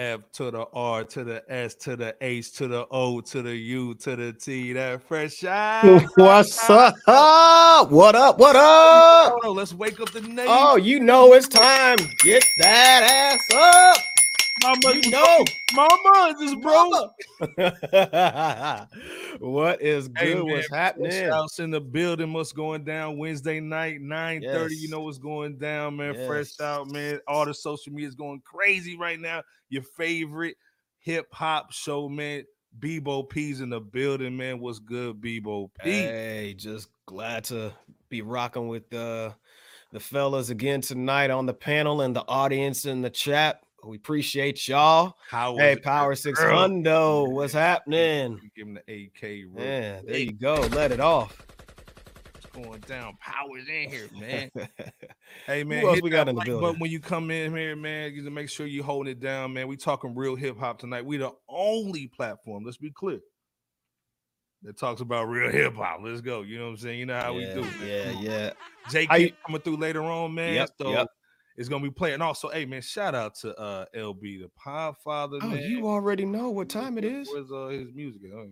F to the R to the S to the H to the O to the U to the T. That fresh out. What's up? What up? What up? Oh, let's wake up the oh, nation. Oh, you know it's time. Get that ass up. Mama, You know. mama, this bro. What is good? Hey, man, What's Fresh happening? House in the building. What's going down Wednesday night, 9 30. You know what's going down, man. Fresh out, man. All the social media is going crazy right now. Your favorite hip hop show, man. Bebo P's in the building, man. What's good, Bebo P? Hey, just glad to be rocking with uh, the fellas again tonight on the panel and the audience in the chat. We appreciate y'all. How Hey, Power girl? Six Hundo, what's happening? Give him the AK. real Yeah, there you go. Let it off. What's going down? Powers in here, man. Hey man, Who else we got in the building? button when you come in here, man. You to make sure you holding it down, man. We talking real hip hop tonight. We the only platform. Let's be clear. That talks about real hip hop. Let's go. You know what I'm saying? You know how we do. Man. yeah, yeah. Jake coming through later on, man. Yep, so yep. It's gonna be playing. Also, hey man, shout out to uh LB, the Podfather. Oh, man. you already know what time it is. Where's uh, his music? at?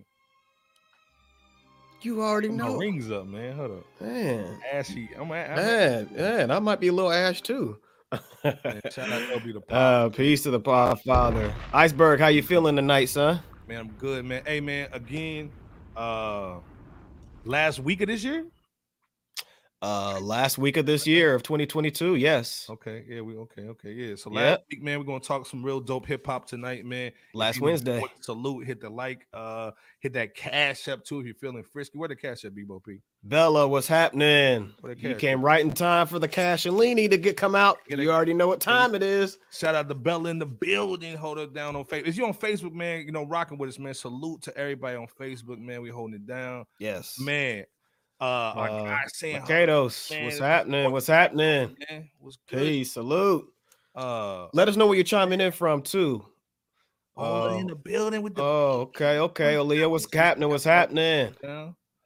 You already my know, rings up, man. Hold up. man. Ashy. I'm, I'm, Man, man, I might be a little ash too. man, shout out LB the Pod. uh, peace to the pod father. Iceberg, how you feeling tonight, son? Man, I'm good, man. Hey, man, again, uh last week of this year. Uh, last week of this year of 2022, yes. Okay, yeah, we okay, okay, yeah. So Yep. last week, man, we're gonna talk some real dope hip hop tonight, man. Last Wednesday. Salute, hit the like, uh, hit that cash up too if you're feeling frisky. Where the cash up, Bebo P? Bella, what's happening? You came right in time for the cash and leany to get come out. Get You already know what time it is. Shout out to Bella in the building. Hold it down on Facebook. If you on Facebook, man, you know, rocking with us, man. Salute to everybody on Facebook, man. We holding it down, Yes. man. Uh, our Uh, guy saying, Kados, man, what's happening? What's happening? man, what's good? Peace, salute. Uh, Let us know where you're chiming in from too. all in Oh. the building with the Oh, okay, okay. Aaliyah, what's happening? What's happening?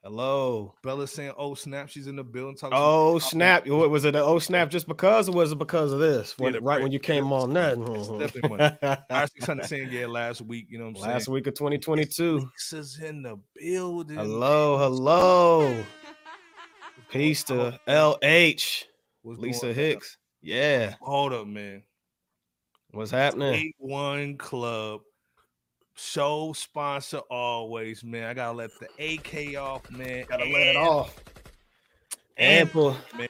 Hello. Bella saying, "Oh snap, she's in the building." Talking Oh snap! What was it? Oh snap just because, or was it because of this? Yeah, right break. when you came on It's definitely money. that. Ashley Sunday saying, "Yeah, last week." You know what I'm Last saying? week of 2022. This is in the building. Hello, hello. Peace to LH, What's Lisa Hicks. Yeah. Hold up, man. what's happening? Eight One Club show sponsor always, man. I gotta let the AK off, man. Gotta let it off. Ample, man.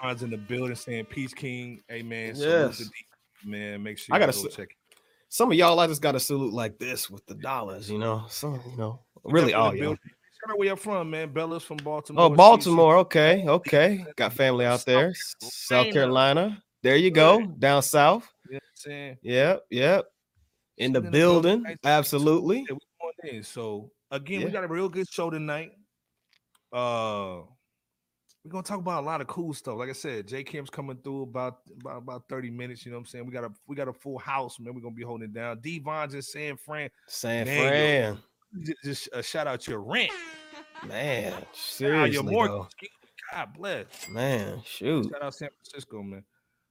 Bonds in the building saying, "Peace King." Hey, man. Yes. Man, make sure I gotta go check. it. Some of y'all, I just got to salute like this with the dollars, you know. So, you know, really all y'all. Building. Shout where you're from, man. Bella's from Baltimore. Oh, Baltimore. Okay, okay. Got family out there. South Carolina. Carolina. There you go. Down south. You know what I'm saying? Yep, yep. In the Sitting in the building, building. Absolutely. Yeah, we going in. So again, Yeah. we got a real good show tonight. Uh we're gonna talk about a lot of cool stuff. Like I said, J Kim's coming through about, about about 30 minutes. You know what I'm saying? We got a we got a full house, man. We're gonna be holding it down. D Von's in San Fran. San Fran. Just, just uh, shout out to your rent. Man, seriously. your mortgage. God bless. Man, shoot. Shout out San Francisco, man.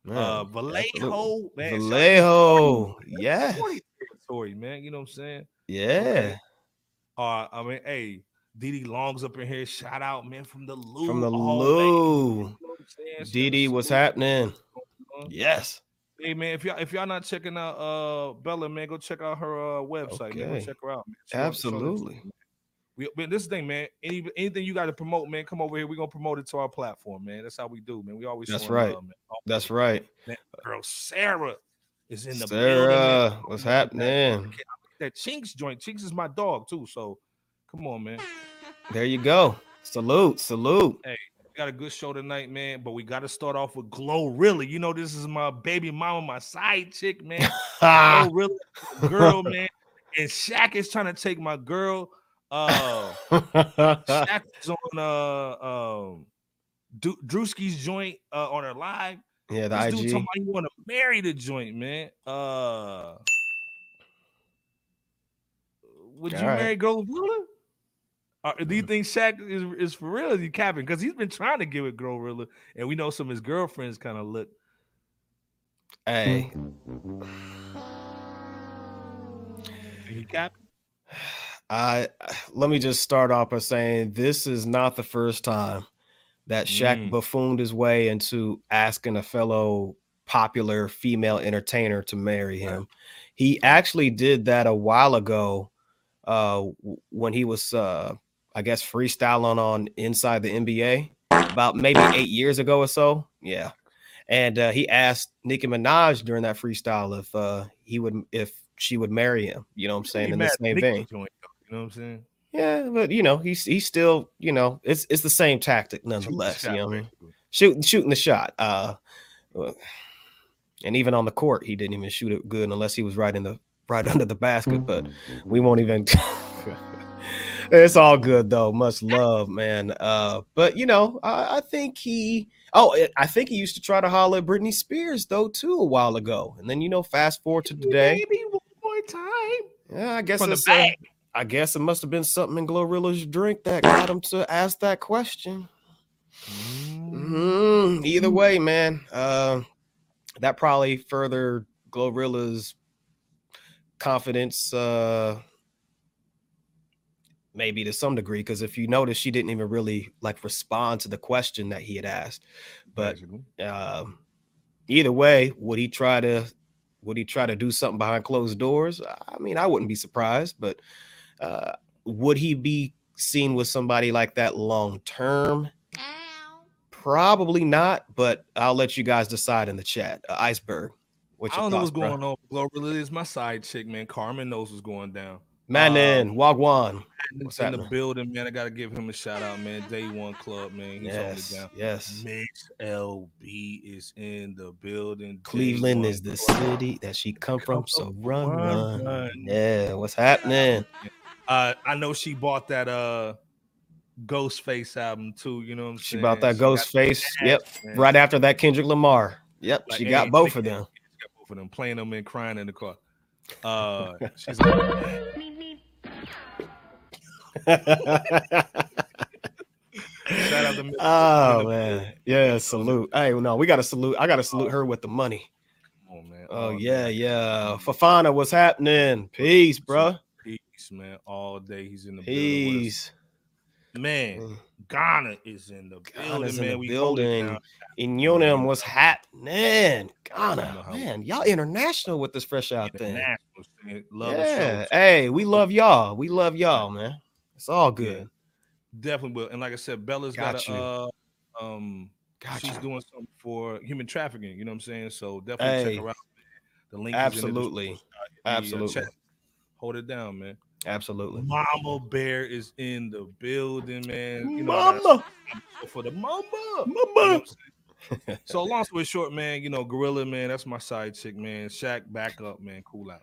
Man, uh. Vallejo, man. shout out to Vallejo. Yes. Territory, man. You know what I'm saying? Yeah. Uh, I mean, hey, Didi Long's up in here. Shout out, man, from the Lou. From the. Lou. You know what I'm saying? Dee Dee, what's happening? Uh, Yes. Hey man, if y'all if y'all not checking out uh Bella, man, go check out her uh website, man. Go check her out. Man. She on- she on the Absolutely. man. We, but this thing, man. Any, anything you got to promote, man, come over here. We're gonna promote it to our platform, man. That's how we do, man. We always That's right. love, man. Oh, That's right. man, girl Sarah is in the Sarah, building. man. what's happening? That Chinks joint. Chinks is my dog too. So come on, man. There you go. Salute, salute. We got a good show tonight, man. But we got to start off with Glow. Really, you know, this is my baby mama, my side chick, man. Glow, really, girl, man. And Shaq is trying to take my girl. Uh, Shaq is on uh um Du- Drewski's joint uh on her live. yeah, the This dude IG. talking about you want to marry the joint, man. Uh, would you All right. marry Glorilla? Uh, do you Mm. think Shaq is, is for real? Is he capping? Because he's been trying to get with Glorilla, and we know some of his girlfriends kind of look. Hey, He capped. I let me just start off by saying this is not the first time that Shaq Mm. buffooned his way into asking a fellow popular female entertainer to marry Right. him. He actually did that a while ago uh when he was uh I guess freestyling on Inside the NBA about maybe 8 years ago or so. Yeah. And uh, he asked Nicki Minaj during that freestyle if uh he would if she would marry him, you know what I'm saying, He in the same Nicki vein. joint, You know what I'm saying? Yeah, but you know, he's he's still, you know, it's it's the same tactic Shoot the nonetheless. You know what I mean? Shooting shooting the shot. Uh uh, and even on the court, he didn't even shoot it good unless he was right in the right under the basket. But we won't even it's all good though. Much love, man. Uh, but you know, I, I think he oh I- I think he used to try to holler at Britney Spears though too a while ago. And then you know, fast forward to today. Maybe one more time. Yeah, I guess From the it's, uh, back. I guess it must have been something in Glorilla's drink that got him to ask that question. Mhm, Either way, man, uh, that probably further Glorilla's confidence, uh, maybe to some degree. Because if you notice, she didn't even really like respond to the question that he had asked. But Basically. um, either way, would he try to would he try to do something behind closed doors? I mean, I wouldn't be surprised, but uh, would he be seen with somebody like that long term? Probably not, but I'll let you guys decide in the chat. Uh, Iceberg, what's I don't know what's bro? going on. Glorilla is my side chick, man. Carmen knows what's going down. Manon, Um, Wagwan. What's in the building, man. I gotta give him a shout out, man. Day one club, man. He's Yes, down. yes. Mitch LB is in the building. Cleveland is the club. city that she come from. Come So from, run, run, run. run. Yeah, what's happening? Uh, I know she bought that uh Ghostface album too. You know what I'm She saying? bought that got ghost face. that, Yep. man. Right after that Kendrick Lamar. Yep. Like, She got both of them. She got both of them, playing them and crying in the car. Uh, she's like, shout out to oh man. Yeah, salute. Hey, no, we gotta salute. I gotta salute her with the money. On, man. Oh yeah, yeah. Fafana, what's happening? Peace, bro. Peace, man. All day he's in the building. Peace. Man, Mm. Ghana is in the Ghana's building, in man. the we building. Inyonim, what's happening? Ghana, man, y'all international with this fresh out thing. Love Yeah, hey, we love y'all. We love y'all, man. It's all good. Definitely will. And like I said, Bella's Got got, a uh um Got she's doing something for human trafficking, you know what I'm saying? So definitely Hey, check her out. The link is Absolutely. uh, the, uh, Absolutely. Hold it down, man. Absolutely. Mama Bear is in the building, man. You know, Mama, for the mama. You know mama. I'm saying? so long story short, man, you know, Gorilla, man, that's my side chick, man. Shaq, back up, man. Cool out.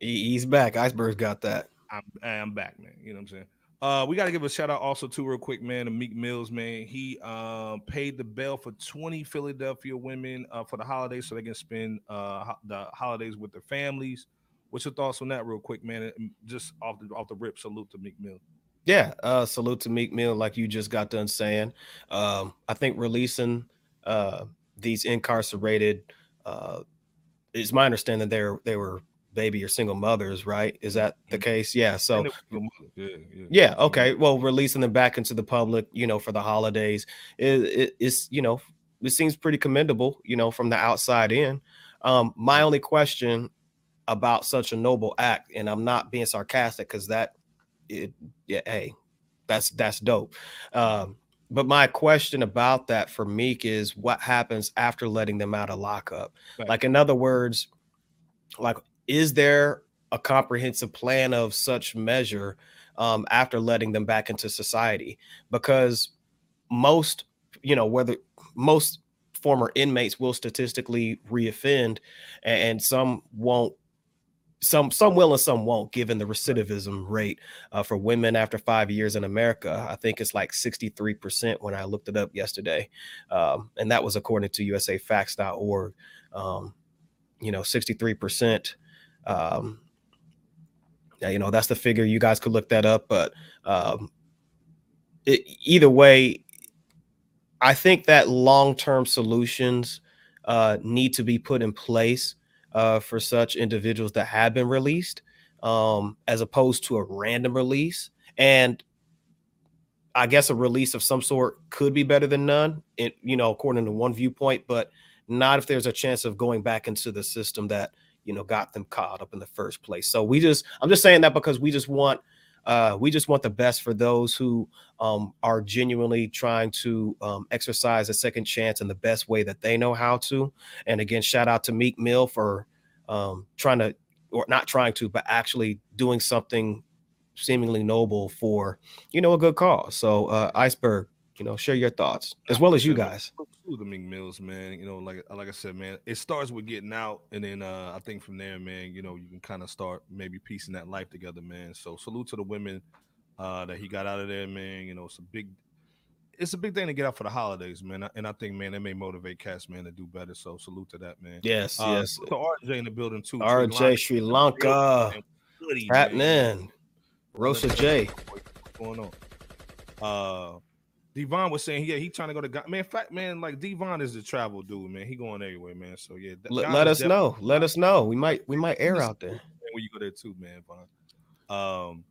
He- he's back. Iceberg's got that. I'm I'm back, man. You know what I'm saying? Uh, we got to give a shout out also to real quick, man, to Meek Mills, man. He um paid the bail for 20 Philadelphia women uh for the holidays so they can spend uh ho- the holidays with their families. What's your thoughts on that, real quick, man? And Just off the off the rip, salute to Meek Mill. Yeah, uh, salute to Meek Mill, like you just got done saying. Um, I think releasing uh, these incarcerated uh, is my understanding they they were baby or single mothers, right? Is that the case? Yeah. So And it was your mother. yeah, yeah. yeah, okay. Well, releasing them back into the public, you know, for the holidays, it, it, it's you know, it seems pretty commendable, you know, from the outside in. Um, my only question about such a noble act, and I'm not being sarcastic because that, it, yeah, hey, that's that's dope. Um, but my question about that for Meek is what happens after letting them out of lockup? Right. Like, in other words, like, is there a comprehensive plan of such measure um, after letting them back into society? Because most, you know, whether most former inmates will statistically reoffend, and some won't. Some some will and some won't, given the recidivism rate uh, for women after five years in America. I think it's like 63% when I looked it up yesterday. Um, and that was according to usafacts.org. Um, you know, 63%. Um, yeah, you know, that's the figure. You guys could look that up. But um, it, either way, I think that long term solutions uh, need to be put in place uh, for such individuals that have been released. um, as opposed to a random release. And I guess a release of some sort could be better than none, it, you know, according to one viewpoint, but not if there's a chance of going back into the system that, you know, got them caught up in the first place. So we just, I'm just saying that because we just want, uh, we just want the best for those who um, are genuinely trying to um, exercise a second chance in the best way that they know how to. And again, shout out to Meek Mill for um, trying to, or not trying to, but actually doing something seemingly noble for you know a good cause. So uh Iceberg, you know, share your thoughts as well as you guys. the Meek Mills, man. You know, like like I said, man, it starts with getting out, and then uh I think from there, man, you know, you can kind of start maybe piecing that life together, man. So salute to the women uh that he got out of there, man. You know, it's a big it's a big thing to get out for the holidays, man. And I think, man, it may motivate cats, man, to do better. So salute to that, man. Yes, uh, yes. To RJ in the building too. RJ Sri Lanka, Sri Lanka. happening. Rosa J. What's going on? Uh Devon was saying, yeah, he trying to go to God. Man, fact, man, like Devon is the travel dude, man. He going everywhere, man. So yeah, let, let us know. Let us know. We might we might air out there. When you go there too, man, Vaughn. Um,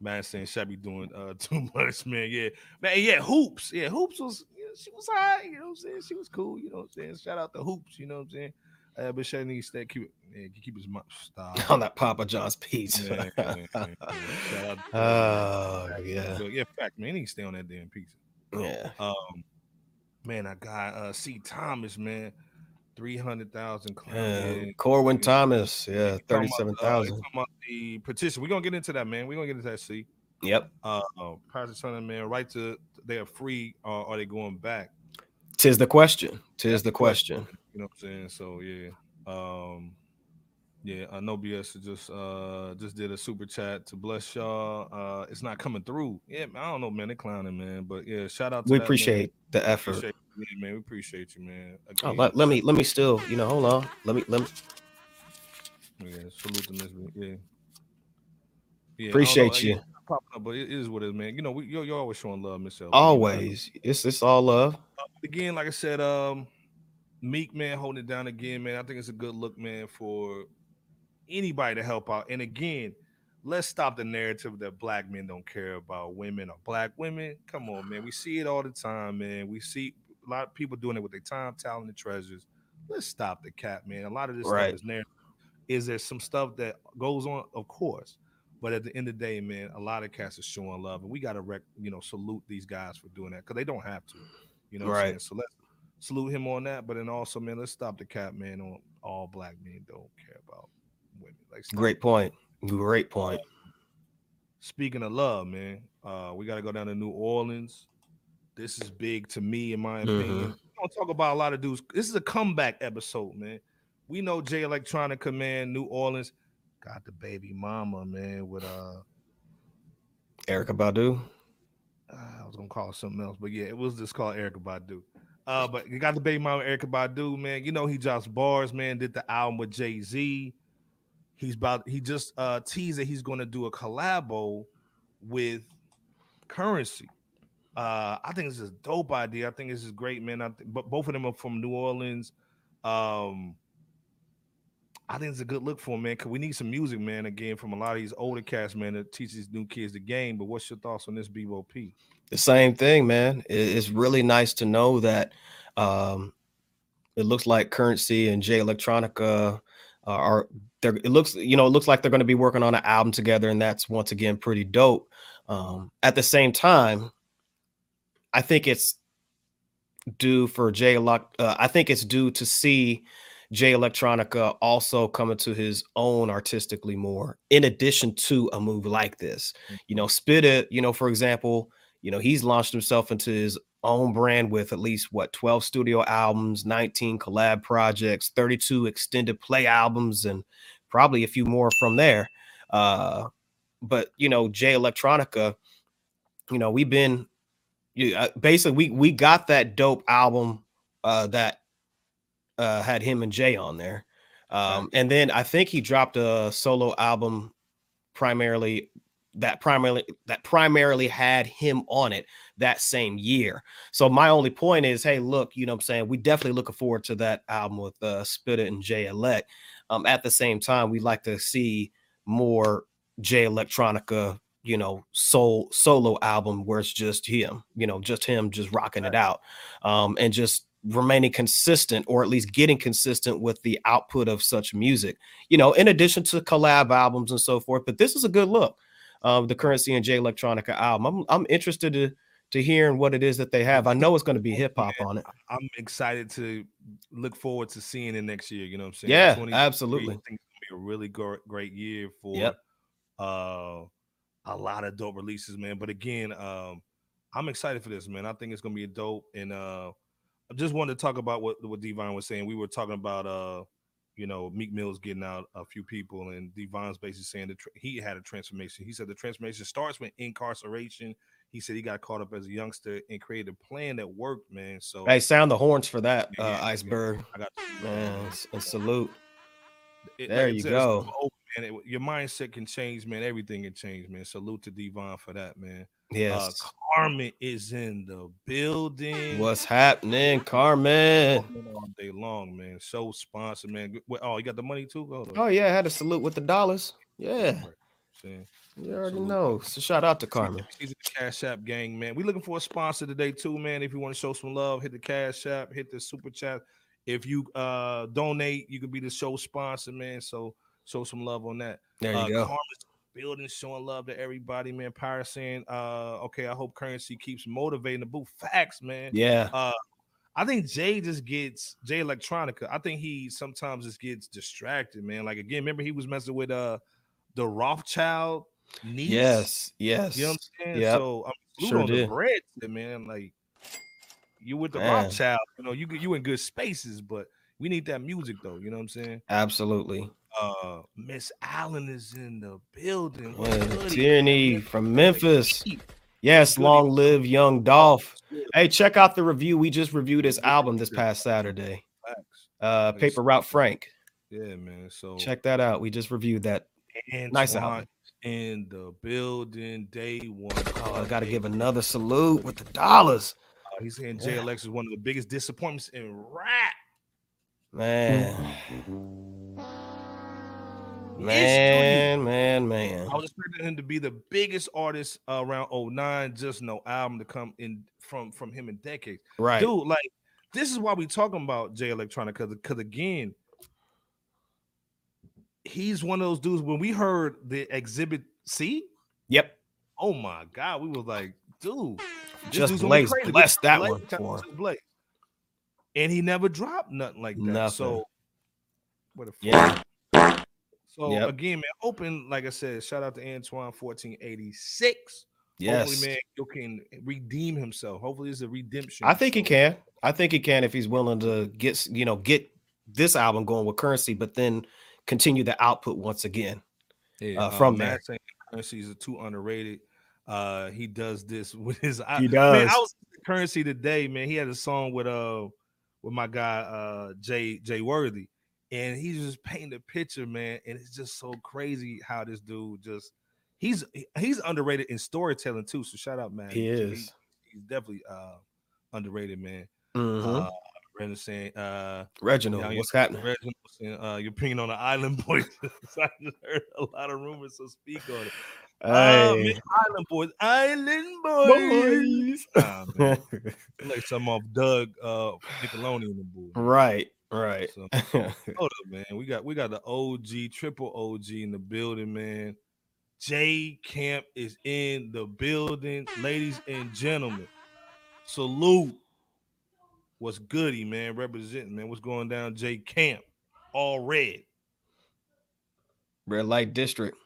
man saying Shabby doing uh too much, man. Yeah, man, yeah, hoops. Yeah, hoops was she was high, you know what I'm saying? She was cool, you know what I'm saying? Shout out to hoops, you know what I'm saying? Uh, but Shay needs to keep it, yeah, keep his mouth stop on that Papa John's pizza. Yeah, yeah, yeah. oh yeah, so, yeah. Fact, man, he stay on that damn pizza. Yeah. Um, man, I got uh C Thomas, man. Three hundred thousand. Yeah, Corwin Thomas, yeah, thirty-seven thousand. Uh, the petition. We're gonna get into that, man. We're gonna get into that. See. Yep. Uh, uh Pastor Son, man, right to they are free, or are they going back? Tis the question. Tis the question. You know what I'm saying? So yeah. Um yeah, I know BS just uh just did a super chat to bless y'all. Uh it's not coming through. Yeah, I don't know, man. They're clowning, man. But yeah, shout out to We that, appreciate man. the effort. Appreciate you, man. We appreciate you, man. Again, oh, let, let me let me still, you know, hold on. Let me let me yeah, salute to Miss yeah. yeah. Appreciate you. Popping up, but it is what it is, man. You know, we, you're, you're always showing love, Michelle. Always, it's it's all love. Uh, again, like I said, um, Meek man holding it down again, man. I think it's a good look, man, for anybody to help out. And again, let's stop the narrative that black men don't care about women or black women. Come on, man. We see it all the time, man. We see a lot of people doing it with their time, talent, and treasures. Let's stop the cap, man. A lot of this right. stuff is narrative. Is there some stuff that goes on? Of course. But at the end of the day, man, a lot of cats are showing love, and we got to, rec- you know, salute these guys for doing that because they don't have to, you know. right. So let's salute him on that. But then also, man, let's stop the cap, man. On all black men don't care about Like, great point. Great point. speaking of love, man, uh, we got to go down to New Orleans. This is big to me, in my opinion. Mm-hmm. We don't talk about a lot of dudes. This is a comeback episode, man. We know Jay Electronica Command New Orleans got the baby mama, man, with uh Erykah Badu. Uh, I was gonna call it something else, but yeah, it was just called Erykah Badu. Uh, but you got the baby mama Erykah Badu, man. You know he drops bars, man. Did the album with Jay Z. He's about he just uh teased that he's gonna do a collabo with Currency. Uh, I think this is a dope idea. I think this is great, man. I th- but both of them are from New Orleans. Um, I think it's a good look for him, man. Cause we need some music, man. Again, from a lot of these older cast, man, that teach these new kids the game. But what's your thoughts on this BOP? The same thing, man. It's really nice to know that um, it looks like Currency and Jay Electronica are there. It looks, you know, it looks like they're going to be working on an album together, and that's once again pretty dope. Um, at the same time, I think it's due for Jay. Uh, I think it's due to see Jay Electronica also coming to his own artistically more, in addition to a move like this. Mm-hmm. You know, Spitta, you know, for example, you know, he's launched himself into his own brand with at least what 12 studio albums, 19 collab projects, 32 extended play albums, and probably a few more from there. Uh, but you know, Jay Electronica, you know, we've been uh, basically we we got that dope album uh, that uh, had him and Jay on there. Um, and then I think he dropped a solo album primarily that primarily that primarily had him on it that same year. So my only point is, hey, look, you know I'm saying? We definitely looking forward to that album with uh Spitta and Jay Elect. Um, at the same time, we like to see more Jay Electronica, you know, soul solo album where it's just him, you know, just him just rocking it out. Um, and just remaining consistent or at least getting consistent with the output of such music, you know, in addition to collab albums and so forth. But this is a good look of the currency and Jay Electronica album. I'm I'm interested to to hearing what it is that they have. I know it's going to be hip hop on it. I'm excited to look forward to seeing it next year. You know what I'm saying? Yeah, absolutely. I think it's gonna be a really gr- great year for Yep. uh a lot of dope releases, man. But again, um, I'm excited for this, man. I think it's gonna be a dope. And uh I just wanted to talk about what what Divine was saying. We were talking about uh you know Meek Mill's getting out a few people, and Divine's basically saying that tr- he had a transformation. He said the transformation starts with incarceration. He said he got caught up as a youngster and created a plan that worked, man. So Hey, sound the horns for that, Yeah, uh, yeah, Iceberg. I got Man, and salute. it- There I you said, go. open, man. It- your mindset can change, man. Everything can change, man. Salute to Devon for that, man. Uh, Yes. Carmen is in the building. What's happening, Carmen? all day long, man? So sponsored, man. Oh, you got the money too? On. Oh yeah, I had to salute with the dollars. Yeah, Saying. you already Salute. know. So shout out to Carmen. She's the Cash App gang, man. We looking for a sponsor today too, man. If you want to show some love, hit the Cash App, hit the Super Chat. If you uh donate, you could be the show sponsor, man. So show some love on that. There you uh, go. Karma's building, showing love to everybody, man. Pyre saying, uh, okay, I hope currency keeps motivating the boo. Facts, man. Yeah, Uh, I think Jay just gets Jay Electronica. I think he sometimes just gets distracted, man. Like again, remember he was messing with uh the Rothschild niece. yes, yes. You know what I'm saying? Yep. So I'm Sure sure on the did. bread, man. Like you with the Man. Rothschild, you know, you you in good spaces, but we need that music though. You know what I'm saying? Absolutely. Uh Miss Allen is in the building. What's Yeah, goody, Tyranny man? from Memphis. Yes, Goody. long live young Dolph. Hey, check out the review. We just reviewed his album this past Saturday. Uh, Paper Route Frank. Yeah, man. So Check that out. We just reviewed that. nice Antoine album. in the building day one. Oh, I got to give another salute with the dollars, Uh, he's saying Yeah. JLX is one of the biggest disappointments in rap. man. Man, man, man. I was expecting him to be the biggest artist uh, around 09, just no album to come in from from him in decades. Right. Dude, like this is why we talking about Jay Electronica because again, he's one of those dudes. When we heard the exhibit C, Yep. oh my god, we was like, dude, Just Blaze blessed that Blaze, one for. Blaze. And he never dropped nothing like that. Nothing. So what a Yeah. So Yep. again, man, open, like I said, shout out to Antoine 1486. Yes. Hopefully, man, you can redeem himself. Hopefully, it's a redemption. I think he can. I think he can if he's willing to get you know get this album going with currency, but then continue the output once again. Yeah, uh, from Matt there. Currency is too underrated. Uh, he does this with his. I, He Man, I does. was currency today, man. He had a song with uh with my guy uh Jay Jay Worthy, and he's just painting a picture, man. And it's just so crazy how this dude just he's he's underrated in storytelling too. So shout out, man. He is. he's definitely uh underrated, man. Mhm. Uh, Brandon saying, uh, Reginald, yeah, what's happening? Reginald saying, uh, your opinion on the Island Boys. I just heard a lot of rumors, so speak on it. Hey, man, Island Boys, Island Boys. boys. Nah, like some off Doug uh Nickelodeon right, right. So, hold up, man. We got we got the OG, triple OG in the building, man. J Camp is in the building, ladies and gentlemen. Salute. What's goody, man? Representing, man. What's going down, J Camp? All red. Red light district.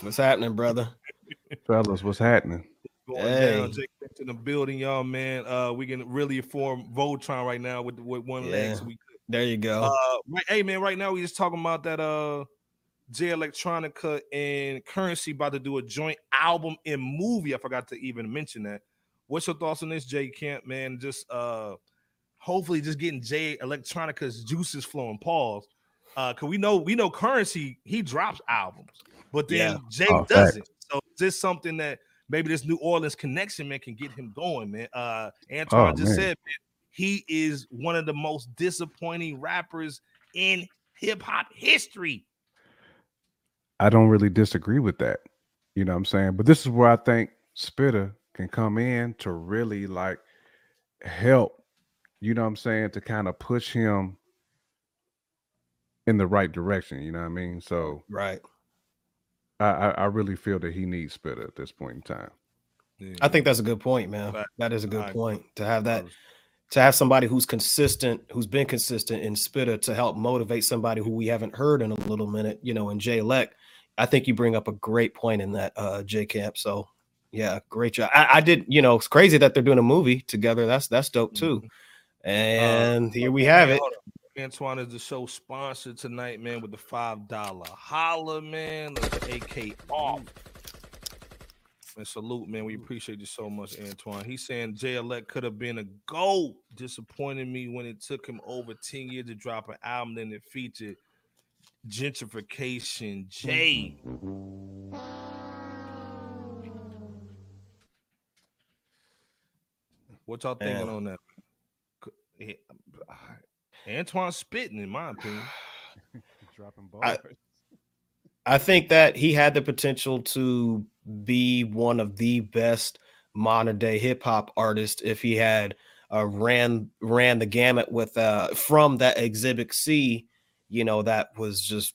What's happening, brother? Fellas, what's happening? Going Hey. down, J Camp in the building, y'all, man. Uh, we can really form Voltron right now with with one leg. Yeah. So we There you go. Uh, right, hey man, right now we just talking about that uh J Electronica and Currency about to do a joint album and movie. I forgot to even mention that. What's your thoughts on this, J Camp, man? Just uh hopefully just getting J Electronica's juices flowing. Pause. Uh, cause we know we know Currency he drops albums, but then Yeah. Jay Oh, doesn't. So is this something that maybe this New Orleans connection man can get him going, man? Uh Antoine Oh, just man. said, man, he is one of the most disappointing rappers in hip hop history. I don't really disagree with that. You know what I'm saying? But this is where I think Spitta can come in to really like help, you know what I'm saying, to kind of push him in the right direction. You know what I mean? So Right. I, I, I really feel that he needs Spitta at this point in time. Yeah, I think that's a good point, man. That is a good point to have that to have somebody who's consistent, who's been consistent in Spitta to help motivate somebody who we haven't heard in a little minute, you know, in Jay Leck. I think you bring up a great point in that, uh, J Camp. So, yeah, great job. I, I did, you know, it's crazy that they're doing a movie together. That's that's dope too. And here we have it. Antoine is the show sponsor tonight, man, with the five dollar holla, man. Let's AK off. And salute, man. We appreciate you so much, Antoine. He's saying Jay Elect could have been a goat. Disappointed me when it took him over 10 years to drop an album and it featured gentrification. Jay. What y'all thinking Man. on that? Eh, Antoine spitting, in my opinion. Dropping I- I think that he had the potential to be one of the best modern day hip hop artists if he had uh, ran ran the gamut with uh, from that Exhibit C, you know, that was just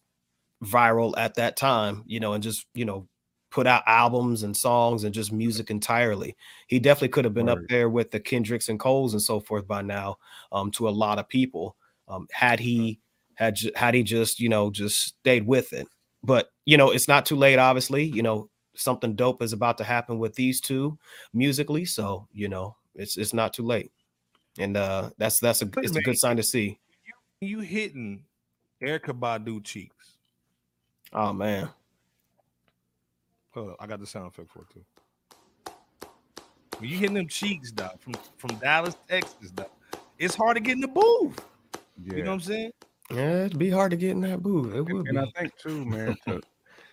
viral at that time, you know, and just you know put out albums and songs and just music entirely. He definitely could have been up there with the Kendricks and Coles and so forth by now um, to a lot of people. Um, had he had had he just you know just stayed with it but you know it's not too late obviously you know something dope is about to happen with these two musically so you know it's it's not too late and uh that's that's a Wait a it's a good sign to see You hitting Erykah Badu cheeks. oh man Hold up, I got the sound effect for it too. When you hitting them cheeks, dog, from from Dallas, Texas, dog, it's hard to get in the booth. Yeah. You know what I'm saying? Yeah it'd be hard to get in that booth it would and I think too, man. To,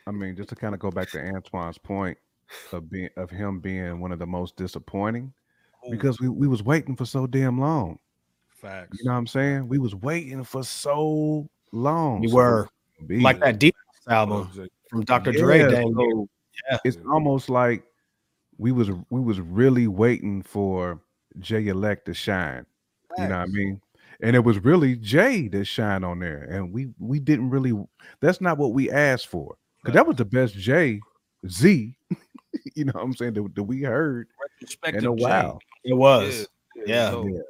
I mean, just to kind of go back to Antoine's point of being of him being one of the most disappointing Ooh, because we, we was waiting for so damn long. facts. You know what I'm saying? We was waiting for so long. you so were be- like that deep album from dr dre Yeah, dang so Yeah. It's almost like we was we was really waiting for Jay Elect to shine. You know what I mean? And it was really Jay that shined on there, and we we didn't really. That's not what we asked for, because that was the best Jay Z. you know what I'm saying that, that we heard Retrospective in a Jay. while. it was Yeah, Yeah. dope. Yeah.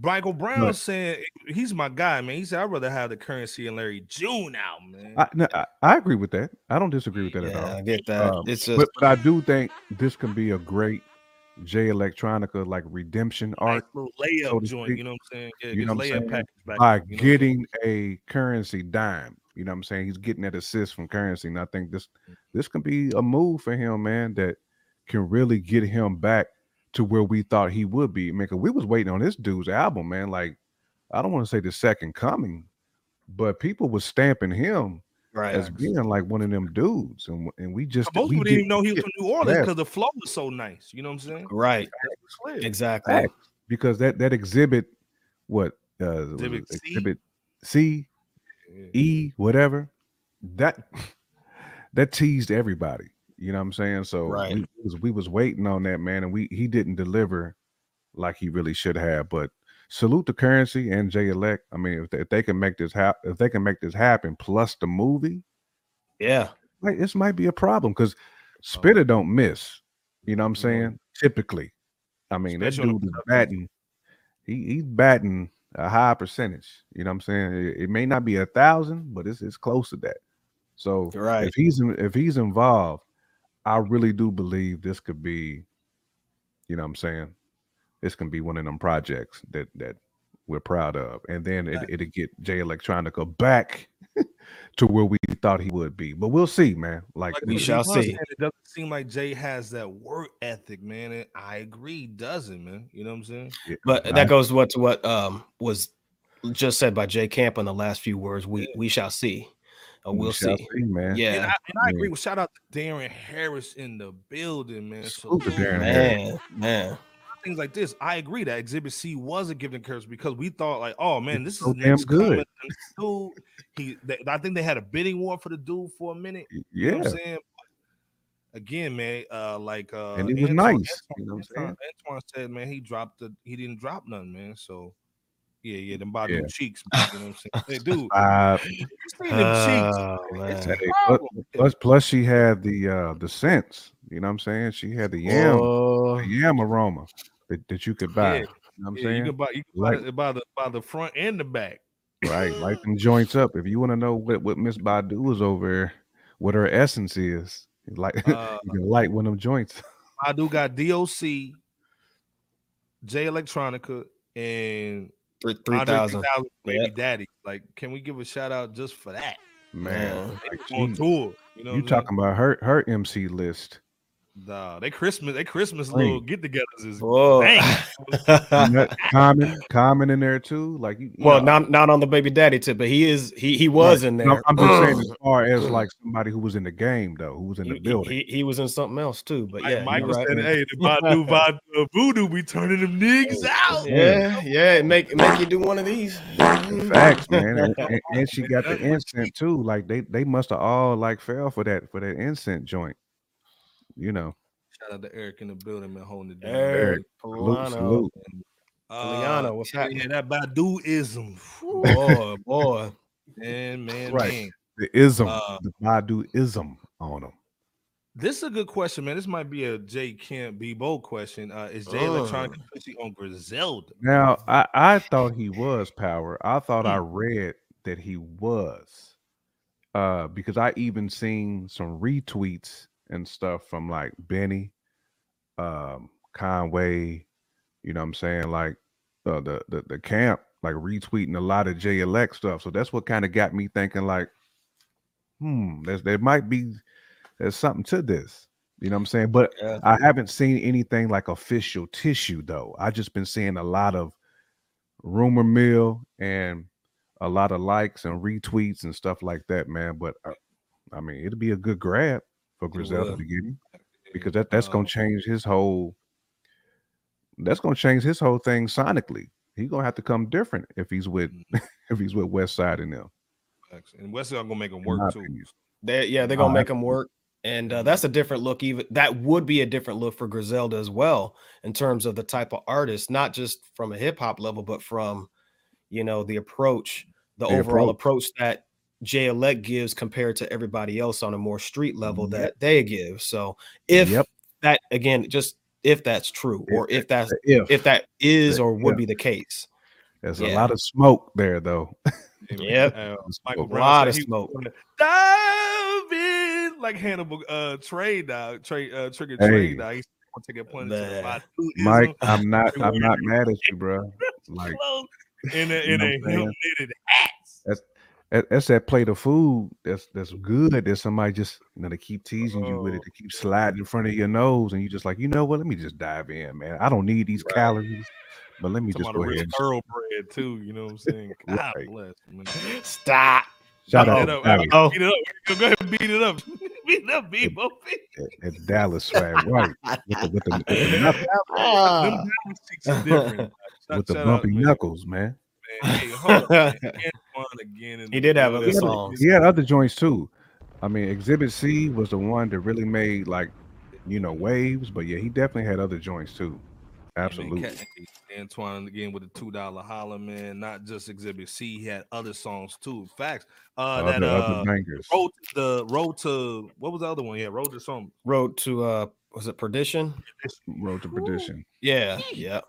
Michael Brown But- said he's my guy, man. He said I'd rather have the currency and Larry June out, man. I, no, I, I agree with that. I don't disagree with that at all. i get that Um, it's just But, but I do think this can be a great Jay Electronica like redemption Nice arc little layup so joint, speak. you know what I'm saying? Yeah, You know what I'm saying? by you know what I'm saying? getting a currency dime. You know what I'm saying? He's getting that assist from currency. And I think this mm-hmm. this can be a move for him, man, that can really get him back to where we thought he would be. Man, 'cause we was waiting on this dude's album, man. Like, I don't want to say the second coming, but people was stamping him right as being like one of them dudes. And, and we just Most we people didn't even know he was get from New Orleans Yeah. because the flow was so nice. You know what I'm saying? right Slick. exactly facts because that that exhibit, what uh Exhibit it C? exhibit C, Yeah. E, whatever, that that teased everybody. You know what I'm saying? So Right. we was we was waiting on that man, and we he didn't deliver like he really should have. But salute the currency and Jay Elect. I mean, if they, if they can make this happen, if they can make this happen, plus the movie, yeah like this might be a problem because Spitta don't miss. You know what I'm saying? Typically, I mean that dude is batting. He he's batting a high percentage. You know what I'm saying? It, it may not be a thousand, but it's it's close to that. So Right. if he's if he's involved, I really do believe this could be, you know what I'm saying? This can be one of them projects that that we're proud of. And then it, it'll get Jay Electronica back to where we thought he would be. But we'll see, man. Like, Like We shall see. said, It doesn't seem like Jay has that work ethic, man. And I agree, doesn't, man. You know what I'm saying? yeah, But I- that goes what to what um was just said by Jay Camp in the last few words. We we shall see. Uh, we we'll shall see. man. And Yeah, I, and I agree Yeah. with shout out to Darren Harris in the building, man. Salute to Darren man. man, man. Things like this, I agree that Exhibit C was a gift and curse because we thought like, oh man, this is so damn next good. coming of this dude. He, they, I think they had a bidding war for the dude for a minute. You know Yeah, what I'm saying? Again, man, uh, like uh, And he was Antoine- nice, you know what I'm Antoine, Antoine said, man, he dropped the, he didn't drop none, man. So, yeah, yeah, them Badu Yeah. cheeks, man, you know what I'm saying? Hey, dude, uh, you see them cheeks? Oh, It's man. a Hey, plus plus she had the uh the sense. You know what I'm saying? She had the yam, Oh, the yam aroma that, that you could buy. Yeah, You know what I'm Yeah, saying? you can buy, you can buy Like- it by the by the front and the back. Right, light them joints up. If you want to know what what Miss Badu is over, there, what her essence is, like Uh, you can light one of them joints. I do got DOC, J Electronica, and three 3000. 3000 Baby Yeah. Daddy. Like, can we give a shout out just for that? Man, Man. like, On tour, you know. you what I'm talking about her her MC list? Nah, they Christmas, they Christmas Clean. little get-togethers is Whoa. Nut- common, common in there too. Like you, you well, know, not not on the baby daddy tip, but he is he he was in there. no, I'm just saying as far as like somebody who was in the game though, who was in he, the building. he, he was in something else too. But Like yeah, Michael you're right. said, "Hey, the Badu Badu Voodoo we turning them niggas out." Yeah, yeah, it make make you do one of these. Facts, man. And, and- and she got the incense too. Like they they must have all like fell for that for that incense joint. You know, Shout out to Eric in the building, man, holding it down. Eric salute, Polano. Uh, what's happening? Yeah, that Baduism. Boy, boy. Man, man, Right. man. the ism, Uh, the Baduism on them. This is a good question, man. This might be a J Kemp Bebo question. Uh, is Jay Oh. Electronic officially on Griselda? Now, I I thought he was power. I thought I Hmm. read that he was, uh, because I even seen some retweets and stuff from like Benny, um, Conway. You know what I'm saying? Like uh, the the the camp, like retweeting a lot of J Elect stuff. So that's what kind of got me thinking, like, hmm, there's there might be there's something to this. You know what I'm saying? But Yeah. I haven't seen anything like official tissue though. I just been seeing a lot of rumor mill and a lot of likes and retweets and stuff like that, man. But uh, I mean, it'll be a good grab for Griselda to get him because that that's gonna change his whole. That's gonna change his whole thing sonically. He's gonna have to come different if he's with Mhm. if he's with West Side and them. And Wesley gonna make my work too. They yeah, they're gonna make them work. And uh, that's a different look. Even that would be a different look for Griselda as well, in terms of the type of artist, not just from a hip hop level, but from you know the approach, the The overall approach. approach that Jay Elect gives compared to everybody else on a more street level Yep. that they give. So if Yep. that again, just if that's true, or if that's If, if that is or would if. be the case, there's yeah. a lot of smoke there though. Yep. Uh, Smoke. Michael a lot said of smoke. gonna Dive in like Hannibal uh trade dog, trade uh trigger trade Hey. dog. He's gonna take a pun to Man. the Mike, I'm not I'm not mad at you, bro. Like in a in a what I'm hemp knitted hats. that- that's that plate of food that's that's good that somebody just you know they keep teasing you with it Oh, to keep sliding in front of your nose and you just like you know what let me just dive in man I don't need these Right. calories but let me Talking just go ahead thoroughbred too, you know what I'm saying? God Right. bless. Man. stop. shout Beat out it up. Beat it up. Go ahead and beat it up. beat it up, Bebo. at, at Dallas swag right with the with the, with the, knuck- Ah. Them Dallas chicks are different. Shout- with the out, bumpy man. knuckles man man. Hey, hold on, man. Antoine again in He did have other songs. good he had other joints too I mean Exhibit C was the one that really made like you know waves but yeah he definitely had other joints too absolutely Cat- Antoine again with the two dollar holler, man. Not just Exhibit C, he had other songs too. Facts. Uh, other, that other uh, bangers road to the road to what was the other one? Yeah, road to something. Road to uh was it perdition? Road to Perdition Yeah, yeah.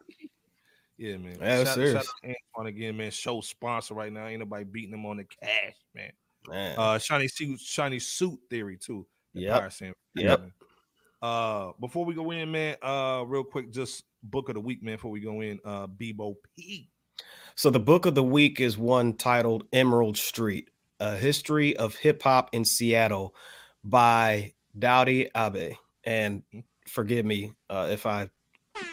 Yeah, man. Yeah, shout, shout serious. out to Antoine again, man. Show sponsor right now. Ain't nobody beating him on the cash, man. Man. Uh, shiny suit, shiny suit theory too. Yeah. Yep. Pyre saying. Yep. Man. Uh, before we go in, man. Uh, real quick, just book of the week, man. Before we go in, uh, Bebo P. So the book of the week is one titled Emerald Street: A History of Hip Hop in Seattle by Daudi Abe. And forgive me uh, if I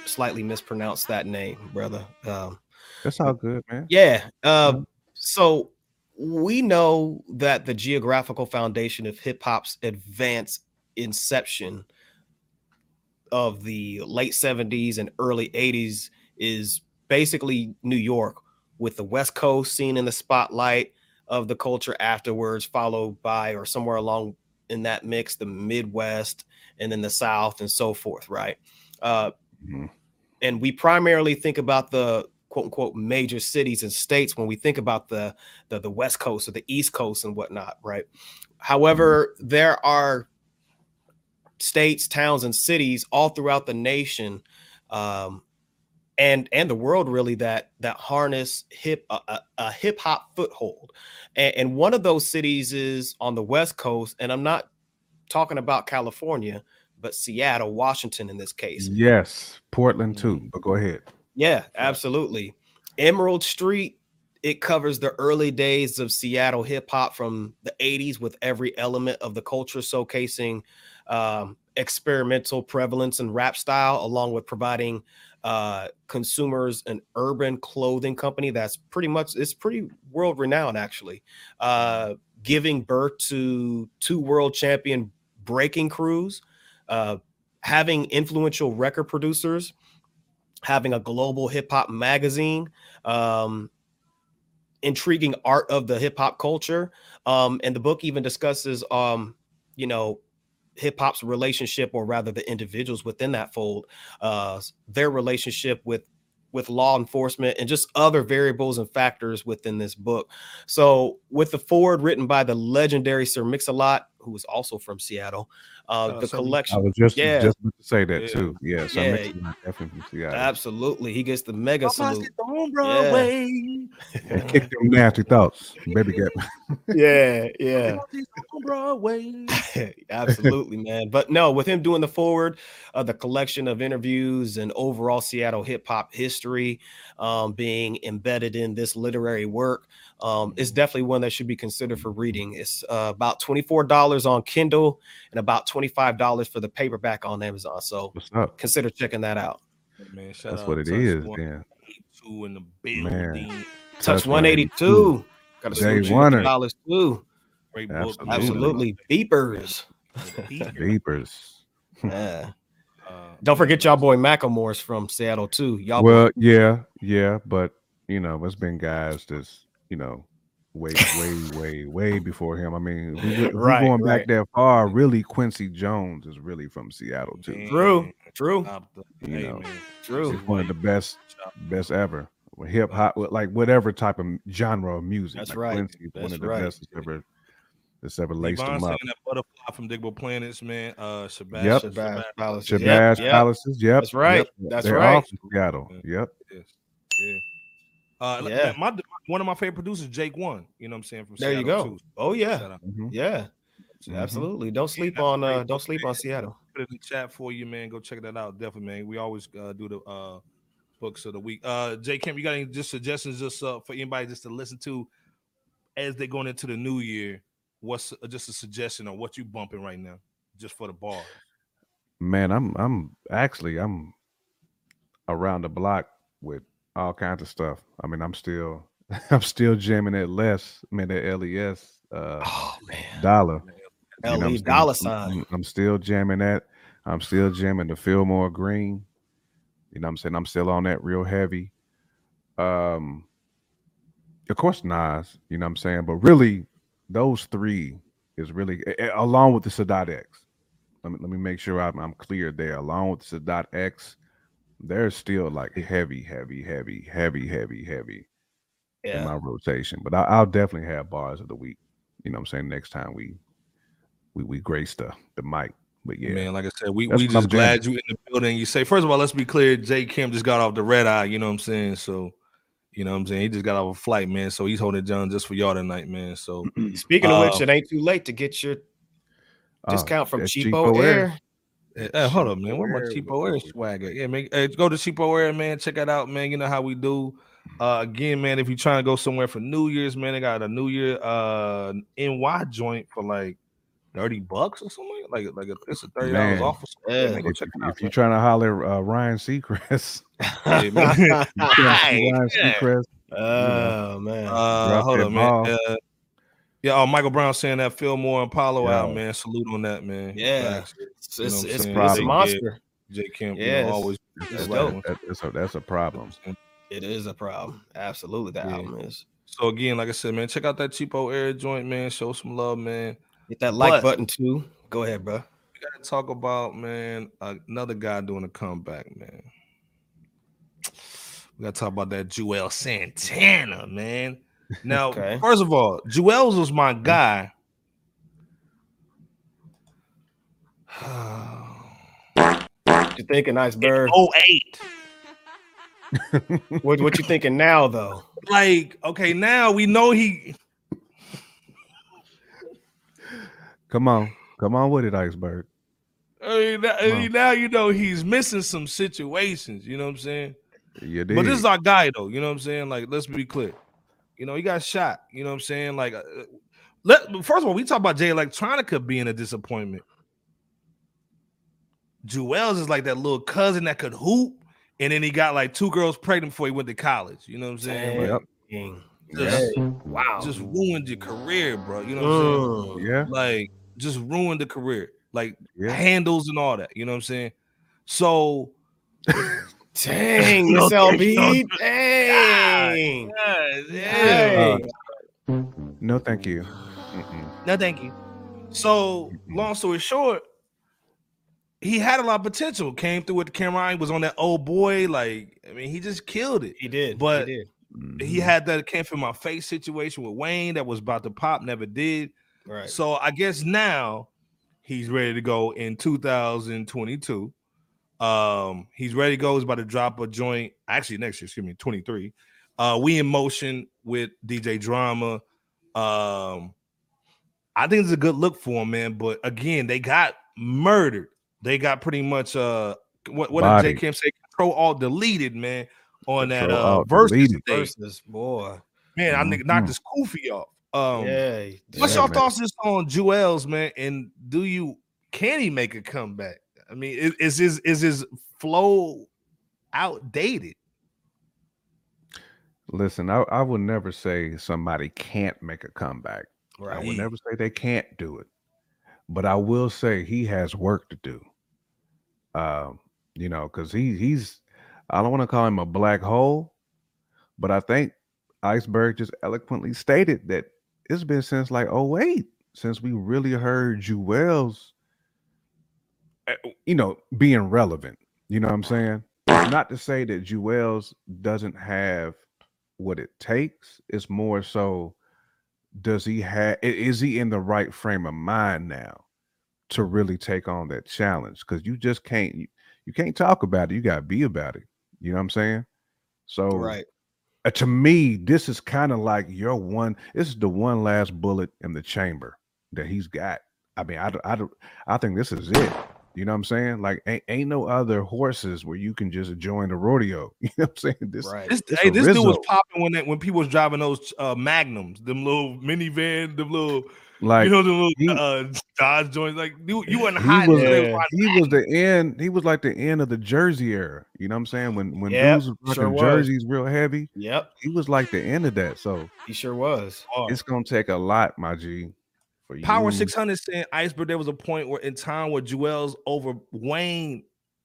slightly mispronounced that name, brother. Um, that's all good man yeah. Uh, so we know that the geographical foundation of hip hop's advanced inception of the late 70s and early 80s is basically New York with the West Coast seen in the spotlight of the culture afterwards, followed by or somewhere along in that mix, the Midwest and then the South and so forth, right? Uh, Mhm. And we primarily think about the quote unquote major cities and states when we think about the, the the West Coast or the East Coast and whatnot, right? However, there are states, towns, and cities all throughout the nation, um, and and the world really that that harness hip a, a, a hip hop foothold. And, and one of those cities is on the West Coast, and I'm not talking about California, but Seattle, Washington, in this case. Yes, Portland too. Mm-hmm. But go ahead. Yeah, absolutely. Emerald Street, it covers the early days of Seattle hip hop from the 80s with every element of the culture showcasing um, experimental prevalence and rap style, along with providing uh, consumers an urban clothing company that's pretty much it's pretty world renowned actually. Uh, giving birth to two world champion breaking crews, uh, having influential record producers having a global hip hop magazine, um, intriguing art of the hip hop culture. Um, and the book even discusses, um, you know, hip hop's relationship, or rather the individuals within that fold, uh, their relationship with with law enforcement and just other variables and factors within this book. So, with the forward written by the legendary Sir Mix-a-Lot, who is also from Seattle, uh, Uh, the Sir Mix- I was just Yeah. just about to say that Yeah. too. Yeah, so Yeah. Mix-a-Lot definitely from Seattle. absolutely he gets the mega salute. on Broadway. And kick them nasty thoughts, baby. Gap. Yeah, yeah. on Broadway. Absolutely, man. But no, with him doing the forward, uh, the collection of interviews and overall Seattle hip hop history um, being embedded in this literary work um, is definitely one that should be considered for reading. It's uh, about $24 on Kindle and about $25 for the paperback on Amazon. So consider checking that out. Man, shout That's out what it Touch is. One, Two in the Man. Touch Touch 182. Got Jay to Warner. dollars too. Great book. Absolutely. Absolutely. Beepers. Vapors. Yeah. Uh, Don't forget y'all boy Macklemore's from Seattle too. Y'all Well, yeah, yeah, but you know, it's been guys that's you know, way, way, way, way before him. I mean, if we, if we Right, going right. back that far. Really, Quincy Jones is really from Seattle too. Man, True, true, You hey, know, man. true. He's one of the best, best ever. Hip hop, like whatever type of genre of music. That's like right. Quincy is one That's of the right. best that's ever that's ever laced Levon them up. that butterfly from Digable Planets, man. Uh, Shabazz, Yep. Shabazz Palace. Shabazz Yep, yep. Palaces. Yep, That's right. yep. That's They're right. all from Seattle. Yep. Yes. Yeah. Uh, Yeah. yeah. My, one of my favorite producers, Jake One. You know what I'm saying? From There you Seattle, go. Too. Oh yeah, Shout out. Mhm. yeah, Mhm. absolutely. Don't sleep that's on uh, don't sleep on Seattle. Put it in the chat for you, man. Go check that out. Definitely, man. We always uh, do the uh, books of the week. Uh, Jay Kemp, you got any just suggestions just uh, for anybody just to listen to as they're going into the new year? What's uh, just a suggestion on what you bumping right now, just for the bar? Man, I'm I'm actually I'm around the block with all kinds of stuff. I mean, I'm still I'm still jamming at less, man, that LES uh Oh man, dollar. You know LE dollar sign. I'm, I'm still jamming that. I'm still jamming the Philmore Greene. You know what I'm saying? I'm still on that real heavy. Um of course Nas, you know what I'm saying? But really those three is really along with the Sadat X. Let me let me make sure I'm, I'm clear there. Along with the Sadat X, they're still like heavy, heavy, heavy, heavy, heavy, heavy in my rotation. But I, I'll definitely have bars of the week. You know what I'm saying? Next time we we we grace the the mic. But yeah, Man, like I said, we, That's we just glad you in the building. You say, first of all, let's be clear. Jay Kim just got off the red eye. You know what I'm saying? So, you know what I'm saying? He just got off a flight, man. So he's holding it down just for y'all tonight, man. So Speaking of which, Uh, it ain't too late to get your Oh, discount from that's Cheapo, CheapOair. Hey, hey, hold up, man. Where my Air, CheapOair swagger? Yeah, man. Hey, go to CheapOair, man. Check it out, man. You know how we do. Uh, again, man. If you're trying to go somewhere for New Year's, man, they got a New Year uh NY joint for like thirty bucks or something. Like like a, it's a thirty dollars Man. off. Or something. Yeah. man. Go If, check it if out. you're trying to holler uh, Ryan Seacrest, Hey, man. you trying to see Right. Ryan Seacrest, oh man, Uh, hold that up, man. Uh, yeah, oh, Michael Brown saying that Philmore and Apollo out, man. Salute on that, man. Yeah. Facts. It's it's, it's, it's a Yeah. monster. J Kim, you know, always It's the right dope. that's a that's a problem. It is a problem. Absolutely, that Yeah. album is. So again, like I said, man, check out that CheapOair joint, man. Show some love, man. Hit that like But- button too. Go ahead, bro. We gotta talk about man another guy doing a comeback, man. We gotta talk about that Juelz Santana, man. Now, Okay. first of all, Juelz was my guy. What you thinking, Iceberg? oh eight. What, what you thinking now, though? Like, okay, now we know he Come on, come on with it, Iceberg. I mean, now, I mean, now you know he's missing some situations, you know what I'm saying? You did. But this is our guy, though. You know what I'm saying? Like, let's be clear. You know, he got shot. You know what I'm saying? Like, uh, let first of all, we talk about Jay Electronica being a disappointment. Juelz is like that little cousin that could hoop, and then he got like two girls pregnant before he went to college. You know what I'm saying? Yep. Dang. Just, Wow. just ruined your career, bro. You know what I'm saying? Mm. yeah, Like, just ruined the career, like yeah. handles and all that. You know what I'm saying? So, Dang, No, Miss LB. no, Dang. yeah. Dang. No, thank you. Mm-mm. No, thank you. So, long story short, he had a lot of potential. Came through with the camera. eye, was on that old boy. Like, I mean, he just killed it. He did. But- he did. He Mhm. had that came from my face situation with Wayne that was about to pop, never did. Right. So I guess now he's ready to go in 2022. Um, he's ready to go. He's about to drop a joint. Actually, next year, excuse me, 23. Uh, we in motion with DJ Drama. Um, I think it's a good look for him, man. But again, they got murdered. They got pretty much uh what what did Bodied. J Kim say? Control all deleted, man. On that Control uh Alt versus deleted. stage. Versus boy. Man, I nigga knocked Mhm. his koofy off. Um yeah. What's Yeah, your man. thoughts just on Juelz, man? And do you can he make a comeback? I mean, is, is his is his flow outdated? Listen, I, I would never say somebody can't make a comeback. I Right. would never say they can't do it, but I will say he has work to do. Um, you know, because he he's I don't want to call him a black hole, but I think Iceberg just eloquently stated that it's been since like 08 since we really heard Juelz, uh, you know, being relevant. You know what I'm saying? Not to say that Juelz doesn't have what it takes. It's more so does he have is he in the right frame of mind now to really take on that challenge because you just can't you, you can't talk about it you got to be about it you know what i'm saying? So Right. uh, to me this is kind of like your one this is the one last bullet in the chamber that he's got. I mean i don't- i don't i think this is it you know what i'm saying? Like ain't, ain't no other horses where you can just join the rodeo you know what i'm saying? This Right. This It's hey, a this dude was popping when that when people was driving those uh magnums, them little minivan, them little like you know the little he- uh Dodge joints. Like you, you wasn't he hot. was, Yeah. he was the end. He was like the end of the Jersey era. You know what I'm saying? When when Yep, dudes was sure rocking was. jerseys real heavy, Yep. he was like the end of that. So He sure was. it's gonna take a lot, my G. For Power you. 600 saying Iceberg. There was a point where in time where Juelz over Wayne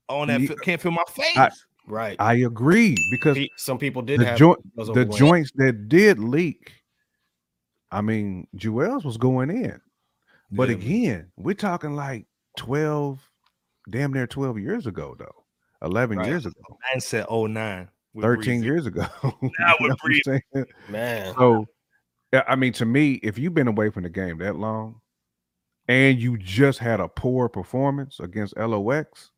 on that Ye- can't feel my face. I- Right. I agree because Pe- Some people did the have joint, the overweight. joints that did leak. I mean, Juelz was going in, but Yeah. again, we're talking like 12, damn near 12 years ago, though. 11 Right. years ago, Man said 09. 13 Breezy. years ago. Now You with know what I'm Breezy. saying? Man. So, yeah, I mean, to me, if you've been away from the game that long, and you just had a poor performance against LOX,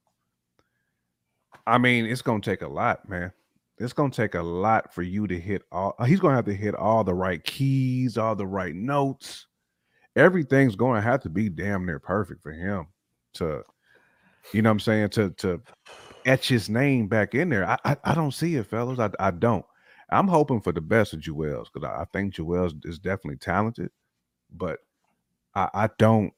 I mean, it's gonna take a lot, man. It's gonna take a lot for you to hit all. uh, He's gonna have to hit all the right keys, all the right notes. Everything's gonna have to be damn near perfect for him to, you know, what I'm saying to to etch his name back in there. I I, I don't see it, fellas. I I don't. I'm hoping for the best of Juelz because I, I think Juelz is definitely talented, but I, I don't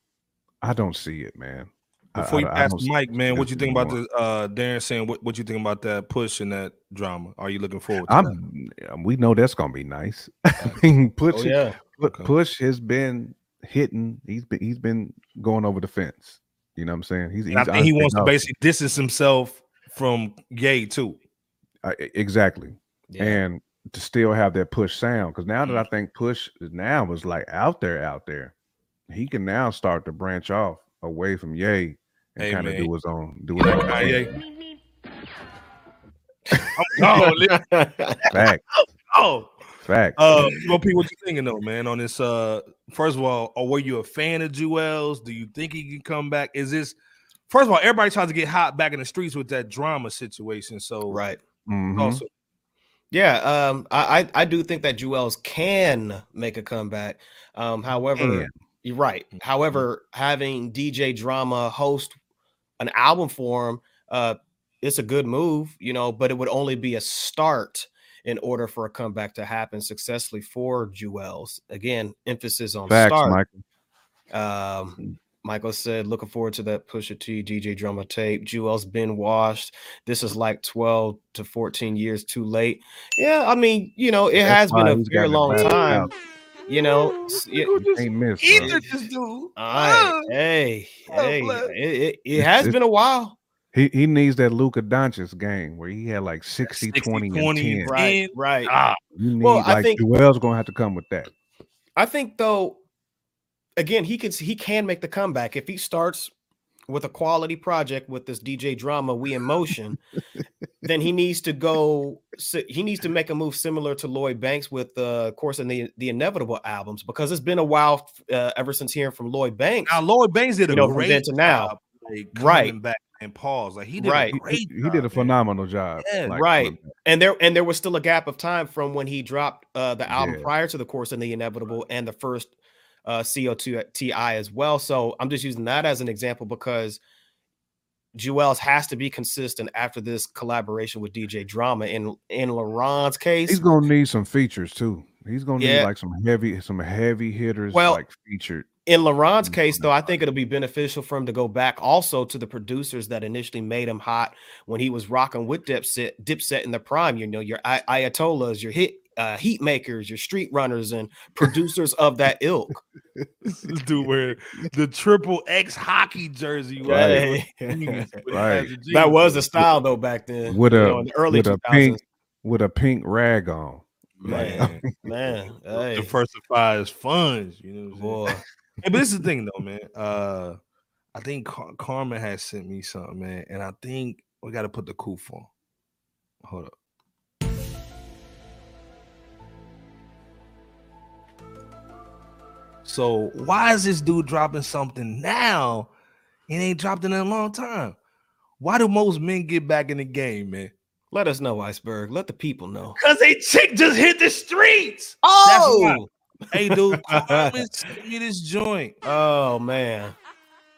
I don't see it, man. I- Before you I- I pass don't the see mic, man, what you think about the uh Darren saying what, what you think about that push and that drama? Are you looking forward to? I'm um, we know that's gonna be nice. I mean, push Oh yeah. Okay. push has been hitting. He's been he's been going over the fence. You know what I'm saying? He's, And I think he wants to basically distance himself from Ye too. uh, exactly. Yeah. and to still have that push sound because now that Mm. I think push now is like out there, out there, he can now start to branch off away from Ye and Hey, kind of do his own do You his know own thing. Kanye? oh, li- Fact, oh. fact. Uh, well, P, what you thinking though, man? On this, uh, first of all, or were you a fan of Juelz? Do you think he can come back? Is this first of all, everybody tries to get hot back in the streets with that drama situation. So, right. Mhm. Also, Yeah, um, I, I I do think that Juelz can make a comeback. Um, however, Can. you're right. However, having DJ Drama host an album for him, uh, it's a good move, you know, but it would only be a start in order for a comeback to happen successfully for Juelz. Again, emphasis on Facts, start. Michael. Um, Michael said, looking forward to that Pusha T DJ drama tape. Juelz been washed. This is like 12 to 14 years too late. Yeah, I mean, you know, it That's has been a very long time. out. You know, s- yeah, Ain't miss, either this dude. all right. Hey, Oh, hey, it, it, it has It's- been a while. He he needs that Luka Doncic game where he had like 60, 60, 20, 20, and 10. Right, right. Ah, You need Well, I like think- Juelz gonna have to come with that. I think though, again, he can he can make the comeback if he starts with a quality project with this DJ drama, we in motion. then he needs to go. He needs to make a move similar to Lloyd Banks with the uh, course and the the inevitable albums because it's been a while uh, ever since hearing from Lloyd Banks. now Lloyd Banks did a You know, from great then to now. job, like, Right. back and pause. Like he did Right. a He, great. he- he did a man. phenomenal job. Yeah, like, right. coming and there and there was still a gap of time from when he dropped uh, the album Yeah. prior to the course and the inevitable and the first uh, CO2 Ti as well. So I'm just using that as an example because Juelz has to be consistent after this collaboration with DJ Drama. In in Laron's case, He's gonna need some features too. He's gonna Yeah. need like some heavy, some heavy hitters, Well, like featured. in Laron's case, though, I think it'll be beneficial for him to go back also to the producers that initially made him hot when he was rocking with Dipset, Dipset in the prime. You know, your I- Ayatollahs, your hit uh, heat makers, your street runners, and producers of that ilk. This dude wearing the triple X hockey jersey. Right. Right. Right. that was the style though back then. With you a- know, in the early with a 2000s. pink- with a pink rag on. Like, Man, man, hey, diversify his funds. You know, what I'm boy. Hey, but this is the thing though, man. Uh, I think Car- Carmen has sent me something, man, and I think we got to put the coof on. Hold up. So why is this dude dropping something now? He ain't dropped in a long time. Why do most men get back in the game, man? Let us know, Iceberg. Let the people know. Cause they chick just hit the streets. Oh, Hey, dude, Carmen sent me this joint. oh man.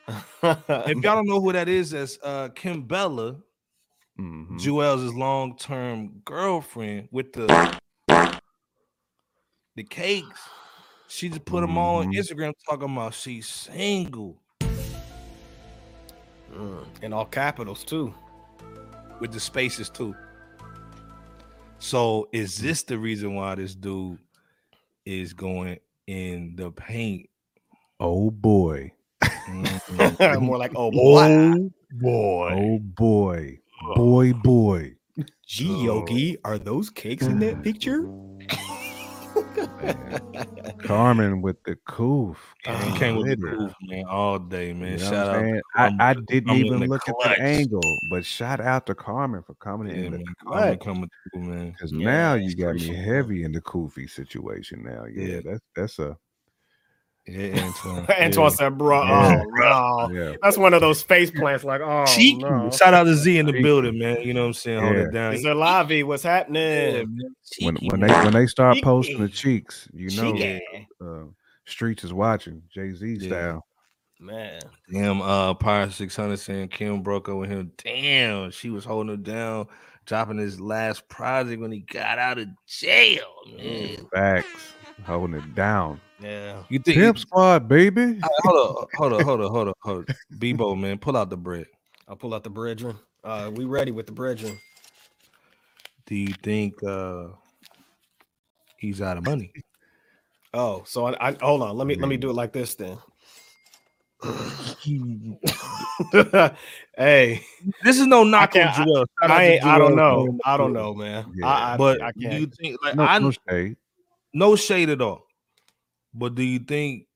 If y'all don't know who that is, that's uh Kimbella, mhm. Juelz' long-term girlfriend with the the cakes. She just put them all on Mhm. Instagram talking about she's single Mm, in all capitals too. with the spaces too. So is this the reason why this dude is going in the paint? Oh boy. Mhm. More like oh boy. Oh boy. oh boy. Boy boy. Gee, Yogi, are those cakes in that picture? Carmen with the coof. He came with the Glitter. proof, man, all day, man. You know Shout I'm out. saying? I, I didn't coming in even the look at the angle, but shout out to Carmen for coming Yeah, in the man. Carmen clutch. coming through, man. Because Yeah, now you got me heavy in the Koofy situation. Now, yeah, Yeah. that's that's a Yeah, Antoine. Antoine yeah. said, bro, Yeah. oh no. yeah. That's one of those face plants, like, oh Cheeky. no. Shout out to Z in the Cheeky. building, man. You know what I'm saying? Hold it down. Is it Lavi? What's happening? man. When when they when they start posting the Cheeky. cheeks, you know, Cheeky. uh, streets is watching Jay Z Yeah. style. Man. Damn, uh, Pirate 600 saying Kim broke up with him. Damn, she was holding him down, dropping his last project when he got out of jail, man. Facts, holding it down. Yeah. You think? Pimp squad, baby. All right, hold up, hold up, hold up, hold up, hold up. Bebo, man, pull out the bread. I'll pull out the brethren. Uh, we ready with the brethren. Do you think uh he's out of money? Oh, so I, I hold on. Let me let me do it like this then. hey, This is no knock on can't- I- Joel. I I don't know. I don't know, man. Yeah. I, I, But I do you can't. think like No, I no shade. no shade at all. But do you think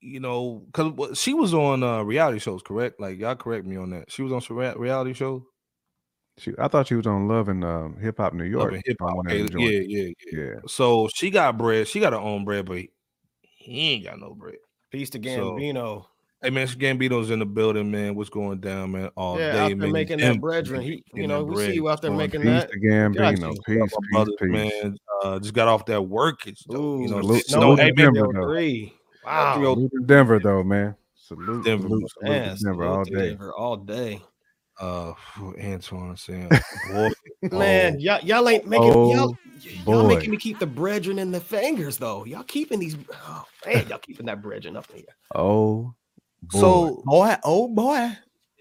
you know because she was on uh reality shows, correct? Like y'all correct me on that. She was on some reality shows. She, I thought she was on Love and um, Hip Hop New York. Hip Hop, Okay, yeah, yeah, yeah, yeah. So she got bread. She got her own bread, but he ain't got no bread. Peace to So, Gambino. Hey man, Gambino's in the building, man. What's going down, man? All yeah, day, out there man. making Him that brethren. He, you know, we bread. see you out there making Peace that. to Gambino. you. Peace, peace, brothers, peace. man. Uh, just got off that workage. though, you know, salute- so- salute hey, man, Denver, though. Three. Wow. Wow. Salute to Denver, though, man. Salute, Denver, salute, salute Man, to Denver all day. Denver all day. uh, Antoine saying, boy, Man, oh, y'all, y'all ain't making Oh, y'all, y'all boy. making me keep the brethren in the fingers though. Y'all keeping these. Oh man, y'all keeping that brethren up here. Oh, boy. so Boy, oh boy.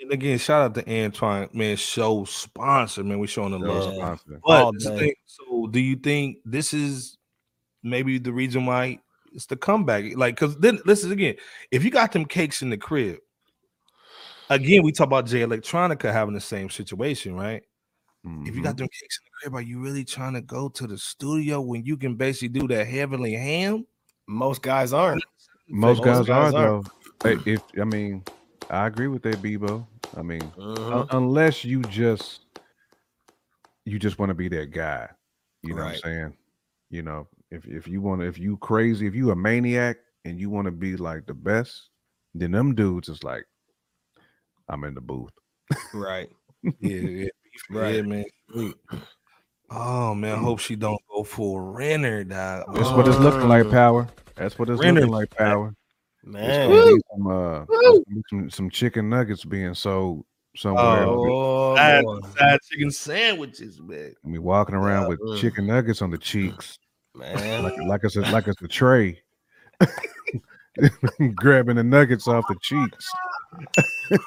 and again, shout out to Antoine, man. Show sponsor, man. We're showing the That love. sponsor. But this day. thing- so, do you think this is maybe the reason why it's the comeback? Like, because then listen again, if you got them cakes in the crib, again, we talk about Jay Electronica having the same situation, right? If you Mhm. got them cakes in the crib, are you really trying to go to the studio when you can basically do that heavenly ham? Most guys aren't. most most guys, guys are are. though. Hey, if I mean, I agree with that, Bebo. I mean, Mhm. un- unless you just you just want to be that guy, you know Right. what I'm saying? You know, if if you want to, if you crazy, if you a maniac and you want to be like the best, then them dudes is like, I'm in the booth. Right. Yeah, yeah, yeah, Right. man. Oh man, I hope she don't go for Renner, dog. That's what it's looking like, Mm. power. That's what it's Renner. looking like, power. It's Man. some, uh, there's gonna be some, some chicken nuggets being sold somewhere. Oh, Side, boy. side chicken sandwiches, man. I mean, walking around with Mm. chicken nuggets on the cheeks, man. like like it's a, like it's a tray, grabbing the nuggets off the cheeks.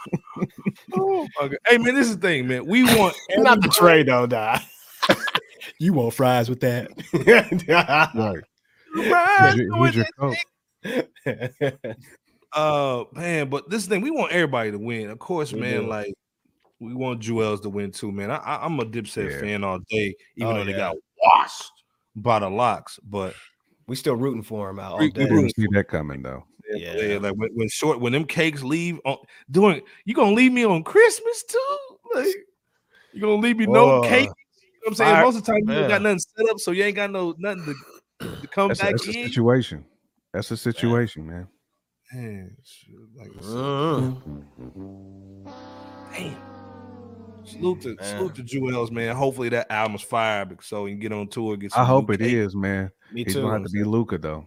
Oh my Hey man, this is the thing, man. We want And not the tray though, die. you want fries with that? Right. Right. Here's your- here's your Coke. Uh man, but this thing we want everybody to win. Of course, We man. do. Like we want Juelz to win too, man. I, I, I'm a Dipset Yeah. fan all day, even Oh, though they yeah. got washed by the LOX. But we still rooting for him out all We- we. Didn't see that coming though. yeah, Yeah. yeah, like when, when short when them cakes leave on doing, you gonna leave me on Christmas too? Like you gonna leave me no Uh, cake? You know what I'm saying? fire- Most of the time you ain't got nothing set up, so you ain't got no nothing to, to come That's, a, back that's a in. situation. That's a situation, man. Man, like I said, Mhm. Damn. Salute to Man. salute to Juelz, man. Hopefully that album's fire because so he can get on tour. Get I hope new it cake. is, man. Me He's too. gonna have to be Luka though.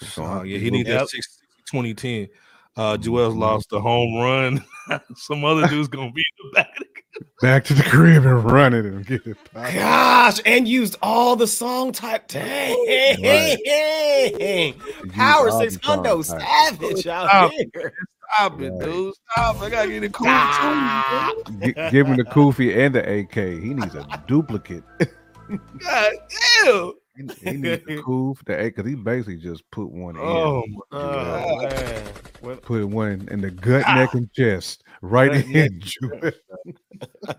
So gonna Oh, yeah, he needs that Yep. 60, 2010. Uh Juelz lost the home run. some other dude's gonna be in the back. Back to the crib and run it and get it. popped. Gosh, and used all the song type. Dang. Use Power all six hundo type. savage out Stop. here. Stop it, Right. dude. Stop. I gotta get it cool Ah. too. Gi- give him the Kofi and the AK. He needs a duplicate. God damn. He, he needs the Koof, the AK, because he basically just put one in. Oh my Oh, man. Put one in the gut, Ah. neck, and chest. Right Right, in. Joel. God.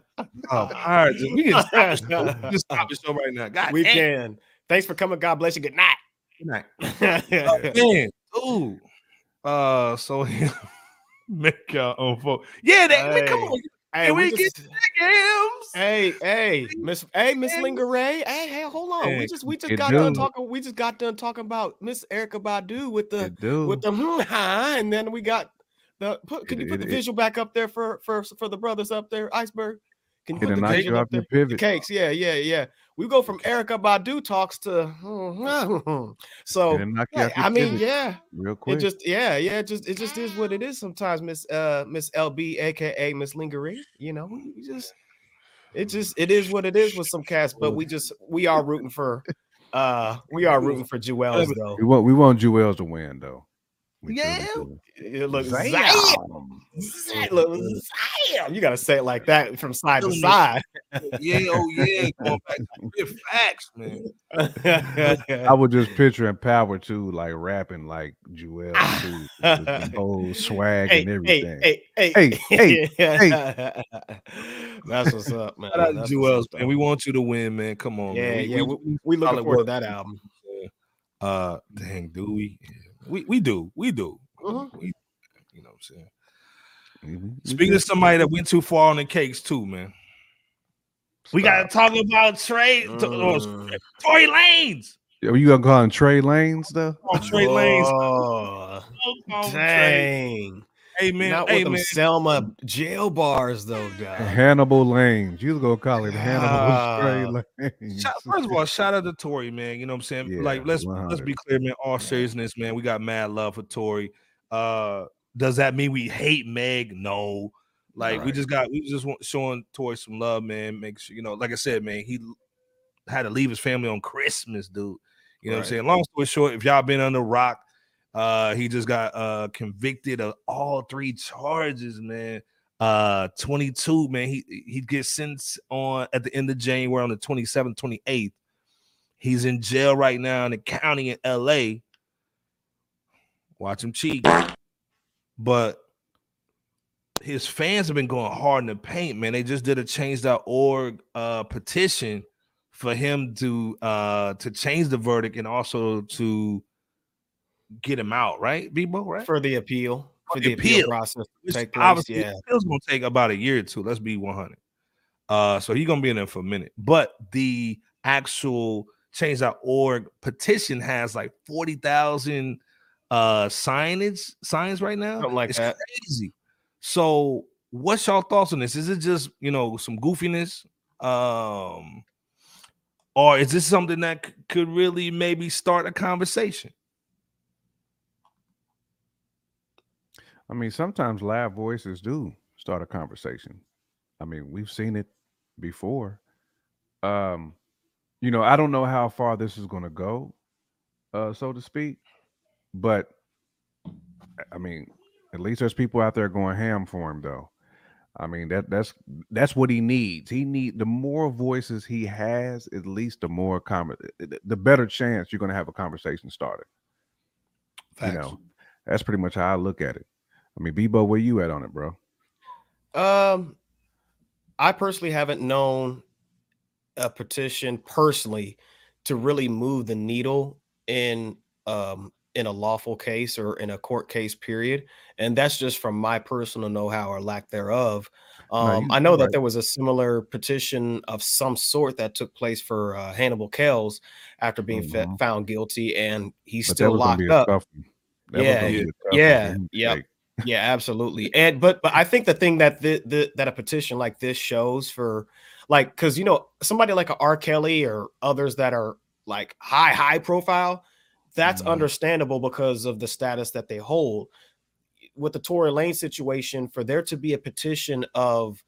All right, just, we can stop the show. We can stop the show right now. God we damn. can. Thanks for coming. God bless you. Good night. Good night. Oh, man, ooh. Uh, so make your own vote. Yeah, that man, come on, hey, we we get just, Gams. hey, hey, Miss, hey, Miss Hey. Lingerie. Hey, hey, hold on. Hey, we just, we just it got done talking. We just got done talking about Miss Erykah Badu with the with the hmm, huh, and then we got the. Put, can It- you put it- the it- visual back up there for for for the brothers up there, Iceberg? Can you put the knock visual up there? your The cakes, yeah, yeah, yeah. We go from Erykah Badu talks to so. It'll knock you yeah, I mean, pivot yeah, real quick. it quick. just yeah, yeah, it just it just is what it is sometimes, Miss uh Miss LB, aka Miss Lingerie. You know, we we just it just it is what it is with some cats, but we just we are rooting for uh we are rooting for Juelz though. we want we want Juelz to win though. We Yeah. It looks Damn. Zam. Zam. Look, Zam. You gotta say it like that from side to side. Yeah, oh yeah, going back to facts, man. I was just picturing Power too, like rapping like Joel too, with the whole swag hey, and hey, everything. hey, hey, Hey, hey, hey. That's what's up, man. Shout out to That's Juelz, man. We want you to win, man. Come on, yeah, man. yeah. We, we looking solid forward to that album. Uh, dang, do we? We we do, we do. Mhm. We, you know what I'm saying. We- we Speaking good. of somebody that went too far on the cakes too, man. We gotta talk about Trey, oh, Mm. Tory Lanez. Are you gonna call him Trey Lanes though? Oh, Trey Lanes. Oh, Trey. Dang. Hey man, Not hey with them. Selma jail bars though, dog. Hannibal Lanes. You was gonna call it Hannibal. Trey Lanes. First of all, shout out to Tory, man. You know what I'm saying? Yeah, like, let's let's be clear, man. All seriousness, man. We got mad love for Tory. Uh, does that mean we hate Meg? No. Like, we just got we just want showing Tory some love, man. Make sure you know, like I said, man, he had to leave his family on Christmas, dude. You know what I'm saying? Long story short, if y'all been on the rock, uh, he just got uh convicted of all three charges, man. Uh 22, man. He he gets sentenced on at the end of January on the 27th, 28th. He's in jail right now in the county in LA. Watch him cheat. But his fans have been going hard in the paint, man. They just did a change.org uh petition for him to uh to change the verdict and also to get him out, right? Bebo, right? For the appeal, for the the appeal, appeal. process to take place. obviously Yeah. it's gonna take about a year or two. Let's be 100. Uh, so he's gonna be in there for a minute. But the actual change.org petition has like 40,000 uh signage signs right now. Something like it's that. crazy. So what's y'all thoughts on this? Is it just you know some goofiness? Um or is this something that c- could really maybe start a conversation? I mean, sometimes loud voices do start a conversation. I mean, we've seen it before. Um, you know, I don't know how far this is going to go, uh, so to speak, but I mean, at least there's people out there going ham for him, though. I mean, that that's that's what he needs. He need the more voices he has, at least the more comment, the better chance you're going to have a conversation started. You know, that's pretty much how I look at it. I mean, Bebo, where you at on it, bro? Um, I personally haven't known a petition personally to really move the needle in um in a lawful case or in a court case period and that's just from my personal know-how or lack thereof um you- i know you're that there was a similar petition of some sort that took place for uh, hannibal kells after being fe- Mhm. found guilty and he's But still that was gonna locked up tough one. That was Yeah, gonna be a tough one yeah, for him to yep. take. yeah absolutely and but but i think the thing that the, the that a petition like this shows for like because you know somebody like a r kelly or others that are like high high profile that's Mhm. understandable because of the status that they hold with the Tory Lane situation for there to be a petition of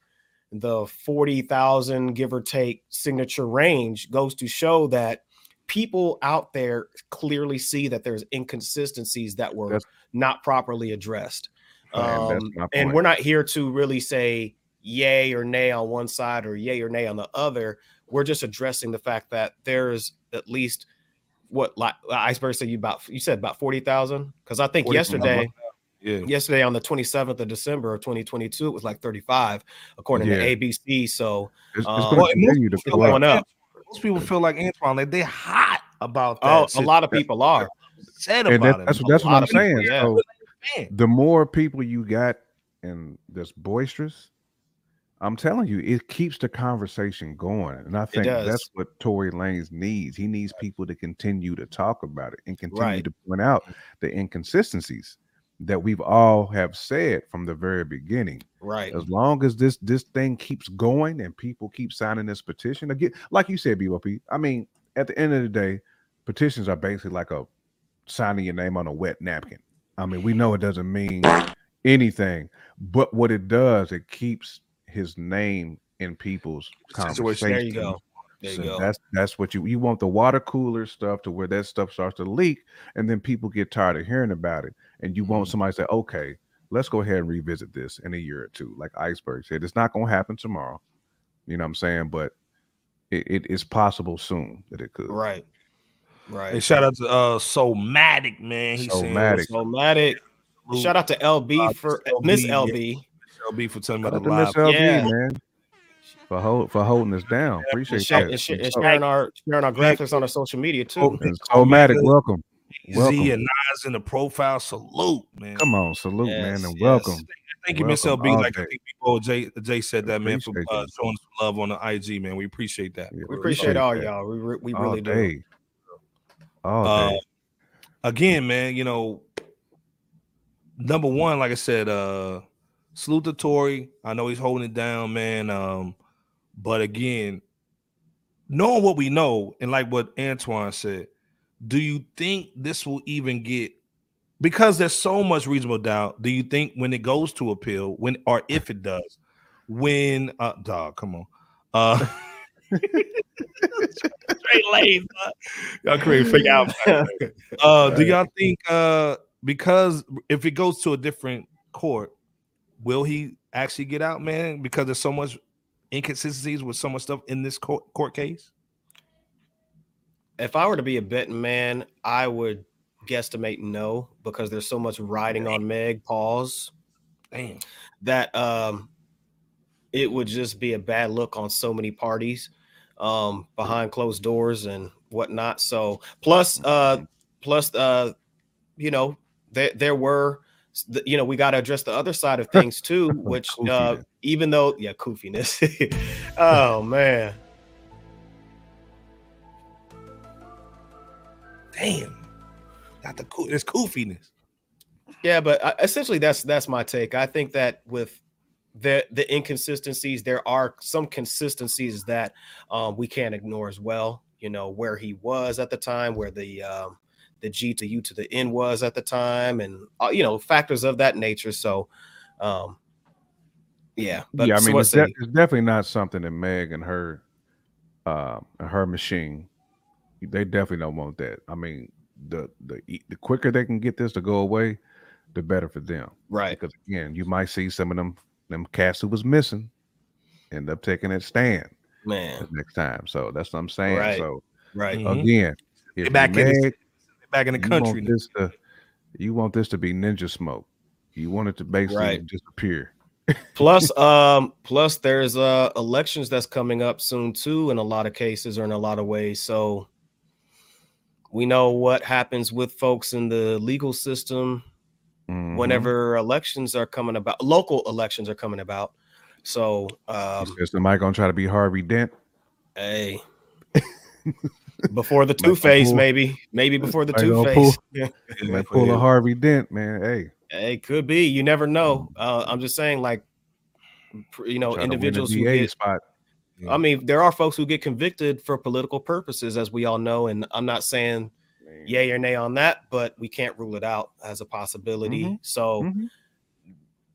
the 40,000 give or take signature range goes to show that people out there clearly see that there's inconsistencies that were That's- not properly addressed. And Um, and we're not here to really say yay or nay on one side or yay or nay on the other. We're just addressing the fact that there's at least what like iceberg said you about you said about 40,000 because I think 40 yesterday Yeah. yesterday on the 27th of December of 2022 it was like 35 according Yeah. to ABC so It's, it's um, going Well, to most people go feel up. up. Most people feel like Antoine, like they're hot about that. oh a lot of people are said And about that, him. that's A that's what I'm of people, saying. yeah. So the more people you got and that's boisterous, I'm telling you, it keeps the conversation going. And I think that's what Tory Lanez needs. He needs people to continue to talk about it and continue Right. to point out the inconsistencies that we've all have said from the very beginning. right As long as this this thing keeps going and people keep signing this petition again, like you said, BOP. I mean, at the end of the day, petitions are basically like a signing your name on a wet napkin. I mean, we know it doesn't mean anything, but what it does, it keeps his name in people's conversation. there you go there you So go That's that's what you you want the water cooler stuff to where that stuff starts to leak, and then people get tired of hearing about it. and you want mm-hmm. somebody to say, okay, let's go ahead and revisit this in a year or two. Like Iceberg said, it's not going to happen tomorrow. You know what I'm saying? But it, it is possible soon that it could. Right. Hey, Right. shout out to uh Somatic, man. He's saying Somatic. So Matic. salute Shout out to LB Uh, for LB, Miss yeah. LB. LB for telling me Shout out the Miss live. LB, Yeah. man, for hold, for holding us down. Appreciate And, share, that. and, share, And and sharing our sharing our graphics on our social media too. Oh, Somatic, welcome. Z Welcome. and Nas in the profile. Salute, man. Come on, salute, Yes, man, and yes. welcome. Thank you, Miss LB. all Like I day. think before Jay Jay said that, man, for uh, showing some love on the IG, man. We appreciate that. Yeah, We appreciate appreciate all that. y'all. We re- we All really do. day. All Uh, again, man, you know, number one, like I said, uh salute to Tory. I know he's holding it down, man. Um, but again, knowing what we know, and like what Antoine said, do you think this will even get because there's so much reasonable doubt? Do you think when it goes to appeal, when or if it does, when uh dog, come on. Uh straight lanes, huh? y'all create fake out. Uh, do y'all think uh because if it goes to a different court, will he actually get out, man? Because there's so much inconsistencies with so much stuff in this court court case. if I were to be a betting man, I would guesstimate no because there's so much riding on Meg pause Damn. that um it would just be a bad look on so many parties um behind closed doors and whatnot. So plus uh plus uh you know there there were you know we got to address the other side of things too which uh even though yeah koofiness oh man Damn. Got the cool. It's koofiness. Yeah, but uh, essentially that's that's my take. I think that with the the inconsistencies, there are some consistencies that um, we can't ignore as well. You know where he was at the time, where the um, the G to U to the N was at the time, and uh, you know factors of that nature. So, um, yeah, but yeah, I mean, let's it's, de- it's definitely not something that Meg and her, uh, and her machine, they definitely don't want that. I mean, the the the quicker they can get this to go away, the better for them. right, Because again, you might see some of them them cats who was missing end up taking that stand man, the next time. So that's what I'm saying. Right. So right, Mhm. again, if Get back you in the- Meg, Back in the you country. want this to you want this to be ninja smoke. You want it to basically Right. disappear. plus um plus there's uh elections that's coming up soon too in a lot of cases or in a lot of ways so we know what happens with folks in the legal system Mhm. whenever elections are coming about local elections are coming about so um says somebody gonna try to be Harvey Dent. hey before the two-face maybe maybe before the Yeah, Might pull a. Harvey Dent, man. Hey, it could be you never know uh i'm just saying like you know try to win a individuals who get spot. Yeah. I mean, there are folks who get convicted for political purposes, as we all know, and I'm not saying yay or nay on that, but we can't rule it out as a possibility. Mhm. So Mhm.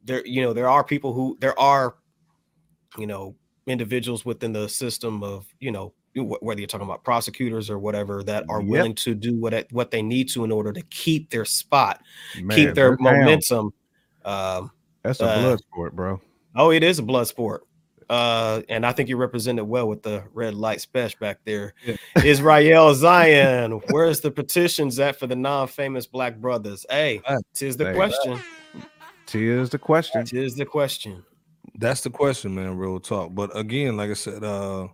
there, you know, there are people who there are, you know, individuals within the system of, you know, whether you're talking about prosecutors or whatever that are Yep. willing to do what it- what they need to in order to keep their spot, Man, keep their momentum. Um, That's a uh, blood sport, bro. Oh, it is a blood sport. Uh, and I think you represented well with the red light special back there. Yeah. Israel Zion, where's the petitions at for the non-famous black brothers? Hey, tis the question. Tis the question. Tis the question. That's the question, man. Real talk. But again, like I said, uh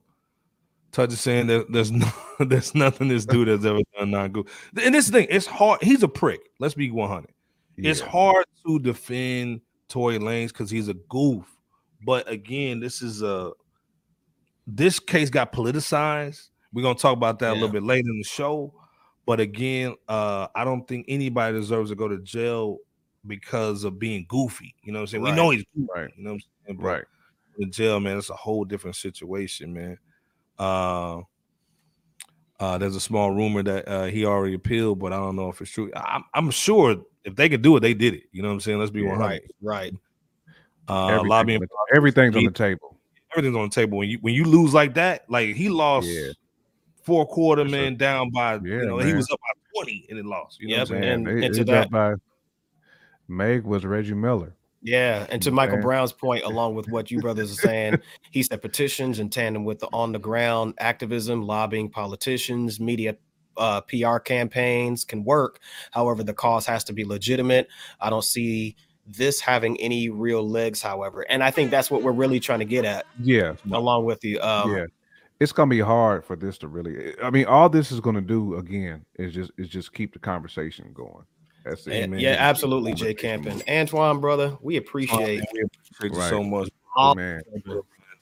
Touch is saying that there's no there's nothing this dude has ever done not good. And this thing, it's hard. He's a prick. Let's be 100. It's hard to defend Tory Lanez because he's a goof. But again, this is a this case got politicized. We're gonna talk about that a little bit later in the show. But again, uh, I don't think anybody deserves to go to jail because of being goofy. You know what I'm saying? We know he's goofy, Right. you know what I'm saying? But Right. in jail, man, it's a whole different situation, man. Uh, uh, there's a small rumor that uh, he already appealed, but I don't know if it's true. I'm, I'm sure if they could do it, they did it. You know what I'm saying? Let's be Yeah. 100. Right, right. Uh, Everything lobbying, on the- everything's on the table. everything's on the table. When you when you lose like that, like he lost Yeah. four quarter That's a- man down by Yeah, you know he was up by 20 and it lost. You know Yep, what I'm saying? and it- into that- by Meg was Reggie Miller. Yeah, and to Okay. Michael Brown's point, along with what you brothers are saying, he said petitions in tandem with the on the ground activism, lobbying politicians, media uh, PR campaigns can work. However, the cause has to be legitimate. I don't see this having any real legs, however, and I think that's what we're really trying to get at, Yeah, along with the um, yeah. It's gonna be hard for this to really. I mean, all this is gonna do again is just is just keep the conversation going. That's it. yeah, man. yeah, absolutely, Jay Campen, Antoine, brother, we Oh, appreciate. man, we appreciate you so much. all- man.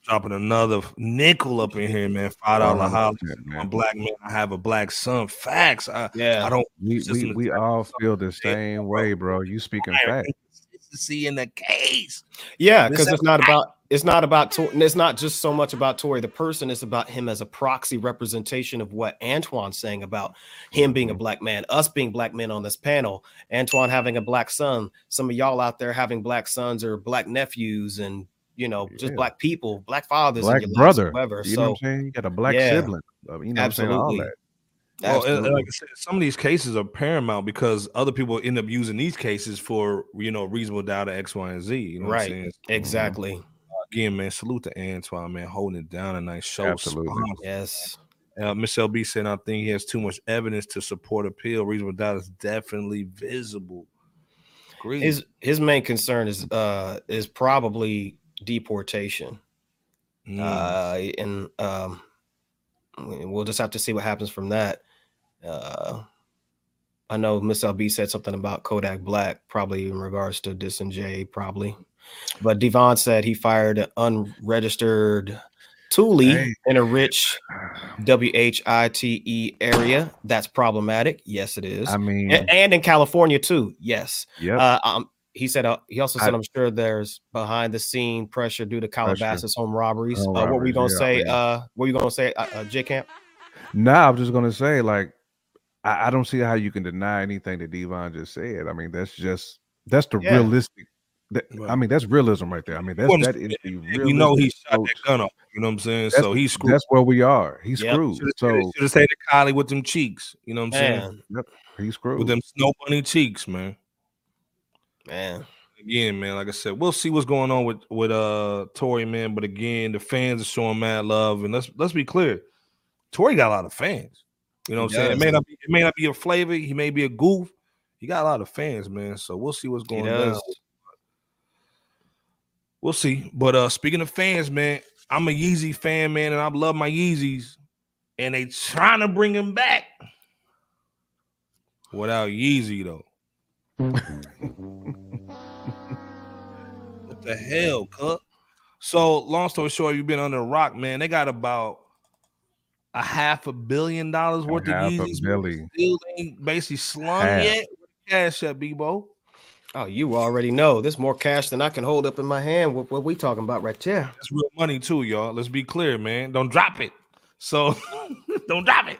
Dropping another nickel up in here, man. Five dollar 100%, man. I'm black man. I have a black son. Facts. I, Yeah, I don't We we, we all feel the same way, bro. You speaking fact. Consistency in the case. Yeah, because it's not about it's not about Tor- it's not just so much about Tory the person. It's about him as a proxy representation of what Antoine's saying about him being a Mm-hmm. black man, us being black men on this panel, Antoine having a black son, some of y'all out there having black sons or black nephews, and you know just Yeah. black people, black fathers, Black in your lives, brother. whoever. You know So what I'm saying? You got a black Yeah. sibling. uh, You know what I'm saying? All Absolutely. that. Well, and- and absolutely. like I said, some of these cases are paramount because other people end up using these cases for you know reasonable doubt of X, Y, and Z. You know what Right. I'm saying? exactly. Again, man, salute to Antoine, man, holding it down a nice show. Absolutely. sponsor. Yes. Uh, Miss LB said, I think he has too much evidence to support appeal. Reasonable doubt is definitely visible. Agree. His his main concern is uh is probably deportation. Mm. uh, and um, we'll just have to see what happens from that. Uh, I know Miss LB said something about Kodak Black, probably in regards to Dis and J, probably. But Devon said he fired an unregistered Thule Hey. in a rich WHITE E area. That's problematic. Yes, it is. I mean, A- and in California too. Yes. yep. Uh, um, he said. Uh, he also said, I- "I'm sure there's behind the scene pressure due to Calabasas home robberies." Home uh, what we you gonna yeah, say? Uh, what you gonna say? Uh, uh, J Camp? Nah, I'm just gonna say, like, I, I don't see how you can deny anything that Devon just said. I mean, that's just that's the Yeah. realistic. That, I mean, that's realism right there. I mean, that's Well, that is the realistic. we know he shot approach. that gun off. You know what I'm saying? That's- so he's screwed. That's where we are. He's Yep. screwed. Should So have stayed at Kylie with them cheeks. You know what I'm saying? Man, he's screwed. With them snow bunny cheeks, man. man, Again, man, like I said, we'll see what's going on with with uh Tory, man. But again, the fans are showing mad love, and let's let's be clear, Tory got a lot of fans. You know what He I'm saying? It may not be it may not be a flavor, he may be a goof. He got a lot of fans, man. So we'll see what's going on. We'll see. But uh speaking of fans, man, I'm a Yeezy fan, man, and I love my Yeezys. And they trying to bring him back without Yeezy though. What the hell, cut? So long story short, you've been under a rock, man. They got about a half a billion dollars A worth of half a Yeezys. billion. Still ain't basically slung Half. yet. Where the Cash up, Bebo. Oh, you already know. There's more cash than I can hold up in my hand. What, what we talking about right there? That's real money too, y'all. Let's be clear, man. Don't drop it. So don't drop it.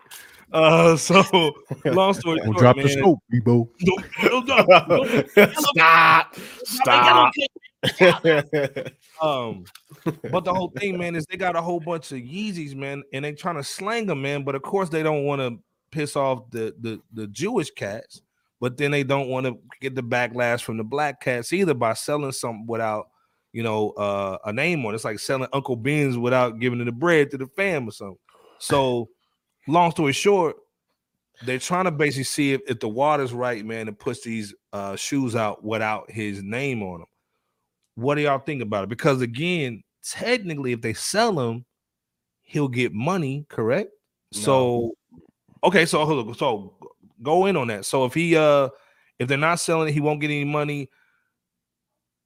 Uh, so long story Don't short, drop man, the scope, Bebo. Don't, don't drop- don't- Stop! Stop! Um, but the whole thing, man, is they got a whole bunch of Yeezys, man, and they trying to slang them, man. But of course, they don't want to piss off the the the Jewish cats, but then they don't want to get the backlash from the black cats either by selling something without, you know, uh, a name on. it. It's like selling Uncle Ben's without giving the bread to the fam or something. So, long story short, they're trying to basically see if, if the water's right, man, and push these uh, shoes out without his name on them. What do y'all think about it? Because again, technically, if they sell him, he'll get money, correct? So, okay, so so go in on that. So if he uh if they're not selling it, he won't get any money.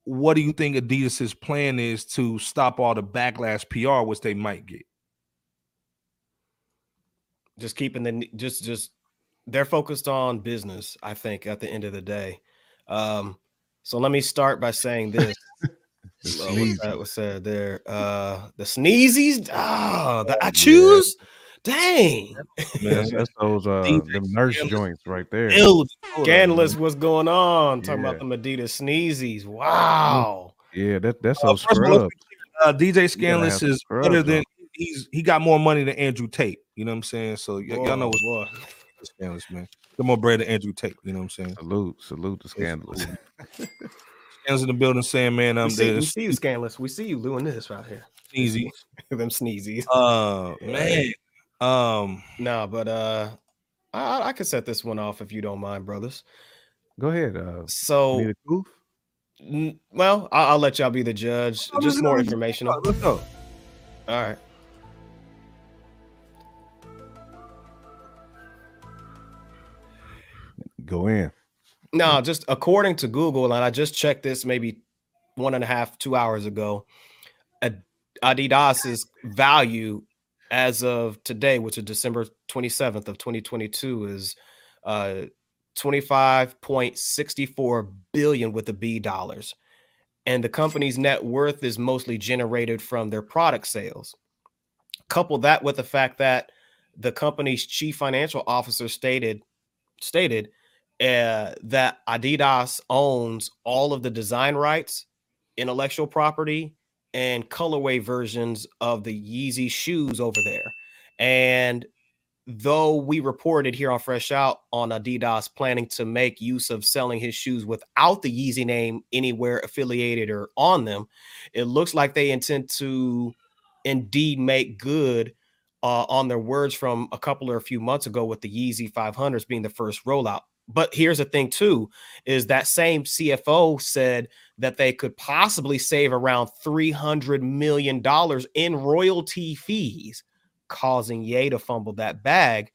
What do you think Adidas's plan is to stop all the backlash PR, which they might get? just keeping the just just they're focused on business i think at the end of the day um so let me start by saying this The what's that was said there uh the sneezies ah the i choose dang Man, That's, that's those uh DJ them nurse Scandalous. joints right there. ill- scandalous what's going on talking Yeah. about the medidas sneezies wow Yeah, that that's Uh, those first of all, let's scrubs. be clear, uh, DJ Scandalous is scrubs better than he's he got more money than Andrew Tate. You know what I'm saying? So y- y'all know what's boy. Scandalous, man. The more bread to Andrew Tate. You know what I'm saying? Salute, salute the scandalous. Scandalous in the building saying, man, I'm see, we see you, Scanless. We see you doing this right here. Easy. Them sneezies. Uh, man. Um, No, but uh, I, I could set this one off if you don't mind, brothers. Go ahead. Uh, So, need a n- well, I'll, I'll let y'all be the judge. Oh, Just more go. informational. let's go. All right. Go in. No, just according to Google, and I just checked this maybe one and a half, two hours ago. Adidas's value as of today, which is December 27th of 2022, is uh 25.64 billion with the B dollars. And the company's net worth is mostly generated from their product sales. Couple that with the fact that the company's chief financial officer stated stated uh, that Adidas owns all of the design rights, intellectual property, and colorway versions of the Yeezy shoes over there. And though we reported here on Fresh Out on Adidas planning to make use of selling his shoes without the Yeezy name anywhere affiliated or on them, it looks like they intend to indeed make good uh, on their words from a couple or a few months ago with the Yeezy 500s being the first rollout. But here's the thing, too, is that same CFO said that they could possibly save around $300 million in royalty fees, causing Ye to fumble that bag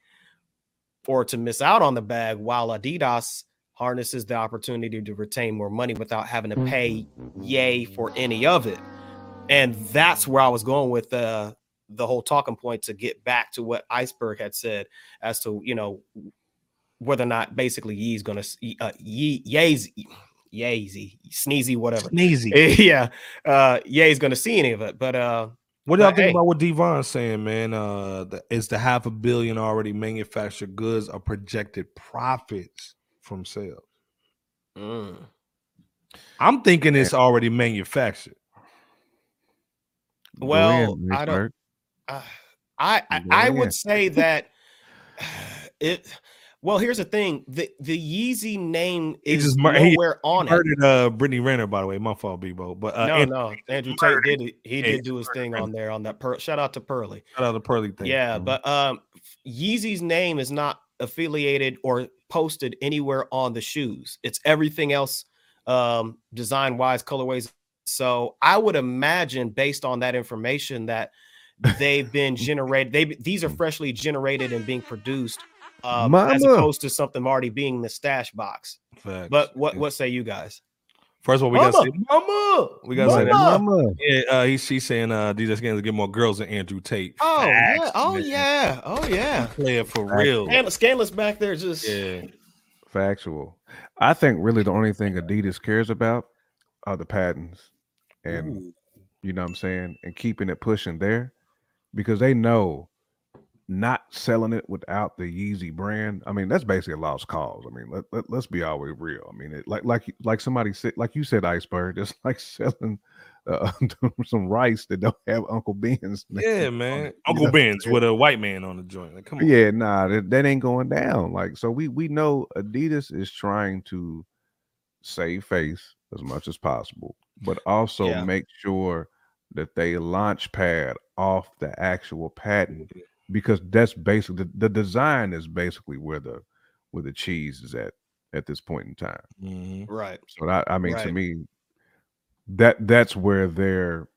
or to miss out on the bag while Adidas harnesses the opportunity to retain more money without having to pay Ye for any of it. And that's where I was going with uh, the whole talking point to get back to what Iceberg had said as to, you know, whether or not basically Yee's gonna uh Yee Yee's Yeezy sneezy whatever. Sneezy. yeah. Uh Yee's gonna see any of it. But uh What do y'all think hey. about what Devon's saying, man? Uh, the, is the half a billion already manufactured goods or projected profits from sales? mm, I'm thinking it's already manufactured. Well in, I don't uh, I I, I would say that it well here's the thing the the Yeezy name He is just mur- he- nowhere on it. Murdered uh Brittany Renner, by the way. My fault, Bebo. But uh, no, and no, Andrew Tate did it. He did do his thing on there on that. Per- shout out to Pearly. shout out the Pearly thing. Yeah, but um Yeezy's name is not affiliated or posted anywhere on the shoes. It's everything else um design wise, colorways. So I would imagine based on that information that they've been generated. They these are freshly generated and being produced um, as Mama. opposed to something already being the stash box. Facts. But what Yeah. what say you guys? first of all, we got to say, Mama, we gotta say that. Mama. Mama. yeah, uh, he, she's saying uh, DJ Scans get more girls than Andrew Tate. Oh yeah, oh man. yeah, oh yeah. Play it for Facts. real. And Scanless back there just Yeah. Factual. I think really the only thing Adidas cares about are the patents. And Ooh. you know what I'm saying? And keeping it pushing there because they know not selling it without the Yeezy brand. I mean, that's basically a lost cause. I mean, let, let, let's be always real. I mean, it, like like like somebody said, like you said, iceberg. It's like selling uh, some rice that don't have Uncle Ben's. name Yeah, man. it, Uncle know? Ben's with a white man on the joint. Like, come on. Yeah, nah, that, that ain't going down. Like, so we we know Adidas is trying to save face as much as possible, but also Yeah. make sure that they launch pad off the actual patent because that's basically the, the design is basically where the where the cheese is at at this point in time. Mhm. right. So that I mean to me that that's where they're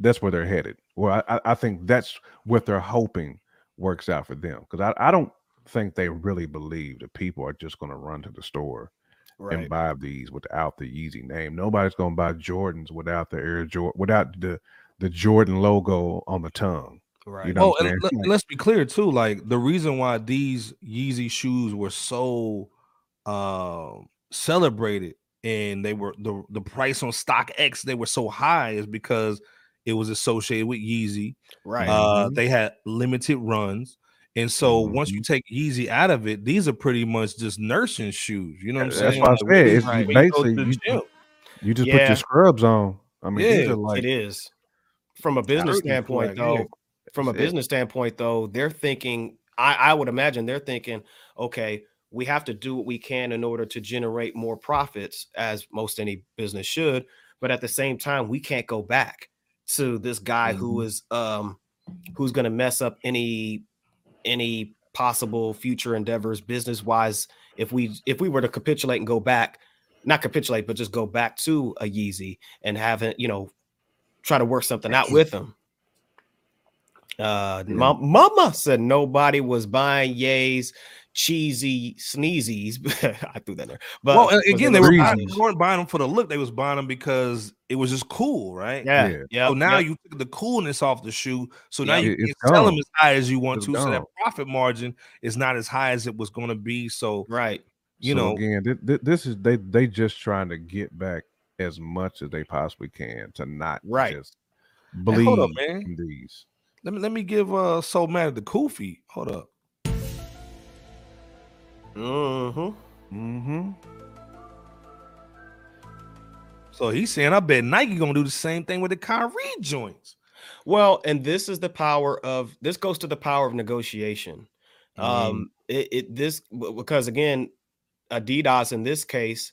that's where they're headed. Well, I, I- I think that's what they're hoping works out for them because I, I don't think they really believe that people are just going to run to the store Right. and buy these without the Yeezy name. Nobody's going to buy Jordans without the Air Jordan without the the Jordan logo on the tongue. Right. know Oh, and saying? let, us be clear too. Like the reason why these Yeezy shoes were so um celebrated and they were the the price on StockX they were so high is because it was associated with Yeezy. right. Uh, Mhm. they had limited runs. And so once you take Yeezy out of it, these are pretty much just nursing shoes. You know what I'm That's saying? why I Like, said when you- it's Right. when you basically you, you just put your scrubs on. I mean, these Yeah, are like it is. From a business standpoint, though, yeah. From a business standpoint, though, they're thinking. I, I would imagine they're thinking, okay, we have to do what we can in order to generate more profits, as most any business should. But at the same time, we can't go back to this guy who Mhm. is um who's going to mess up any any possible future endeavors business wise if we if we were to capitulate and go back not capitulate but just go back to a yeezy and have it you know try to work something out with them uh Yeah. ma- mama said nobody was buying yays cheesy sneezies i threw that there but well, again, it they were buying, they weren't buying them for the look. They was buying them because it was just cool, right? yeah Yeah. yeah So now you took the coolness off the shoe. So now Yeah. you It- can sell them as high as you want It's to. So that profit margin is not as high as it was going to be. So right you So know, again, thi- thi- this is they they just trying to get back as much as they possibly can to not Right. just Hey, bleed hold up, man. from these. Let me let me give uh Soul Mad the Kofi. Hold up. mm-hmm. Mm-hmm. So he's saying, I bet Nike gonna do the same thing with the Kyrie joints. Well, and this is the power of this goes to the power of negotiation. Um, it, it this because again, Adidas in this case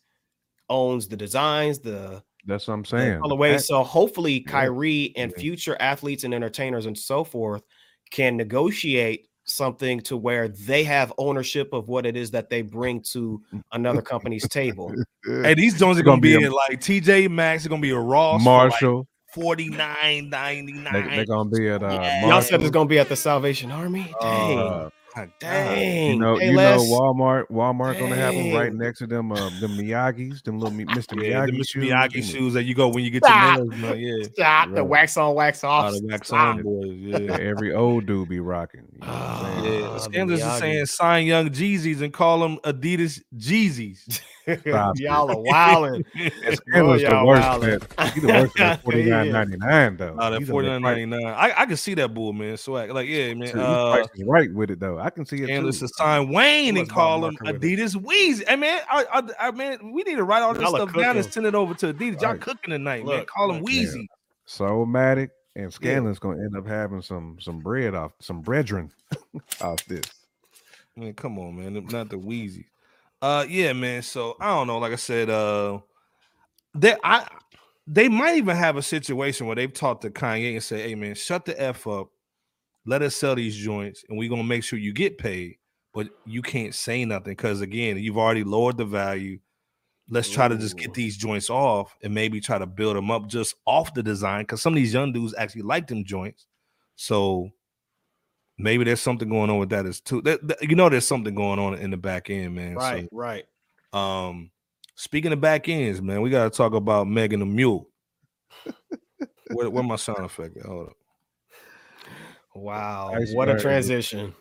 owns the designs, the, That's what I'm the saying. The colorways. fact- So hopefully, Yeah. Kyrie and future athletes and entertainers and so forth can negotiate something to where they have ownership of what it is that they bring to another company's table. Hey, these joints are gonna, gonna be, be a- in like TJ Maxx. It's gonna be a Ross Marshall. forty nine ninety They, nine. they're gonna be at uh, Yeah. Y'all said it's gonna be at the Salvation Army. Dang, uh, dang. you know, Hey, you know, Les. Walmart. Walmart gonna have them right next to them. Uh, them Miyagi's, them little Mi- Mr. Yeah, the Miyagi Mr. shoes. Miyagi them- shoes that you go when you get Stop. your nails done. Yeah. Stop the wax on, wax off. Out of wax Stop. on boys. Yeah. every old dude be rocking. You know what I'm saying? Yeah, Ah, the the is saying sign young Jeezys and call them Adidas Jeezys. Stop it. y'all are wilding. That Boy, was the y'all worst. wildin'. Man. He the worst Yeah. at forty nine ninety nine though. Out of He's a forty little nine price- ninety nine. I, I can see that bull, man. Swag. Like, yeah, man. See, he Uh, price right with it though. I can see it Scandalous too. to sign Wayne and call him Marker with it. Adidas Weezy. Hey man, I, I, I man, we need to write all this Y'all stuff down and send it over to Adidas. Y'all Right. cooking tonight, man. Call him look. Weezy. So Matic and Scanlon's gonna end up having some some bread off some brethren off this. Man, come on, man. Not the Wheezy. Uh yeah, man. So I don't know. Like I said, uh they I they might even have a situation where they've talked to Kanye and say, hey man, shut the F up. Let us sell these joints and we're gonna make sure you get paid, but you can't say nothing because again, you've already lowered the value. Let's try to just get these joints off and maybe try to build them up just off the design because some of these young dudes actually like them joints. So maybe there's something going on with that as too. That, that- you know, there's something going on in the back end, man. right, right. Um, speaking of back ends, man, we got to talk about Megan the Mule. where, where my sound effect? Hold up. Wow. What a transition.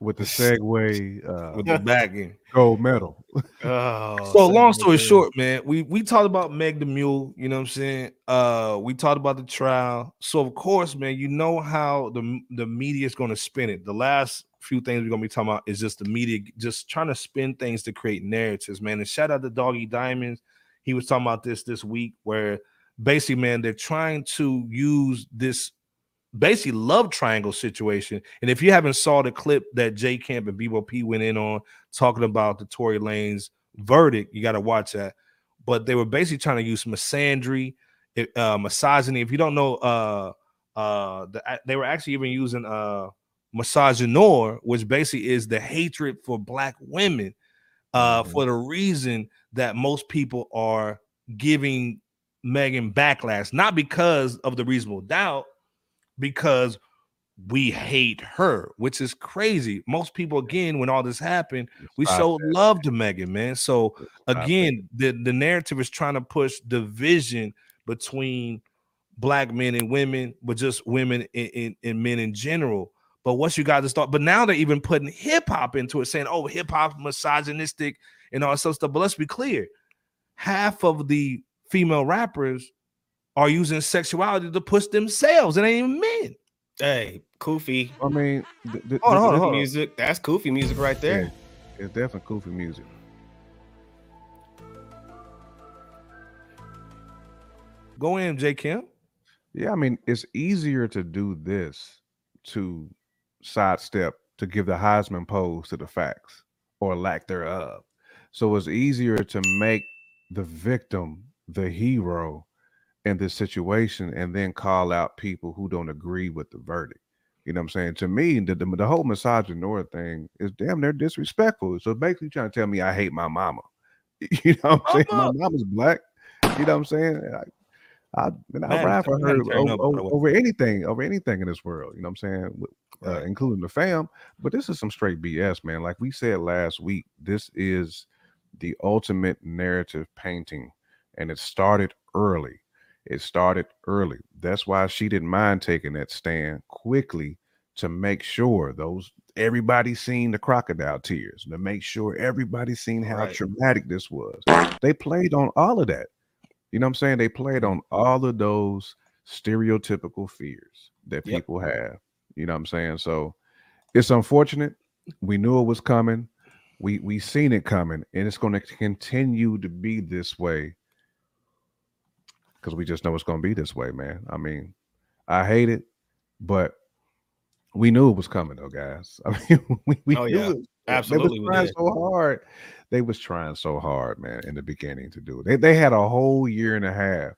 With the segue uh, With the back end. gold medal. Oh, So long story good. short, man, we we talked about Meg the Mule, you know what I'm saying? Uh we talked about the trial. So of course, man, you know how the the media is going to spin it. The last few things we're going to be talking about is just the media just trying to spin things to create narratives, man. And shout out to Doggy Diamonds. He was talking about this this week where basically, man, they're trying to use this basically love triangle situation. And if you haven't saw the clip that J Camp and Bebo P went in on talking about the Tory Lanez verdict, you got to watch that. But they were basically trying to use misandry, uh, misogyny. If you don't know, uh, uh, the, they were actually even using uh, misogynoir, which basically is the hatred for black women, uh, Mhm. for the reason that most people are giving Megan backlash, not because of the reasonable doubt, because we hate her, which is crazy. Most people, again, when all this happened, we Stop showed that. love to Megan, man. So again, the, the narrative is trying to push division between black men and women, but just women and, and, and men in general. But once you got to start, but now they're even putting hip hop into it, saying, oh, hip hop misogynistic and all that stuff. But let's be clear half of the female rappers are using sexuality to push themselves. It ain't even men. Hey, Kofi. I mean, th- th- Hold on, hold on, This hold on. music. That's Kofi music right there. Yeah, it's definitely goofy music. Go in, J. Kim. Yeah, I mean, it's easier to do this to sidestep to give the Heisman pose to the facts or lack thereof. So it's easier to make the victim the hero in this situation and then call out people who don't agree with the verdict. You know what I'm saying? To me, the, the, the whole misogynoir thing is damn near disrespectful. So basically trying to tell me I hate my mama. You know what I'm saying? My mama's black. You know what I'm saying? I, I, man, I Man, ride for her over, over, over anything, over anything in this world. You know what I'm saying? Uh, Right. including the fam. But this is some straight BS, man. Like we said last week, this is the ultimate narrative painting, and it started early. It started early. That's why she didn't mind taking that stand quickly to make sure those everybody seen the crocodile tears, to make sure everybody seen how Right. traumatic this was. They played on all of that. You know what I'm saying? They played on all of those stereotypical fears that Yep. people have. You know what I'm saying? So it's unfortunate. We knew it was coming. We we seen it coming, and it's going to continue to be this way because we just know it's going to be this way, man. I mean, I hate it, but we knew it was coming, though, guys. I mean, we, we Oh, knew yeah. it. Absolutely they we was trying so hard. They was trying so hard, man, in the beginning to do it. They they had a whole year and a half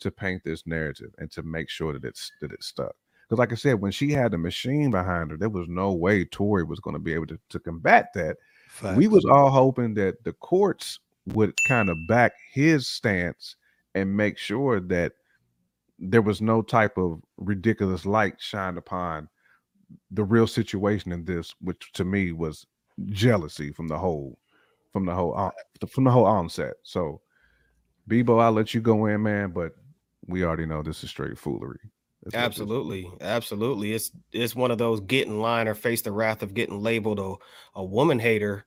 to paint this narrative and to make sure that it's that it stuck. Because, like I said, when she had the machine behind her, there was no way Tory was going to be able to, to combat that. We was all hoping that the courts would kind of back his stance and make sure that there was no type of ridiculous light shined upon the real situation in this, which to me was jealousy from the whole, from the whole, from the whole onset. So, Bebo, I'll let you go in, man, but we already know this is straight foolery. That's what this. Absolutely, absolutely. It's it's one of those get in line or face the wrath of getting labeled a, a woman hater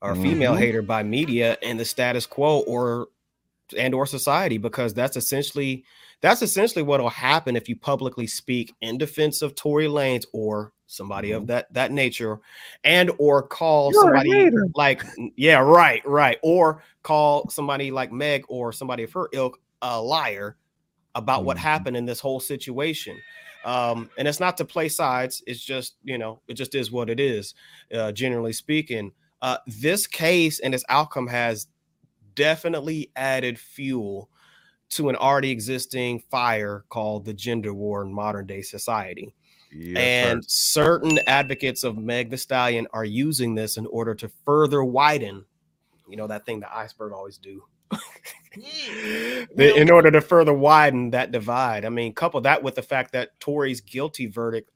or female Mhm. hater by media and the status quo or and or society because that's essentially that's essentially what will happen if you publicly speak in defense of Tory Lanez or somebody of that that nature and or call You're somebody like yeah right right or call somebody like Meg or somebody of her ilk a liar about what Mhm. happened in this whole situation. Um and it's not to play sides it's just you know it just is what it is uh generally speaking. Uh this case and its outcome has definitely added fuel to an already existing fire called the gender war in modern day society Yes, sir. and certain advocates of Meg the Stallion are using this in order to further widen, you know, that thing the iceberg always do. The- in order to further widen that divide. I mean, couple that with the fact that Tory's guilty verdict,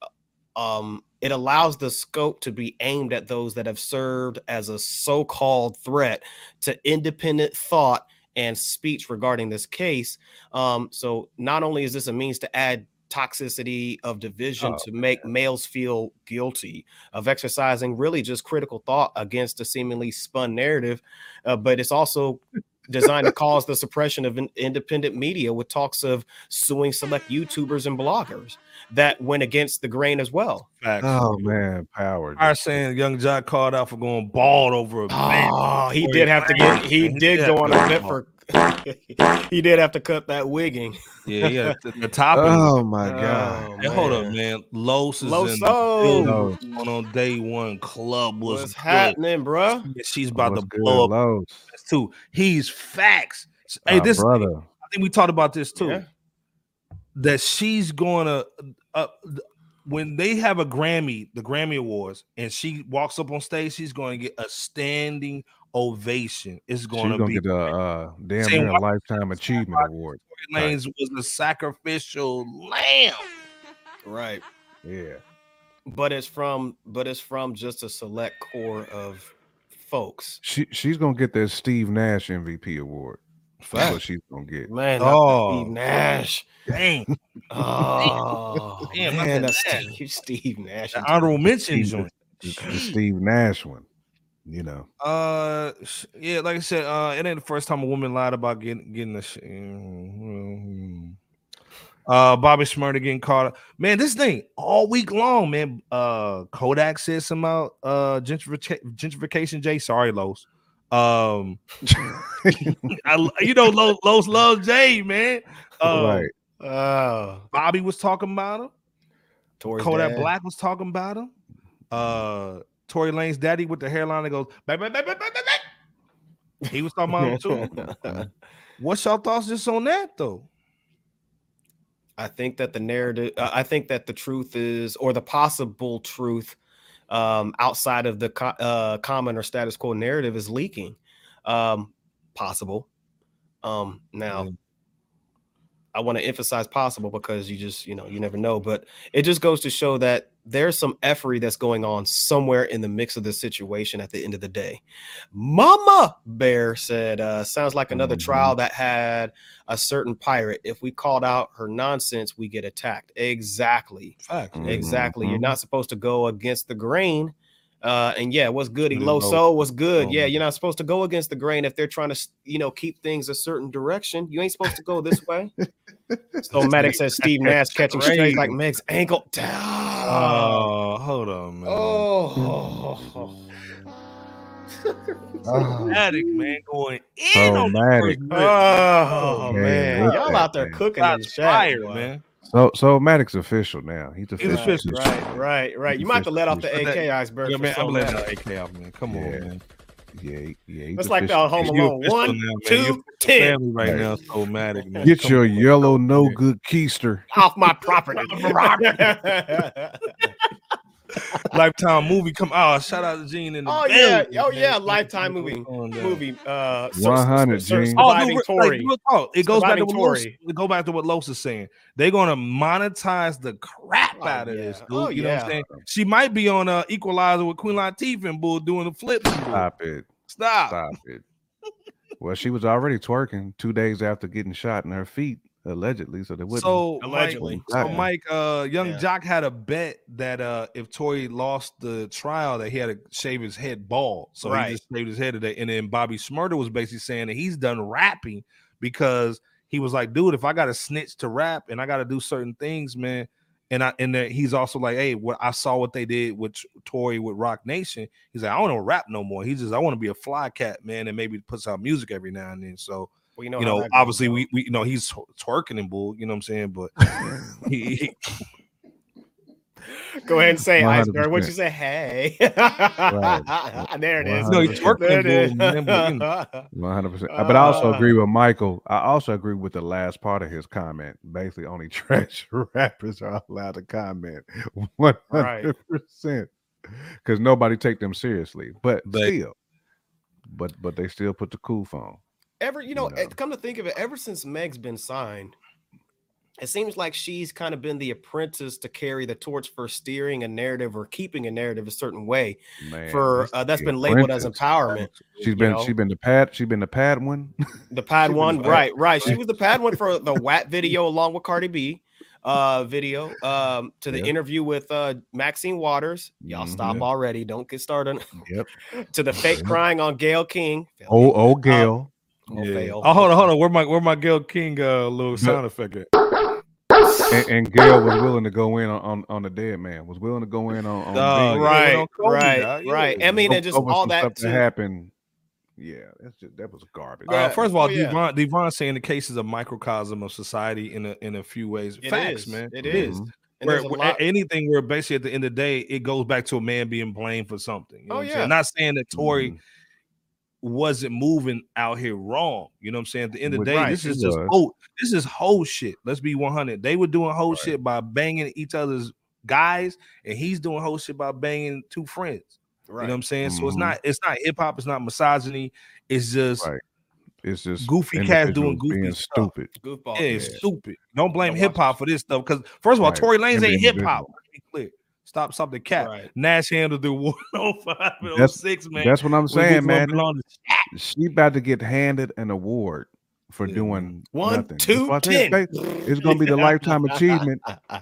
um, it allows the scope to be aimed at those that have served as a so-called threat to independent thought and speech regarding this case. Um, so not only is this a means to add toxicity of division Oh, to make males feel guilty of exercising really just critical thought against a seemingly spun narrative, uh, but it's also designed to cause the suppression of in- independent media with talks of suing select YouTubers and bloggers that went against the grain as well. Facts. Oh man, power. I saying Yung Joc called out for going bald over a man. Oh, he did have to get. He did go on a yeah. bit for. he did have to cut that wigging. Yeah, yeah. The, the top. Oh my oh, god. Oh, Hey, hold up, man. Los is Loso. in the Los. on day one. Club was What's happening, bruh? Yeah, She's about What's to good, blow up Los? Too. He's facts. Hey, My this brother. I think we talked about this too. Yeah. That she's gonna uh, when they have a Grammy, the Grammy Awards, and she walks up on stage, she's going to get a standing ovation. It's going to gonna be get a uh, damn near a lifetime achievement award. Tory Lanez was a sacrificial lamb. Right. Yeah. But it's from. But it's from just a select core of folks. She she's gonna get that Steve Nash MVP award. That's what she's gonna get. Man, Oh. Steve Nash. Dang, Oh, Damn, man, that's Nash. Steve, Steve Nash. the honorable mention Steve- joint. The, the Steve Nash one. You know. Uh, yeah, like I said, uh, it ain't the first time a woman lied about getting getting the. Sh- mm, uh, Bobby Shmurda getting caught. up. Man, this thing all week long, man. Uh, Kodak said some out. Uh, gentrification, gentrification. Jay, sorry, Los. Um, I, you know, Los, Los love Jay, man. Um, right. Oh, Bobby was talking about him. Tory's Kodak dad. Black was talking about him. Uh, Tory Lanez' daddy with the hairline that goes back, back, back, back, back, back, back. He was talking about him too. What's your thoughts just on that though? I think that the narrative, uh, I think that the truth is, or the possible truth um, outside of the co- uh, common or status quo narrative is leaking. Um, possible. Um, now, Mm. I want to emphasize possible because you just, you know, you never know, but it just goes to show that there's some effery that's going on somewhere in the mix of the situation at the end of the day. Mama Bear said, uh, sounds like another Mhm. trial that had a certain pirate. If we called out her nonsense, we get attacked. Exactly. Mhm. Exactly. You're Mhm. not supposed to go against the grain. Uh, and yeah, what's good, Good low low. soul, what's good. Yeah, Mhm. you're not supposed to go against the grain if they're trying to, you know, keep things a certain direction. You ain't supposed to go this way. so Maddox says Steve Nash catching straight like Meg's ankle. Oh, Oh, hold on, man. oh. Matic, man, going in So on the Matic. first rip. Oh, man, man, y'all out there that. cooking in the Shots chat, fired, boy. man. So so Maddox official now. He's He's official. official. Right, right, right. You might have to let off the But that- AK iceberg. Yeah, man, so I'm letting long. that AK off, man. Come Yeah. on, man. Yeah, yeah. It's like the. Home You Alone. One, now, man. two, You ten. Family right now, so Matic, man. Get Come your on, man. yellow no good keister. off my property. Lifetime movie come out. Oh, shout out to Gene in the Oh, yeah. building, Oh, yeah. Lifetime movie. movie. Uh, 100, Sur- Gene. Oh, Surviving no, re- Tory. like, real talk. It goes back to what Los, go back to what Los is saying. They're gonna monetize the crap Oh, out of yeah. this, dude. Oh, you know what yeah. I'm saying? She might be on uh Equalizer with Queen Latifah and Bull doing the flips. and bull. Stop it. Stop. Stop it. Well, she was already twerking two days after getting shot in her feet, allegedly. So they wouldn't. So Allegedly. Mike, so Mike, uh, young Yeah. Jock had a bet that uh, if Tory lost the trial, that he had to shave his head bald. So Right. he just shaved his head today. And then Bobby Shmurda was basically saying that he's done rapping because he was like, dude, if I got to snitch to rap and I got to do certain things, man. And I and then he's also like, hey, what I saw what they did with Tory with Roc Nation. He's like, I don't want to rap no more. He just I want to be a fly cat, man, and maybe puts out music every now and then. So Well, you know, you know, that goes, obviously we, we you know he's twerking and bull, you know what I'm saying? But he, he- go ahead and say 100%. iceberg. What you say? Hey, there it is. No, he's twerking There it is. bull, man, but, you know. One hundred percent. But I also Uh, agree with Michael. I also agree with the last part of his comment. Basically, only trash rappers are allowed to comment. One hundred percent. Because nobody take them seriously. But But- still, but but they still put the cool phone. Ever you know, You know. come to think of it ever since meg's been signed it seems like she's kind of been the apprentice to carry the torch for steering a narrative or keeping a narrative a certain way Man, for uh, that's been labeled as empowerment She's been know? she been the pad she's been the pad one. the pad one right right she was the pad one for the WAP video along with cardi b uh video um to the Yep. interview with uh maxine waters y'all stop Mhm. already don't get started Yep. to the fake crying on Gayle King Oh oh Gayle. Oh, fail. Oh, hold on, hold on. Where my where my Gayle King uh little sound effect at? and, and Gayle was willing to go in on, on, on the dead man. Was willing to go in on, on Dog, Bing. yeah, right on Kobe, right dog, right yeah. i mean and just over all that stuff too. happened. Yeah, that's just that was garbage. Uh, first of all, Oh, yeah. Devon Devon saying the case is a microcosm of society in a in a few ways. It Facts, is. man. It It is. Mhm. And Where, where- anything where basically at the end of the day, it goes back to a man being blamed for something. You know Oh, what I'm yeah. saying? Not saying that Tory Mhm. Wasn't moving out here wrong. You know what I'm saying? At the end of the day, Right, this is just was. whole, this is whole shit. Let's be 100. They were doing whole Right. shit by banging each other's guys, and he's doing whole shit by banging two friends. right You know what I'm saying? So it's Mhm. not it's not hip hop, it's not misogyny, it's just Right. It's just goofy cats doing individuals goofy being stuff. stupid. goofball Yeah, it's stupid. Don't blame hip hop for this stuff. Because first of all, Right. Tory Lanez ain't hip hop. be clear. Stop, stop the cap. Right. Nash handled the 105 and That's- 06, man. That's what I'm saying, man. She about to get handed an award for Yeah, doing One, nothing. two, That's why I ten. said they- It's gonna be the lifetime achievement.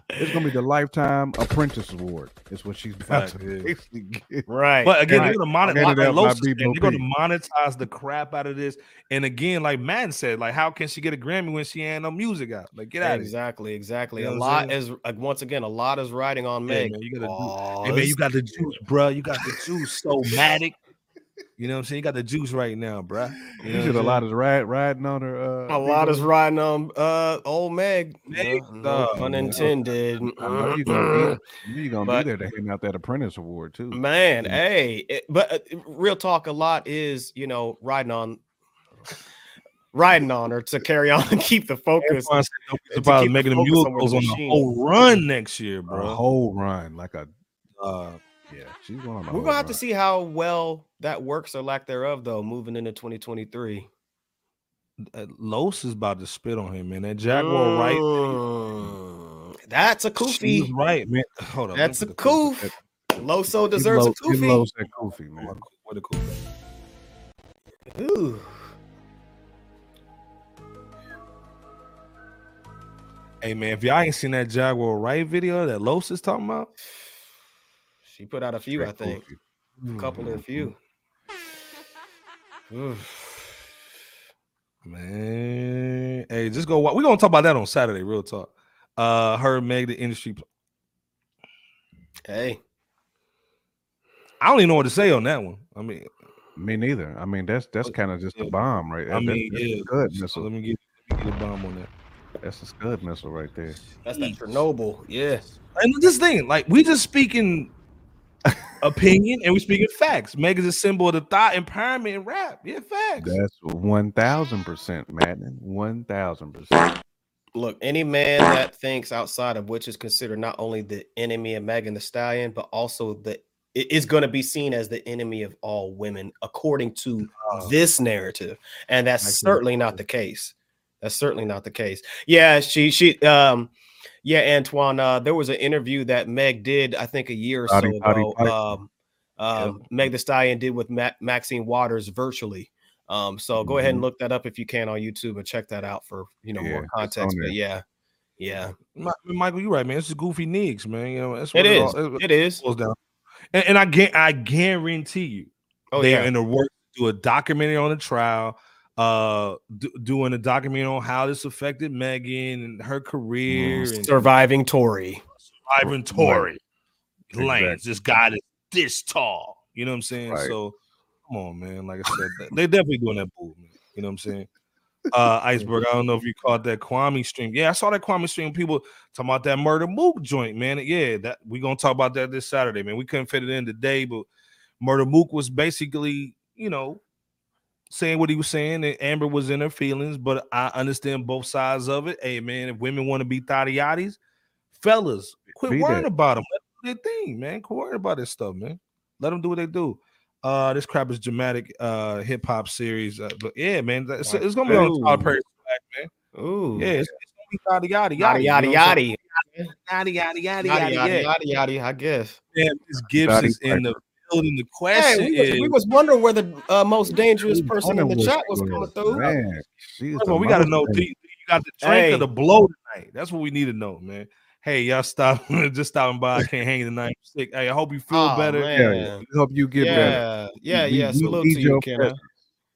It's gonna be the lifetime apprentice award. Is what she's about Fact, to yeah. basically get. right. But again, right. they're gonna monetize. Handed Like, out by Los said, they're gonna monetize the crap out of this. And again, like Madden said, like how can she get a Grammy when she ain't no music out? Like get out of here. exactly, exactly. You know a what I'm lot is like, once again, a lot is riding on Yeah, Meg. man, you gotta do- Oh, Hey man, you got the juice, bro. You got the juice, so matic. You know what I'm saying? You got the juice right now, bruh. You You know should what lot of ride riding on her. Uh, A lot is video. riding on uh old Meg. Meg, No, no dog. pun know you're gonna be, you gonna But- be there to hand out that apprentice award too. Man, Mm. hey, it- but uh, real talk, a lot is you know riding on, riding on her to carry on and keep the focus. Everyone said don't be to surprised keep the making the focus mule goes on the whole run next year, A bro. whole run, like a Uh, yeah. She's going on. a We're gonna have to see how well that works or lack thereof, though, moving into 2023. uh, Los is about to spit on him, man. That Jaguar Wright. Mm, That's a She's right, man. Hold on. That's a put the coof- coof. Loso deserves a low- get koofy. low said Kofi, man. What coof at? Ooh. Hey man, if y'all ain't seen that Jaguar Wright video that Los is talking about, She put out a few, I Straight think. Kofi. A couple or a few. Man. Hey, just go. wa- We're gonna talk about that on Saturday. Real talk. Uh, her Meg the industry. Hey, I don't even know what to say on that one. I mean, Me neither. I mean, that's that's kind of just a bomb, right? I That- mean, that's yeah. a scud so missile. let me get let me get a bomb on that. That's a scud missile right there. that's that Chernobyl. Yeah. And this thing, like we just speaking opinion and we speaking facts. Meg is a symbol of the thought empowerment in rap. Yeah, facts. That's one thousand percent, Madden. One thousand percent. Look, any man that thinks outside of which is considered not only the enemy of Megan the Stallion, but also the it is going to be seen as the enemy of all women, according to Uh, this narrative, and that's certainly not the case. That's certainly not the case. Yeah, she she um yeah, Antoine. Uh, there was an interview that Meg did, I think, a year or so Potty, potty, ago. potty. Um, um, Meg the Stallion did with Ma- Maxine Waters virtually. Um, so go ahead and Mhm. look that up if you can on YouTube and check that out for you know Yeah, more context. But yeah, yeah, Mi- Michael, you're right, man. This is goofy nicks, man. You know, that's it what is. all- it It is. boils down. And, and I get, I guarantee you, Oh they're yeah. in the work to do a documentary on the trial, uh, do, doing a documentary on how this affected Megan and her career and Surviving Tory. Surviving Tory Right. Lance. Exactly. This guy is this tall. You know what I'm saying? Right. So come on, man. Like I said, they- they definitely doing that man. You know what I'm saying? Uh Iceberg. I don't know if you caught that Kwame stream. Yeah, I saw that Kwame stream. People talking about that Murda Mook joint, man. Yeah, that we gonna talk about that this Saturday, man. We couldn't fit it in today, but Murda Mook was basically, you know, saying what he was saying, and Amber was in her feelings, but I understand both sides of it. Hey, man, if women want to be thotty yachties, fellas, quit Be worrying that. about them. Let them do their thing, man. Quit worrying about this stuff, man. Let them do what they do. Uh, this crap is dramatic uh hip hop series, uh, but yeah, man, it's, it's gonna be on Ooh. Tyler Perry swag, Ooh. Yeah, it's, it's gonna be yada yada Yada yada yada yada. yada yada yada Yada yada yada. I guess. Man, Miss Gibbs is in the building. The Hey, we was, is, we was wondering where the uh, most dangerous person in the chat what was she coming was? through. Man, she is First of the all, we got to know. you, got the drink Hey. or the blow tonight? That's what we need to know, man. Hey, y'all stop just stopping by. I can't hang tonight. I'm sick. Hey, I hope you feel Aw, better. man. Yeah, we hope you get better. yeah, yeah, We- yeah. we Salute need to you, your Kenna. presence.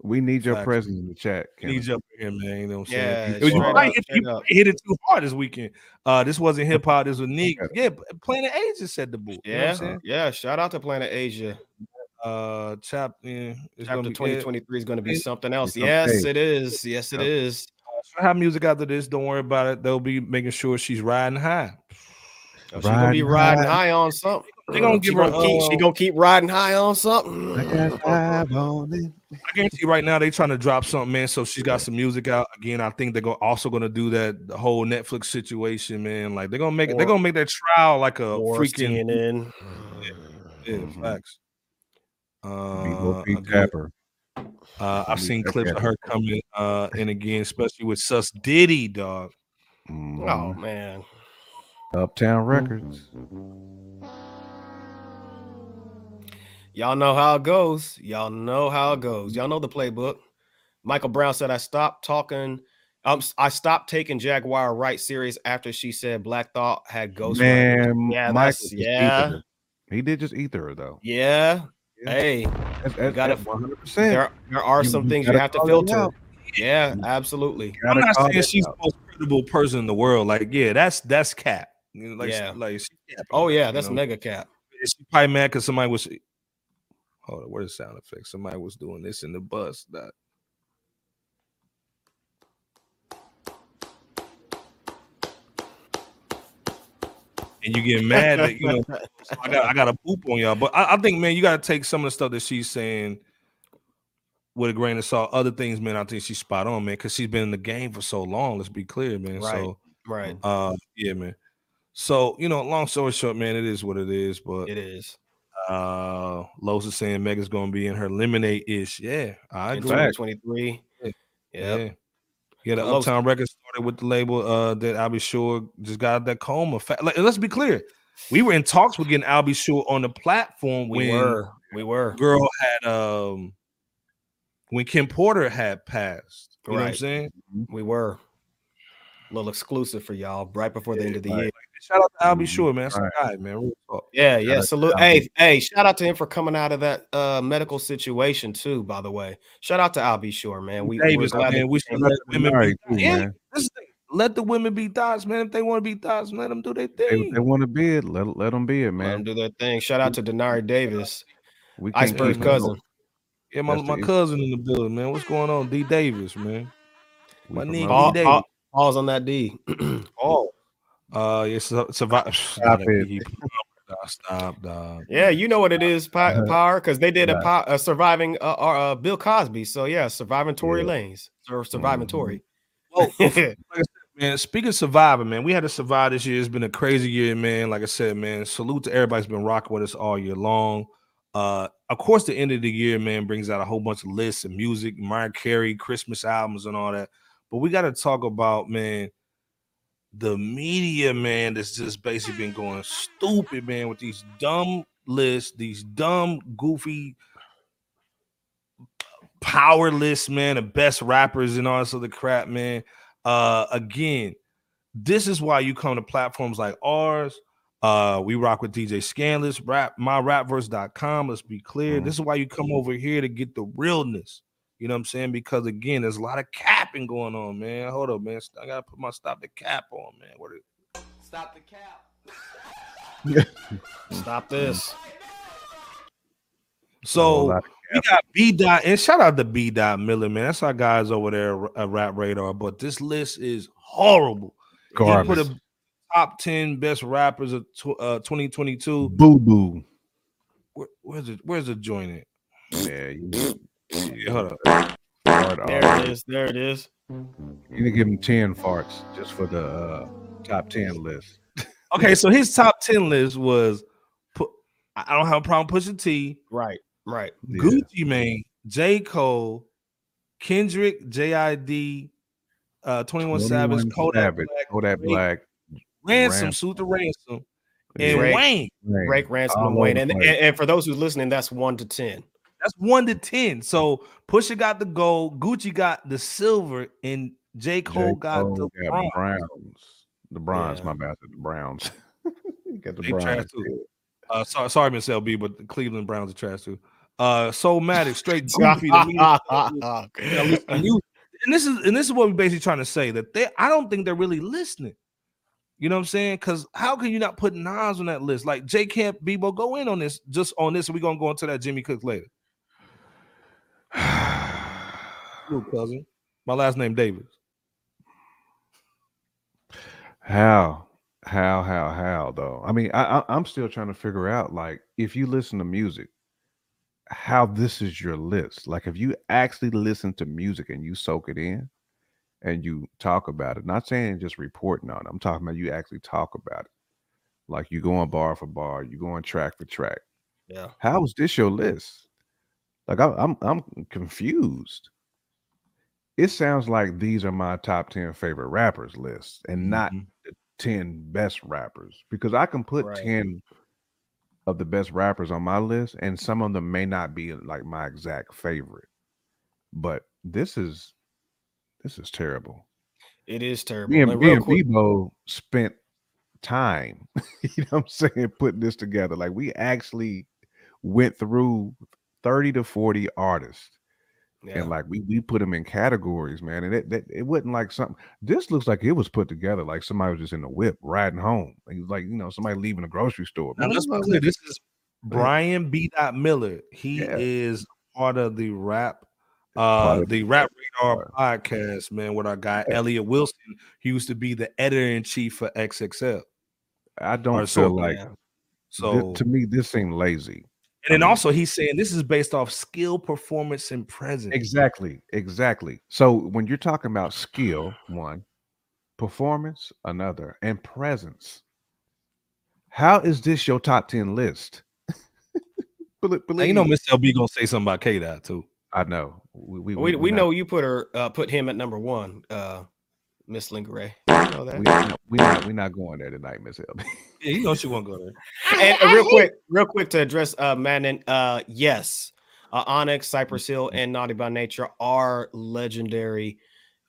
We need your Facts. presence in the chat. Need Kenneth. you up here, man. You know what I'm Yeah, saying? You straight hit, you might hit it too hard this weekend. Uh, this wasn't hip hop. This was Nick. Yeah, Planet Asia said the book. You know Yeah, yeah. Shout out to Planet Asia. Uh, chap, yeah, it's Chapter gonna be, yeah. 2023 is going to be something else. Yes, it is. Yes, it is. She'll have music after this. Don't worry about it. They'll be making sure she's riding high. She's gonna be Riding riding high. high on something. They gonna She give her, gonna keep, she uh, gonna keep riding high on something. I got five on it. I guarantee right now they trying to drop something, man. So she's got some music out again. I think they're go- also gonna do that the whole Netflix situation, man. Like they're gonna make it. They're gonna make that trial like a Or freaking CNN. yeah, Mhm. facts. Uh, B.O.P. again, Tapper. uh, I've seen back clips at of her coming uh in again, especially with Sus Diddy, dog. Mhm. Oh man. Uptown Records. Y'all know how it goes. Y'all know how it goes. Y'all know the playbook. Michael Brown said, I stopped talking. Um, I stopped taking Jaguar Wright serious after she said Black Thought had ghost. Man, Yeah, Michael just yeah. ethered. He did just ether her though. Yeah. Yeah. Hey, That's, that's, gotta- that's 100%. there, there are You- some you things you gotta have to filter. Yeah, absolutely. I'm not saying she's out. the most credible person in the world. Like, yeah, that's that's cap. Like, Yeah. like she capping, Oh yeah, that's know? mega cap. She probably mad because somebody was. Hold on, where's the sound effect? Somebody was doing this in the bus. That and you get mad that you know so I got I got a poop on y'all. But I, I think man, you gotta take some of the stuff that she's saying with a grain of salt. Other things, man, I think she's spot on, man, because she's been in the game for so long. Let's be clear, man. Right. So Right. uh yeah, man. So you know, long story short, man, it is what it is. But It is. Uh Los is saying Megan's gonna be in her lemonade ish. Yeah, I agree. fact. 2023. Yeah. Yeah. Yeah. Yeah, the Uptown Records started with the label uh that Al B. Sure just got that coma. Like, let's be clear. We were in talks with getting Al B. Sure on the platform We when were. We were. girl had um when Kim Porter had passed. You know what I'm saying? We were. A little exclusive for y'all right before the end of the right. year. Shout out to I'll Mhm. sure, man. That's Right. guy, man. Real. Yeah, yeah. out Salute. Hey, hey, shout out to him for coming out of that uh medical situation too, by the way. Shout out to Al B. Sure, man. We, we're Davis, glad man, that- we should let the women All be right, too, Yeah, man. this thing. Let the women be thoughts, man. If they want to be thoughts, let them do their They, thing. they want to be it. Let let them be it, let 'em man. do their thing. Shout out to Denari Davis, We can't Iceberg's cousin. Yeah, my, That's my cousin in the building, man. What's going on? D Davis, man. We My from nigga up- Paul, Davis. Paul, Paul's on that D. Oh, uh, yes, survive. Stop it. Stop, dog. yeah, you know what it is, Uh-huh. Power, because they did a, po- a surviving uh, uh, uh, Bill Cosby. So yeah, surviving Tory Yeah. Lanez or surviving Mhm. Tory. Well, man, speaking of surviving, man, we had to survive this year. It's been a crazy year, man. Like I said, man, salute to everybody's been rocking with us all year long. Uh, of course, the end of the year, man, brings out a whole bunch of lists and music, Mariah Carey, Christmas albums, and all that. But we got to talk about, man, the media, man, that's just basically been going stupid, man, with these dumb lists, these dumb, goofy powerless, man, the best rappers and all this other crap, man. Uh again, this is why you come to platforms like ours. Uh, we rock with DJ Scanless, rap myrapverse.com. Let's be clear. Mhm. This is why you come over here to get the realness. You know what I'm saying? Because again, there's a lot of capping going on, man. Hold up, man. I gotta put my stop the cap on, man. What Stop the cap. Stop this. so we got B dot and shout out to B dot Miller, man. That's our guys over there at Rap Radar. But this list is horrible. He put a top 10 best rappers of tw- uh, 2022. Boo boo. Where, where's it? Where's the joint at? Yeah, you, Yeah, hold up. hard There R. it is. There it is. You need to give him 10 farts just for the uh, top 10 list. Okay, so his top 10 list was put I I don't have a problem Pusha T, Right. Right. Yeah. Gucci Mane, J. Cole, Kendrick, JID, uh 21 Savage, 21 Kodak Savage, Black, Kodak Black. Ransom, Ram- Suit the Ransom, and Drake. Wayne. Right. Break ransom All and Wayne. And, and, and for those who's listening, that's one to ten. That's one to 10. So Pusha got the gold, Gucci got the silver, and J. Cole J. got Cole the got bronze. Browns. The Browns, Yeah. my bad. The Browns. Got the They too. Uh, sorry, sorry, Miss LB, but the Cleveland Browns are trash too. Uh, Soulmatic, straight goofy. to me. At least the music. and this is and this is what we're basically trying to say that they. I don't think they're really listening. You know what I'm saying? Because how can you not put Nas on that list? Like J Camp, Bebo, go in on this, just on this. We're gonna go into that Jimmy Cook later. Little cousin. My last name Davis. How, how, how, how though? I mean, I, I I'm still trying to figure out like if you listen to music, how this is your list. Like if you actually listen to music and you soak it in and you talk about it, not saying just reporting on it. I'm talking about you actually talk about it. Like you go on bar for bar, you go on track for track. Yeah. How is this your list? Like I, I'm I'm confused. It sounds like these are my top 10 favorite rappers lists and not Mhm. 10 best rappers because I can put Right. 10 of the best rappers on my list and some of them may not be like my exact favorite. But this is this is terrible. It is terrible. Me and, And me and Bebo spent time, you know what I'm saying, putting this together. Like we actually went through 30 to 40 artists yeah. and like we we put them in categories, man. And it, that it wasn't like something. This looks like it was put together like somebody was just in the whip riding home. Like, like you know, somebody leaving a grocery store. Now Man, let's clear. This is Brian B. Dot Miller. He Yeah. is part of the rap, uh, the Rap Radar podcast, man, with our guy Elliott Wilson. He used to be the editor in chief for XXL. I don't Or feel so, like thi- So, to me this seemed lazy. And then also he's saying this is based off skill, performance, and presence. Exactly, exactly. So when you're talking about skill, one, performance, another, and presence, how is this your top ten list? Believe, Now, you know, believe- Mr. LB gonna say something about K Dot too. I know. We we, We, we not- know you put her uh, put him at number one, uh, Miss Lingere. You know that. we not we not we not going there tonight, Miss LB. Yeah, you know she won't go there. and uh, real quick, real quick to address uh Manon, uh yes, uh, Onyx, Cypress Hill, and Naughty by Nature are legendary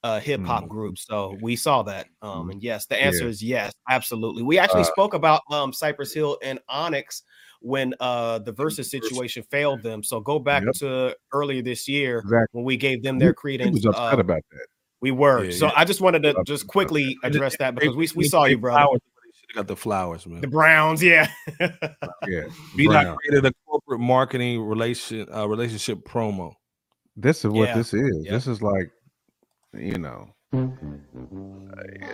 uh hip hop Mhm. groups. So we saw that. Um, and yes, the answer Yeah. is yes, absolutely. We actually Uh, spoke about um Cypress Hill and Onyx when uh the versus situation failed them. So go back Yep. to earlier this year Exactly. when we gave them He- their He credence. was upset uh, about that. We were. Yeah, so yeah. I just wanted to just quickly address that because we, we saw you, brother. flowers, they should have got the flowers, man. The Browns, yeah. Yeah. B Brown. Created a corporate marketing relation uh, relationship promo. This is what Yeah. this is. Yeah. This is like, you know, uh,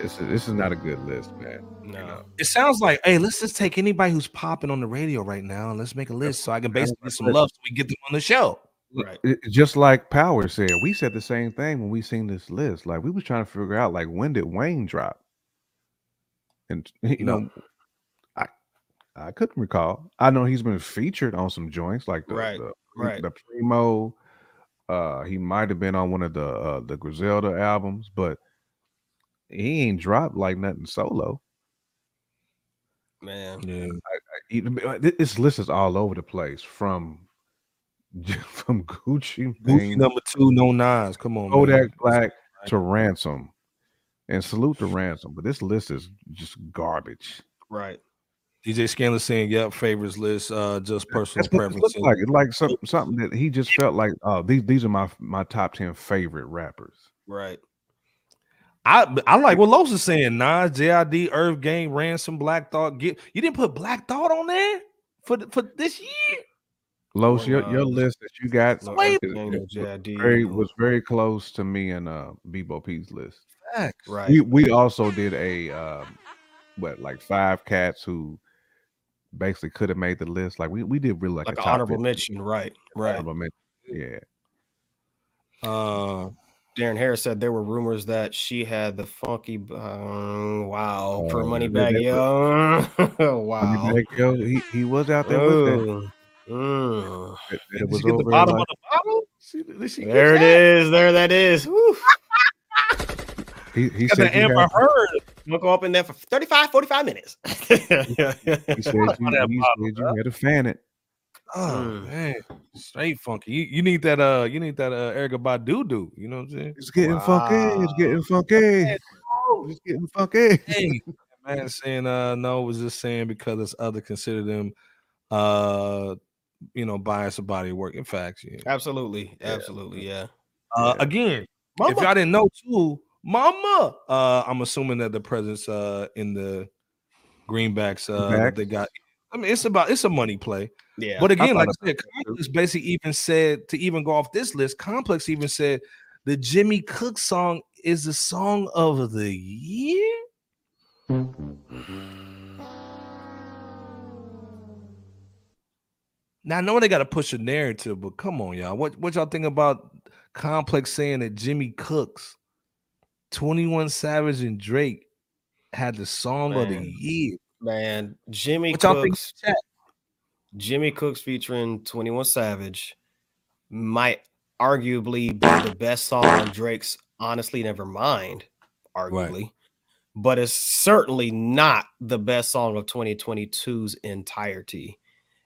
it's, this is not a good list, man. no. It sounds like, hey, let's just take anybody who's popping on the radio right now and let's make a list so I can basically get some love so we get them on the show. Right. Just like Power said, we said the same thing when we seen this list. Like we was trying to figure out, like, when did Wayne drop? And you No. know, I I couldn't recall. I know he's been featured on some joints like the Right, the, right. the Primo. Uh, he might have been on one of the uh, the Griselda albums, but he ain't dropped like nothing solo. Man. Yeah. Uh, thi- This list is all over the place from from Gucci, Gucci number two, no Nas. Come on, man. Kodak Black to Ransom, and salute to Ransom. But this list is just garbage. Right. DJ Scanlon saying, "Yep, favorites list, uh, just personal That's what it preferences." like. It's like some, something that he just felt like. Oh, these these are my my top ten favorite rappers. Right. I I like what Los is saying. Nas, JID, Earth Gang, Ransom, Black Thought. Get you didn't put Black Thought on there for for this year. Los, your, your list that you got No, Wait. is- Gang, very was very close to me and uh Bebo P's list. Facts. Right. We we also did a um, what like five cats who basically could have made the list. Like we we did really like, like a an top honorable 50, mention. Right. Right. honorable mention. Yeah, Uh, Darren Harris said there were rumors that she had the funky. Um, wow. For Oh, money they- bag, yo. I mean, wow. like, yo, he he was out there with that. Ooh. Mm. It, it did was you get the bottom like- of the bottle? See, she There it that? is. There that is. Woo. he he Got said the you Amber had, Heard. We'll go up in there for 35, 45 minutes. he said you, he said you had to fan it. Oh Mm. man, straight funky. You, you need that. Uh, you need that. Uh, Erykah Badu do. You know what I'm saying? It's getting funky. It's getting funky. It's getting funky. Hey, man, saying uh, no, was just saying because it's other consider them, uh, you know, bias of body of work. In fact, yeah. Absolutely. Absolutely. Yeah. Uh, Yeah. again, Mama. if y'all didn't know too, Mama. Uh, I'm assuming that the presence uh in the greenbacks uh that they got. I mean, it's about it's a money play. Yeah. But again, like I said, Complex basically even said to even go off this list, Complex even said the Jimmy Cook song is the song of the year. Now I know they got to push a narrative, but come on, y'all. What what y'all think about Complex saying that Jimmy Cooks, 21 Savage, and Drake had the song of the year? Man, Jimmy What? Cooks, Jimmy Cooks featuring 21 Savage might arguably be the best song on Drake's Honestly Never Mind, arguably. But it's certainly not the best song of 2022's entirety.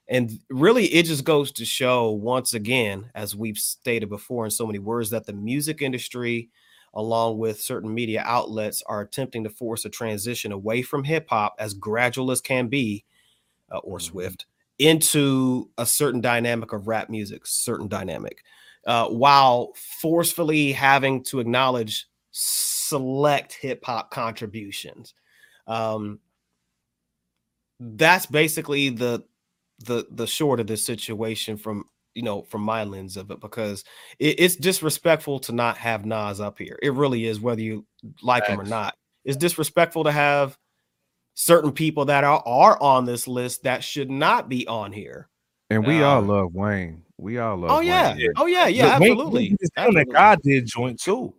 And really, it just goes to show once again, as we've stated before in so many words, that the music industry, along with certain media outlets, are attempting to force a transition away from hip hop, as gradual as can be, uh, or Mhm. Swift, into a certain dynamic of rap music, certain dynamic, uh, while forcefully having to acknowledge select hip hop contributions. Um, that's basically the the the short of this situation from you know from my lens of it because it, it's disrespectful to not have Nas up here. It really is, whether you like him or not. It's disrespectful to have certain people that are, are on this list that should not be on here. And we all um, love Wayne. We all love Oh yeah. Wayne. Oh yeah, yeah, Look, absolutely. Wayne is that Absolutely. God did joint too.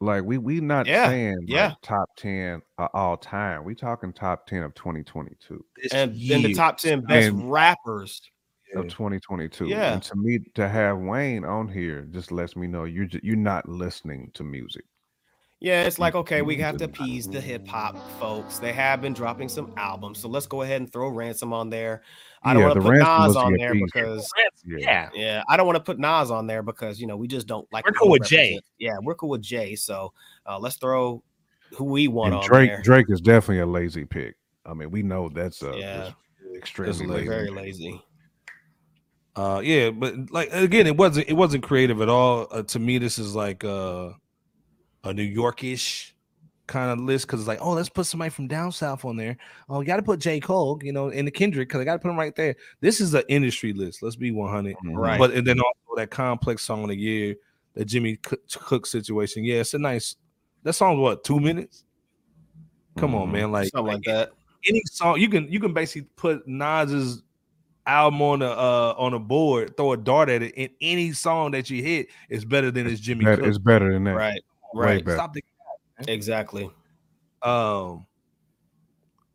Like we we not Yeah, saying yeah. like top 10 of all time. We talking top 10 of 2022. And then the top 10 best And- rappers. Of 2022. Yeah. And to me to have Wayne on here just lets me know you're ju- you're not listening to music. Yeah, it's like okay, we have to appease the hip hop folks. They have been dropping some albums, so let's go ahead and throw Ransom on there. I don't Yeah, want to put Ransom Nas on there appease. because Yeah. Yeah. yeah, I don't want to put Nas on there because you know we just don't like. We're cool he with Jay. Yeah, we're cool with Jay. So uh, let's throw who we want And on Drake there. Drake is definitely a lazy pick. I mean, we know that's a Yeah. extremely lazy. lazy. Very pick. lazy. Uh, yeah, but like again, it wasn't it wasn't creative at all. Uh, to me, this is like uh, a New Yorkish kind of list because it's like, oh, let's put somebody from down south on there. Oh, you got to put J Cole, you know, in the Kendrick because I got to put him right there. This is an industry list. Let's be one hundred. Mhm. Right. But and then also that complex song of the year, the Jimmy Cook, situation. Yeah, it's a nice. That song's what two minutes. Come on, Mhm. man! Like, Something like that. any song you can you can basically put Nas's album on a uh on a board, throw a dart at it, and any song that you hit is better than his Jimmy Better- Cook. it's better than that. Right. Right. Stop the Exactly. um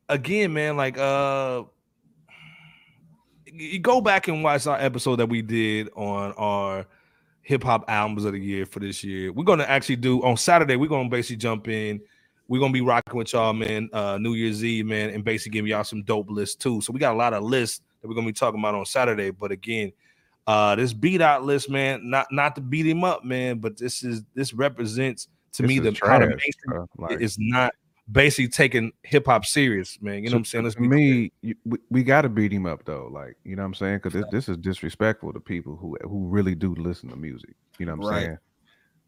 again, man, like uh you go back and watch our episode that we did on our hip hop albums of the year for this year. We're gonna actually do on Saturday, we're gonna basically jump in. We're gonna be rocking with y'all, man, uh New Year's Eve, man, and basically give y'all some dope lists too. So we got a lot of lists that we're gonna be talking about on Saturday. But again, uh this beat out list, man, not not to beat him up, man, but this is this represents to This me the trash, bro. Like, is not basically taking hip hop serious, man. You know what I'm saying? Let's to me, you, we, we got to beat him up though. Like, you know what I'm saying? Because this, this is disrespectful to people who who really do listen to music. You know what I'm Right. saying?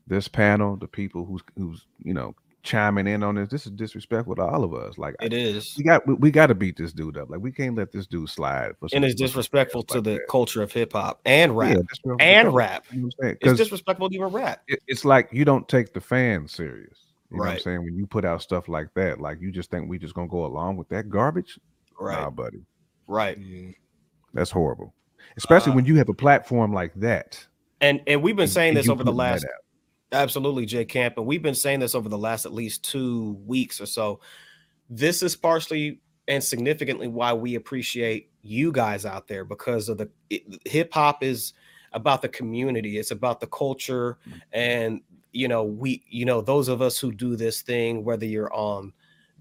This panel, the people who's who's you know chiming in on this, this is disrespectful to all of us. Like, It is. we got we, we got to beat this dude up. Like, we can't let this dude slide. for And it's disrespectful stuff to like the that. culture of hip hop and rap. Yeah, and rap. You know what I'm saying? Disrespectful to even rap. it- it's like you don't take the fans serious. You know what I'm saying? When you put out stuff like that, like you just think we just gonna go along with that garbage? Right. Nah, buddy. Right. Yeah. That's horrible. Especially Uh, when you have a platform like that. And and we've been and- saying this over the last out. Absolutely, Jay Camp. And we've been saying this over the last at least two weeks or so. This is partially and significantly why we appreciate you guys out there because of the hip hop is about the community, it's about the culture. Mm. And, you know, we, you know, those of us who do this thing, whether you're on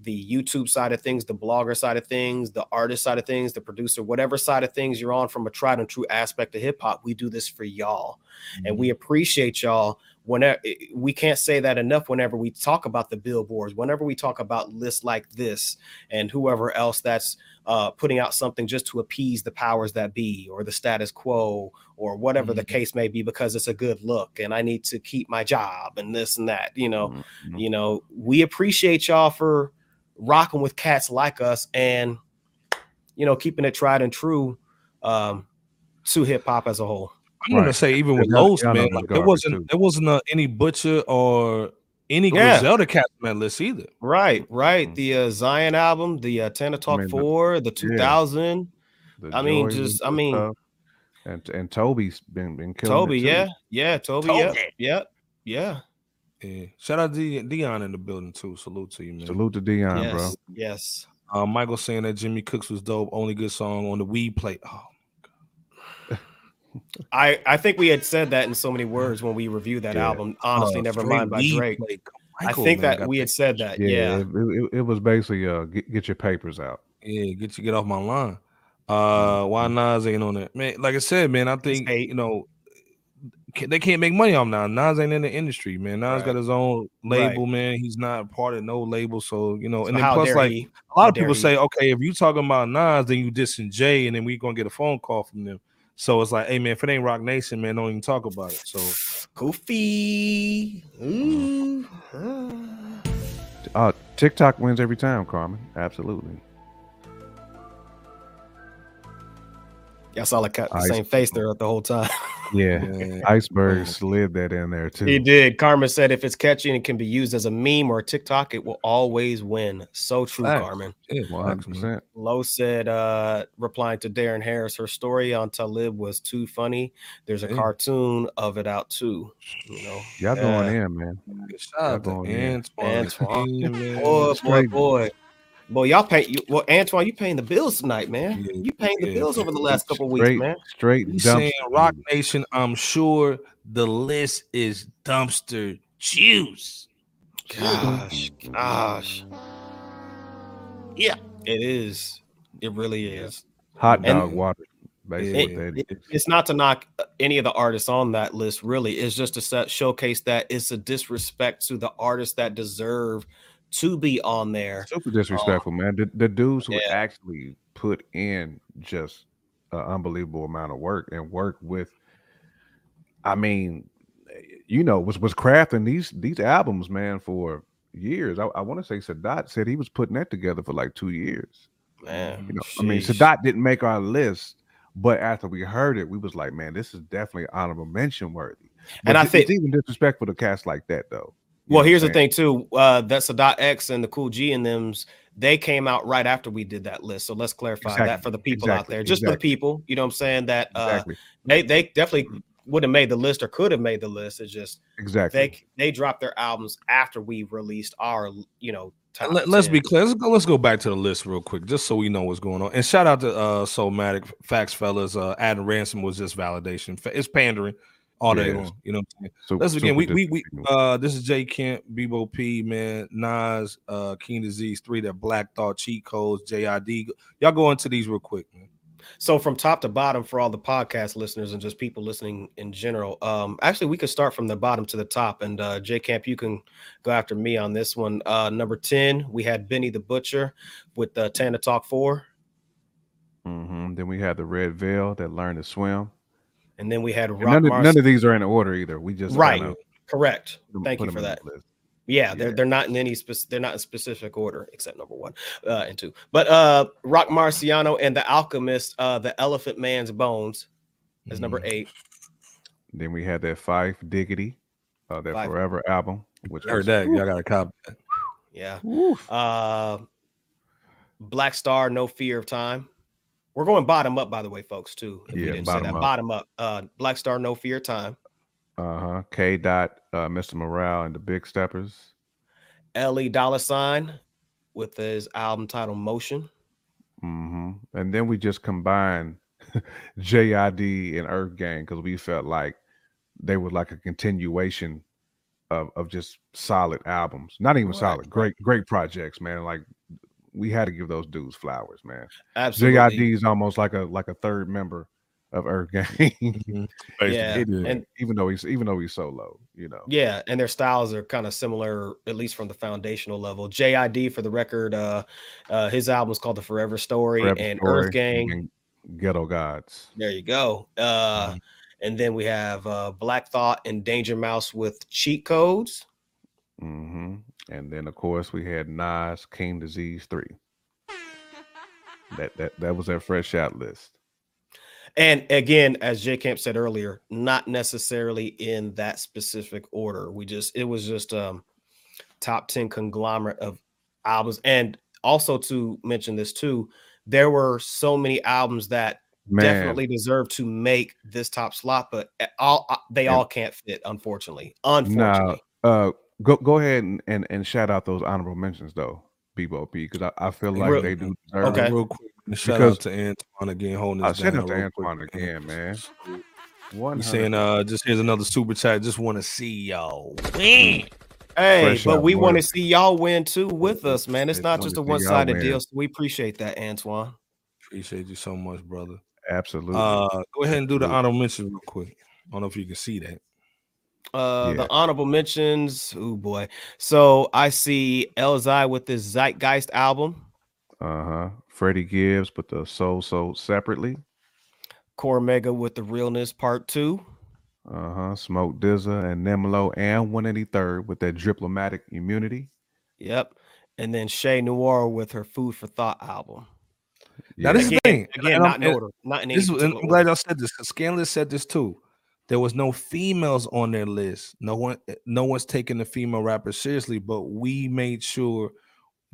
the YouTube side of things, the blogger side of things, the artist side of things, the producer, whatever side of things you're on from a tried and true aspect of hip hop, we do this for y'all. And we mm-hmm. appreciate y'all whenever we can't say that enough whenever we talk about the billboards whenever we talk about lists like this and whoever else that's uh, putting out something just to appease the powers that be or the status quo or whatever the Mhm. case may be because it's a good look and i need to keep my job and this and that you know Mhm. you know we appreciate y'all for rocking with cats like us and you know keeping it tried and true um to hip hop as a whole I'm gonna say even with Y'all- Los, man, like, there wasn't too. there wasn't uh, any Butcher or any Yeah. Griselda cats on that list either. Right, right. Mhm. The uh, Zion album, the uh, Tana Talk mean, 4, the 2000. The I mean, just- I mean- stuff. and and Toby's been been killing. Toby, it too. yeah. Yeah, Toby, Toby. yep. Yep. Yeah. Yeah. Shout out to Dion in the building too. Salute to you, man. Salute to Dion, yes. bro. Yes. Uh, Michael saying that Jimmy Cooks was dope. Only good song on the weed plate. Oh, I I think we had said that in so many words when we reviewed that Yeah. album. Honestly, uh, never mind by weed Drake. plate. I think man, that got we had said that. Yeah, Yeah. It, it, it was basically uh get, get your papers out. Yeah, get you get off my line. Uh, why Nas ain't on it, man? Like I said, man, I think hate. you know ca- they can't make money off now. Nas ain't in the industry, man. Nas Right. got his own Right. label, man. He's not part of no label, so you know. So and then plus, like he? a lot How of dare people he? say, okay, if you talking about Nas, then you dissing Jay, and then we gonna get a phone call from them. So it's like, hey man, if it ain't Roc Nation, man, don't even talk about it. So Goofy. Ooh. Ah. Uh TikTok wins every time, Carmen. Absolutely. Y'all saw like the Ice- same face there the whole time. Yeah, Yeah. Iceberg slid that in there too. he did. Carmen said if it's catchy and it can be used as a meme or a TikTok, it will always win. So true, Facts. Carmen. Yeah, One hundred facts, man. percent. Lowe said, uh, replying to Darren Harris, her story on Talib was too funny. There's a Yeah. cartoon of it out too. You know, Y'all Yeah. going in, man. Good out to going in. Antoine. Antoine. King, man. boy, boy, boy, boy, y'all pay you. Well, Antoine, you paying the bills tonight, man. Yeah, You paying the yeah. bills over the last couple of weeks, Straight, man. straight You saying dumpster Roc. Nation? I'm sure the list is dumpster juice. Gosh, gosh, yeah, it is. It really is. hot And- dog water. Basically, Yeah. what that is. It's not to knock any of the artists on that list, really. It's just to set, showcase that it's a disrespect to the artists that deserve to be on there. super disrespectful, um, man. The, the dudes who Yeah. actually put in just an unbelievable amount of work and work with, I mean, you know, was was crafting these these albums, man, for years. I, I want to say Sadat said he was putting that together for like two years. Man, You know, I mean. Sadat didn't make our list, but after we heard it, we was like, man, this is definitely honorable mention worthy. And But I it's think- even disrespectful to cast like that, though. Well, here's the thing too. Uh, the Sadat X and the Kool G and them's they came out right after we did that list. So let's clarify that for the people out there, just for the people. You know what I'm saying? That uh, Exactly, they they definitely would have made the list or could have made the list. It's just exactly. they they dropped their albums after we released our you know. Let, us be clear. Let's go. Let's go back to the list real quick, just so we know what's going on. And shout out to uh Soulmatic Facts fellas. Uh, Adam Ransom was just validation. It's pandering all day long. You know what I'm saying? So- Let's begin. We we we uh this is J Kemp, Bebo P, man, Nas, uh King Disease, three that Black Thought, Cheat Codes, JID. Y'all go into these real quick, man. So from top to bottom for all the podcast listeners and just people listening in general, um, actually we could start from the bottom to the top. And uh, J Camp, you can go after me on this one. Uh, number ten, we had Benny the Butcher with uh, Tana Talk Four, mm-hmm. Then we had the Red Veil that learned to swim. And then we had Rock None of, Mars. none of these are in order either. We just Right. kinda Correct. put 'em- Thank you for that. the list. Yeah, they're they're not in any spec- they're not in specific order except number one uh, and two. But uh, Rock Marciano and the Alchemist, uh, the Elephant Man's Bones is number Mhm. eight. Then we had that Phife Diggity, uh, that Phife. Forever album, which Heard was that. Y'all got a copy. Yeah. Oof. Uh, Black Star, No Fear of Time. We're going bottom up, by the way, folks. Too. If we Yeah, didn't say bottom that. up. Bottom up. Uh, Black Star, No Fear Time. uh-huh. K dot, uh, Mr. Morale and the Big Steppers. Ellie Dollar Sign with his album titled Motion. Mm-hmm. And then we just combined JID and Earth Gang because we felt like they were like a continuation of, of just solid albums. Not even solid, great, great projects, man. Like we had to give those dudes flowers, man. Absolutely. JID is almost like a like a third member of Earth Gang. Yeah, It- and- even though he's even though he's solo, you know. Yeah, and their styles are kind of similar, at least from the foundational level. JID, for the record, uh, uh, his album is called The Forever Story, Forever and Story Earth Gang. and Ghetto Gods. There you go. Uh, Mm-hmm. And then we have uh, Black Thought and Danger Mouse with cheat codes. hmm And then of course we had Nas King Disease Three. That that that was that fresh out list. And again, as J Camp said earlier, not necessarily in that specific order. We just it was just um top 10 conglomerate of albums. And also to mention this too, there were so many albums that Man, definitely deserve to make this top slot, but all uh, they all can't fit, unfortunately. Unfortunately. uh go go ahead and, and, and shout out those honorable mentions though, Bebo P, because I, I feel like Real- they do deserve Okay. it. Real quick. and Shout Because- out to Antoine again holding I us shout down. out to real quick, Antoine again, man. One He's saying, uh, just here's another super chat. Just want to see y'all win. Hey, Fresh but we want to see y'all win too with us, man. It's Just not just a one-sided deal. So we appreciate that, Antoine. Appreciate you so much, brother. absolutely. Uh, go ahead and do the Absolutely. honorable mentions real quick. I don't know if you can see that. Uh, Yeah. the honorable mentions. Oh boy. So I see Elzhi with this Zeitgeist album, uh-huh. Freddie Gibbs, but the soul sold separately. Cormega with the Realness Part Two, Uh-huh. Smoke DZA and Nemlo and 183rd with that diplomatic immunity. Yep. And then Che Noir with her Food for Thought album. Now this is the Again, thing. again, and I'm- not in order. Not in any This is, I'm glad y'all said this. 'cause Scanless said this too. There was no females on their list. No one, no one's taking the female rappers seriously. But we made sure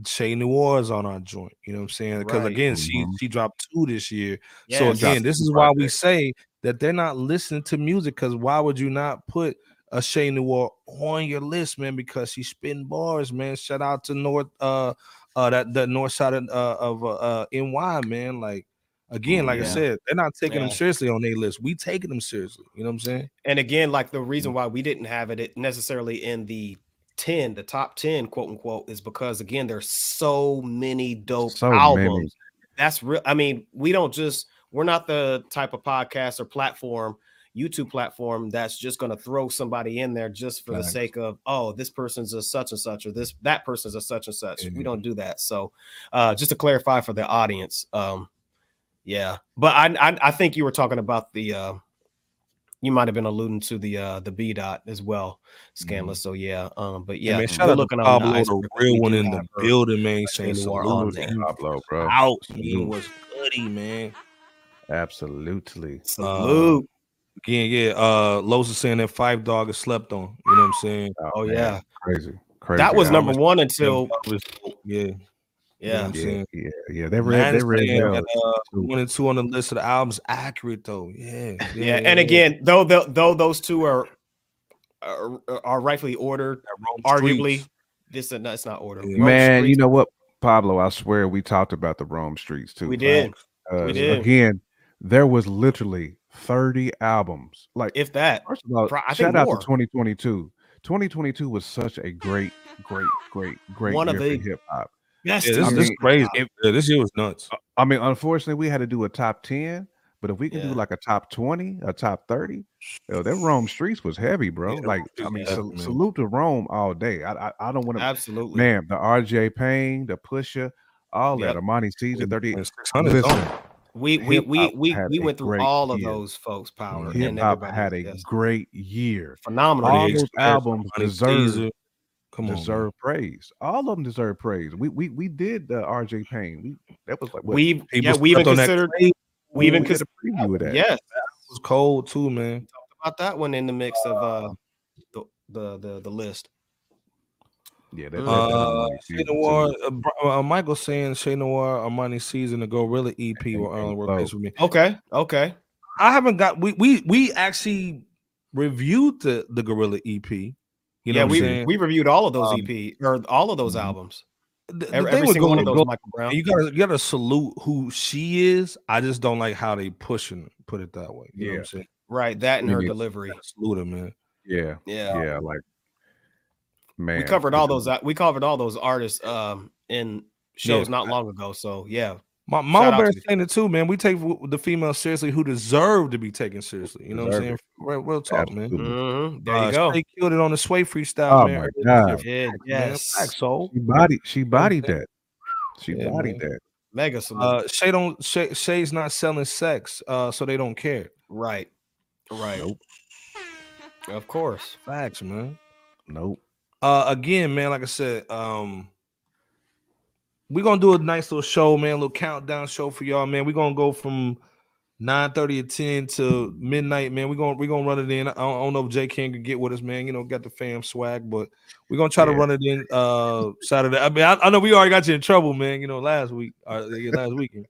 Che Noir is on our joint. You know what I'm saying? Because Right. again, she Mhm. she dropped two this year. Yes. So again, this is why we say that they're not listening to music. Because why would you not put a Che Noir on your list, man? Because she's spitting bars, man. Shout out to North, uh, uh, that the North side of uh, of uh, uh NY, man. Like again, like I said, they're not taking them seriously on their list. We taking them seriously. You know what I'm saying? and again, like the Mm. reason why we didn't have it necessarily in the 10, the top 10, quote unquote, is because again, there's so many dope So albums. many. That's real. I mean, we don't just we're not the type of podcast or platform, YouTube platform that's just gonna throw somebody in there just for the sake of oh, this person's a such and such, or this that person's a such and such. Yeah. We don't do that. So uh just to clarify for the audience, um yeah, but I I, I think you were talking about the uh you might have been alluding to the uh the B dot as well, Scanless. So yeah, um, but Yeah, yeah, man. Shout we're out to looking on Pablo, the the iceberg. Real one in the have her. building, man. Shay Saying Noir salute on to there. Pablo, bro. out. Man, Salute. was goody, man. Absolutely. Salute. Again, yeah. Uh, Los is saying that Phife Dawg is slept on. You know what I'm saying? Oh man. yeah, Crazy. Crazy. that was album. number one until yeah. Yeah. I'm Yeah, saying. yeah, yeah. They read, they read that, uh, one and two on the list of the albums accurate though. Yeah, yeah, and again, though though, though those two are, are are rightfully ordered, arguably this is not, it's not ordered. Yeah. Rome Man, you know what, Pablo? I swear we talked about the Rome Streetz too. we did, Uh, did. Again, there was literally 30 albums. Like, if that. first of all, I think shout out more. to 2022. 2022 was such a great, great, great, great One year of for the hip hop. Best Yeah, this, I this is mean, crazy. if- yeah, this year was nuts. I mean, unfortunately, we had to do a top 10, but if we can Yeah. do like a top 20, a top 30, yo, that Rome Streetz was heavy, bro. Yeah, like, I mean, sal- salute to Rome all day. I, I, I don't want to, absolutely. man, the RJ Payne, the Pusher, all Yep. that, Armani Caesar, 30. Listen. We we we we, we went through all of year. those folks. Power Hip hop had a yes. great year. phenomenal. all year. those albums deserve Caesar. Come on, deserve praise. All of them deserve praise. We we we did the RJ Payne. We that was like what, We People yeah we even slept on that considered Clay we even did considered a preview of that. yes was cold too, man. about that one in the mix of uh the the the, the list. yeah. That, that, Uh, that Uh, Armani Shay Caesar, too. Noir, uh, Br- uh, Michael saying Che Noir, Armani Caesar, the Glorilla EP And- will only and work Flo. for me. Okay, okay. I haven't got we we we actually reviewed the the Glorilla EP. You know yeah, what we I'm saying? we reviewed all of those Um, EP or all of those mhm. albums. The- the Every, thing every with single one of Gorilla- those Michael Brown. you gotta you gotta salute who she is. I just don't like how they pushing. Put it that way. You know what Yeah. I'm saying? Right, that and her Yeah. delivery. Salute her, man. Yeah, Yeah. yeah, like man. we covered all those. uh, We covered all those artists um in shows Yeah. not long ago. So yeah, My Shout Mama out Bear saying it too, man. We take the females seriously who deserve to be taken seriously. You know what I'm saying? Real, real talk, man. Absolutely. Mhm, there Uh, you go. Sway killed it on the Sway freestyle, Oh man. my earlier this God. year. Did, yes, Facts, soul. She bodied she bodied saying? that. She Yeah, bodied man. that. mega salute. Uh, Shay don't Shay, Shay's not selling sex, uh, so they don't care. right, right. Nope. Of course. Facts, man. Nope. Uh, again, man, like I said, um, we're gonna do a nice little show, man, a little countdown show for y'all, man. We're gonna go from 9 30 to 10 to midnight, man. We're gonna we're gonna run it in. I don't, I don't know if Jay King can get with us, man. You know, got the fam swag, but we're gonna try to run it in uh Saturday. I mean, I, I know we already got you in trouble, man, you know, last week, uh, last weekend.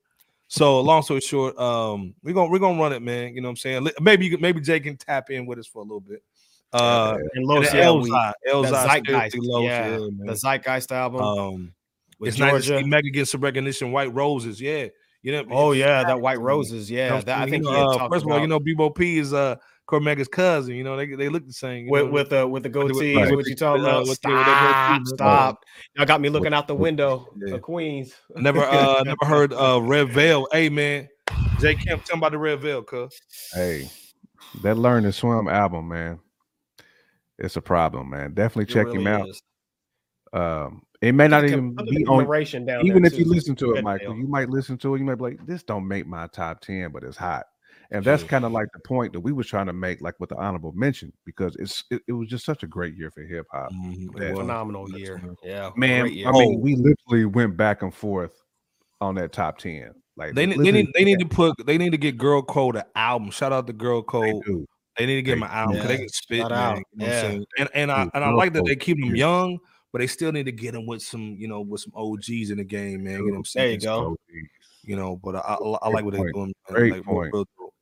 So long story short, um, we're gonna we're gonna run it, man. You know what I'm saying? Maybe you maybe Jay can tap in with us for a little bit. Uh And Los, the yeah, Elzhi, the Elzhi Zeitgeist, Los, yeah, the Zeitgeist album Um, with it's nice to Georgia. see Mega get some recognition. White Roses, yeah. You know. oh yeah, that White Roses. Yeah, I'm that I think You know, uh, first of all, you know, Bebo P is uh Cormega's cousin. You know, they they look the same. You with know? with the with the goatee. right. What you talking Uh, about? with the- with Stop, stop. Y'all got me looking out the window Yeah. of Queens. never uh never heard uh Red Veil. Hey man, Jay Kemp, tell me about the Red Veil, cuz. Hey, that Learn to Swim album, man. It's a problem, man. Definitely It check really him out. is. Um, it may not even look at be the on narration down even there, if you listen to it, Red Michael, you might listen to it. You might be like, "This don't make my top ten, but it's hot." And that's kind of like the point that we was trying to make, like with the honorable mention, because it's it, it was just such a great year for hip hop. Mhm, it Yeah. was. phenomenal Yes, year. Yeah, Man, year. I mean, Oh. we literally went back and forth on that top ten. Like They, need- they need they need to put they need to get Girl Code an album. Shout out to Girl they Code. do. They need to get They- him an album because they can spit, shout man. out. You know Yeah. And and I and I like that they keep them yeah. young, but they still need to get them with some, you know, with some OGs in the game, man. You know what I'm There saying? you go. You know, but I, I, I like what they're doing. Great like, point. real dope.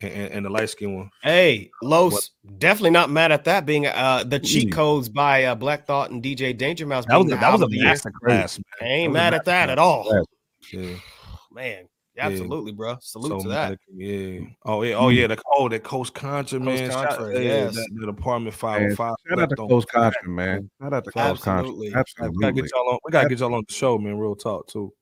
And, and, the light skin one. Hey, Los, definitely not mad at that being uh the cheat codes by uh, Black Thought and DJ Danger Mouse. That was a, that was a album of the year. master class, I man. ain't That was a mad at that masterclass. at all. Yeah. Man, Yeah. absolutely, bro. Salute So to that. Yeah. Oh yeah. Oh yeah. The oh that Coast Contra man. Shout- Contra, yeah, yes. That, that apartment five Man. Shout out to Coast Contra, man. Shout out to Coast Contra. Absolutely. We gotta get y'all on. We gotta get y'all on the show, man. Real talk too.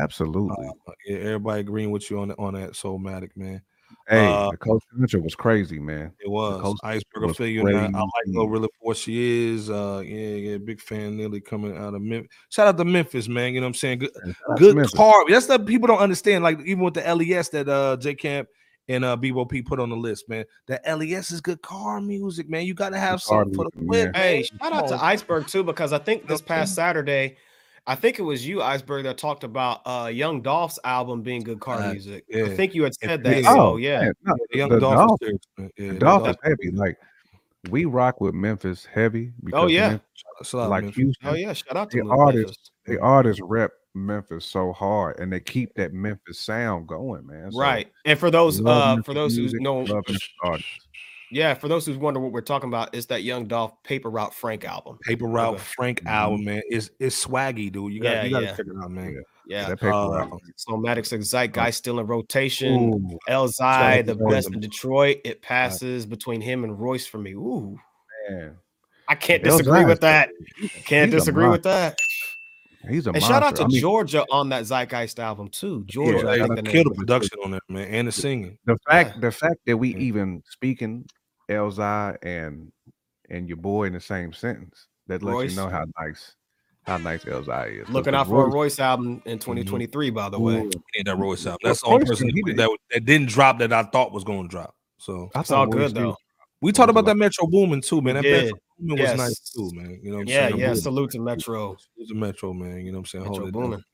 Absolutely. Uh, yeah, everybody agreeing with you on on that Soulmatic, man. Hey, uh, the Coast Contra was crazy, man. It was Iceberg. I was you. I like crazy. Glorilla for what she is. Uh, yeah, yeah, big fan. Nearly coming out of Memphis. Shout out to Memphis, man. You know what I'm saying? Good, Man, shout out to good Memphis. car. That's the people don't understand. Like even with the LES that uh J Camp and uh Bebo P put on the list, man. The LES is good car music, man. You got to have some for the music, whip. man. Hey, shout out to. Iceberg too, because I think this past Saturday, I think it was you, Iceberg, that talked about uh Young Dolph's album being good car Uh, music. yeah. I think you had said that. is. So Oh yeah. no, Young the Dolphin Dolph- Yeah, the Dolph is heavy. Like we rock with Memphis heavy. because Oh, yeah. Memphis, Shout out, like. Houston, Oh yeah, shout out to the artists, the artists rep Memphis so hard, and they keep that Memphis sound going, man. So, Right. And for those uh for those who know love Memphis artists. Yeah, for those who wonder what we're talking about, it's that Young Dolph Paper Route Frank album. Paper Route Okay. Frank Mhm. album, man. It's it's swaggy, dude. You got Yeah, you gotta yeah. check it out, man. Yeah. Yeah. That paper Uh, route. Somatics and Zeitgeist still in rotation. Ooh, Elzhi, the best in Detroit. It passes between him and Royce for me. Ooh, man. I can't Elzhi disagree is- with that. Can't he's disagree with that. He's a And monster. shout out to I mean, Georgia on that Zeitgeist album too. Georgia, Yeah, I They think the killed the production on that, man, and the singing. the fact Yeah. the fact that we even speaking Elzhi and and your boy in the same sentence that lets Royce. you know how nice how nice Elzhi is. Looking out for a Royce- Royce album in 2023, by the way. Ooh, Ain't that Royce album? That's the only person he that, did- that, that didn't drop that I thought was going to drop. So that's all good did. though. we talked about like- that Metro Boomin too, man. That did. Metro Boomin was nice too, man. You know what I'm Yeah, saying? yeah. Boomin. Salute to Metro. It was a Metro, man. You know what I'm saying? Metro Hold Boomin.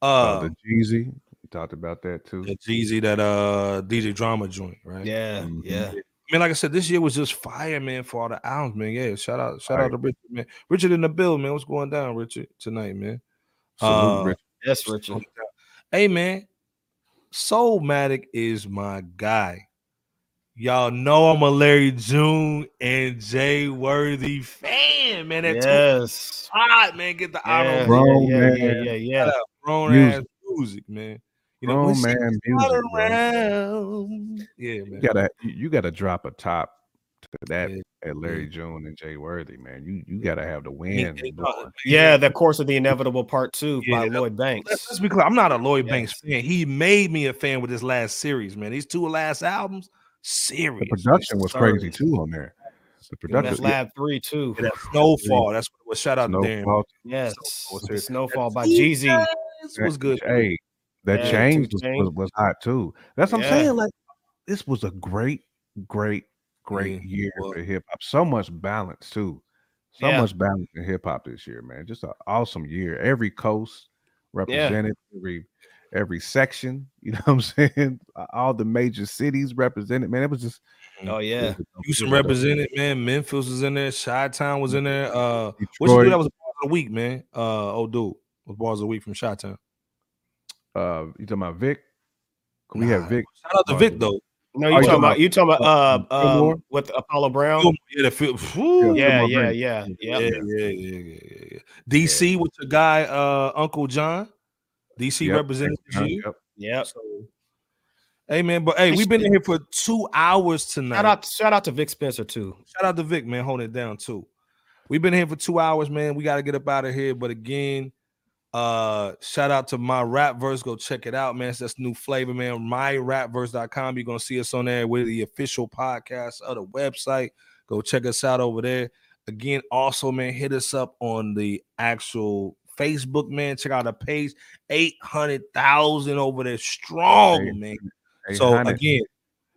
Uh, Uh, the Jeezy, we talked about that too. the Jeezy, that uh DJ drama joint, right? Yeah, Mhm. yeah. I mean, like I said, this year was just fire, man, for all the albums, man. Yeah, shout out, shout out Right. to Richard, man. Richard in the bill, man. What's going down, Richard, tonight, man? Salute, uh, Rich. Yes, Richard. Hey, man, Soulmatic is my guy. Y'all know I'm a Larry June and Jay Worthy fan, man. That. Yes. hot, man. Get the Yeah, honor, Grown yeah, man. yeah, yeah, yeah. grown Music. ass music, man. You know, Grown when she man got music, bro. around. Yeah, man. You gotta you you gotta drop a top to that Yeah. at Larry June and Jay Worthy, man. You you gotta have the win. Yeah, the course of the inevitable part two Yeah, by Lloyd Banks. Let's, let's be clear. I'm not a Lloyd Yes. Banks fan. He made me a fan with his last series, man. These two last albums, serious. The production was crazy Service. too on there. The That's production, yeah, Lab Three too. Yeah, that Snowfall. That's what was shout out to Darren. Snowfall. Yes, Snowfall. Snowfall by Jeezy. Chainz was good. Hey, that Yeah, change was, was, was hot too. That's what I'm saying. Like this was a great, great, great Yeah, year for hip hop. So much balance too. So Yeah. much balance in hip hop this year, man. Just an awesome year. Every coast represented, every every section. You know what I'm saying? All the major cities represented. Man, it was just Oh yeah, Houston a- represented, man. Memphis was in there. Chi Town was in there. Uh, what you do? Detroit, That was bars of the week, man. Uh, oh, dude, was bars of the week from Chi Town. Uh, you talking about Vic? We have Vic. Shout out to Vic though. no, you you talking talking about you talking about uh Philmore? um, with Apollo Brown? Yeah, the feel. Yeah, yeah, yeah, Yeah, yeah. yeah, yeah, yeah, yeah, yeah. DC with your guy, uh, Uncle John. DC Yep, represented Yep, you. yep. Yep. So, hey man, but hey, we've been in here for two hours tonight. Shout out, shout out to Vic Spencer too. Shout out to Vic, man, holding it down too. We've been here for two hours, man. We got to get up out of here. But again, uh, shout out to my rap verse. Go check it out, man. That's new flavor, man. MyRapverse.com. You're gonna see us on there with the official podcast of the website. Go check us out over there. Again, also, man, hit us up on the actual Facebook, man. Check out the page. 800,000 over there. Strong, man. So again,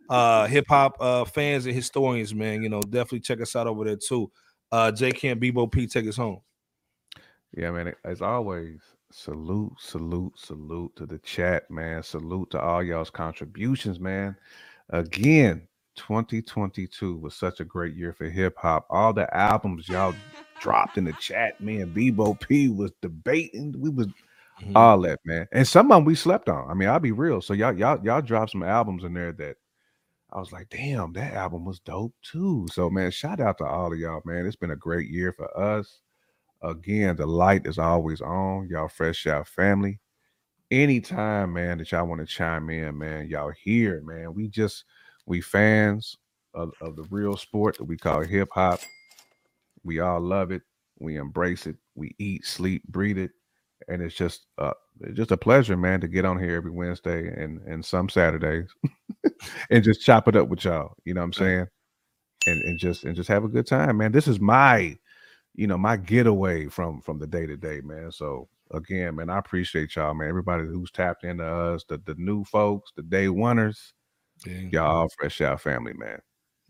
uh hip hop uh fans and historians, man, you know, definitely check us out over there too. Uh J Camp Bebo P take us home. Yeah, man. As always, Salute, salute, salute to the chat, man. Salute to all y'all's contributions, man. Again, 2022 was such a great year for hip hop. All the albums y'all dropped in the chat, man. Bebo P was debating. We was Mhm. all that, man. And some of them we slept on. I mean, I'll be real. So y'all, y'all, y'all dropped some albums in there that I was like, damn, that album was dope too. So man, shout out to all of y'all, man. It's been a great year for us. Again, the light is always on. Y'all fresh out family. Anytime, man, that y'all want to chime in, man, y'all here, man. We just we fans of, of the real sport that we call hip hop. We all love it. We embrace it. We eat, sleep, breathe it, and it's just uh it's just a pleasure, man, to get on here every Wednesday and and some Saturdays and just chop it up with y'all. You know what I'm saying? And and just and just have a good time, man. This is my, you know, my getaway from from the day to day, man. So again, man, I appreciate y'all, man. Everybody who's tapped into us, the the new folks, the day oneers, Yeah. y'all fresh out family, man.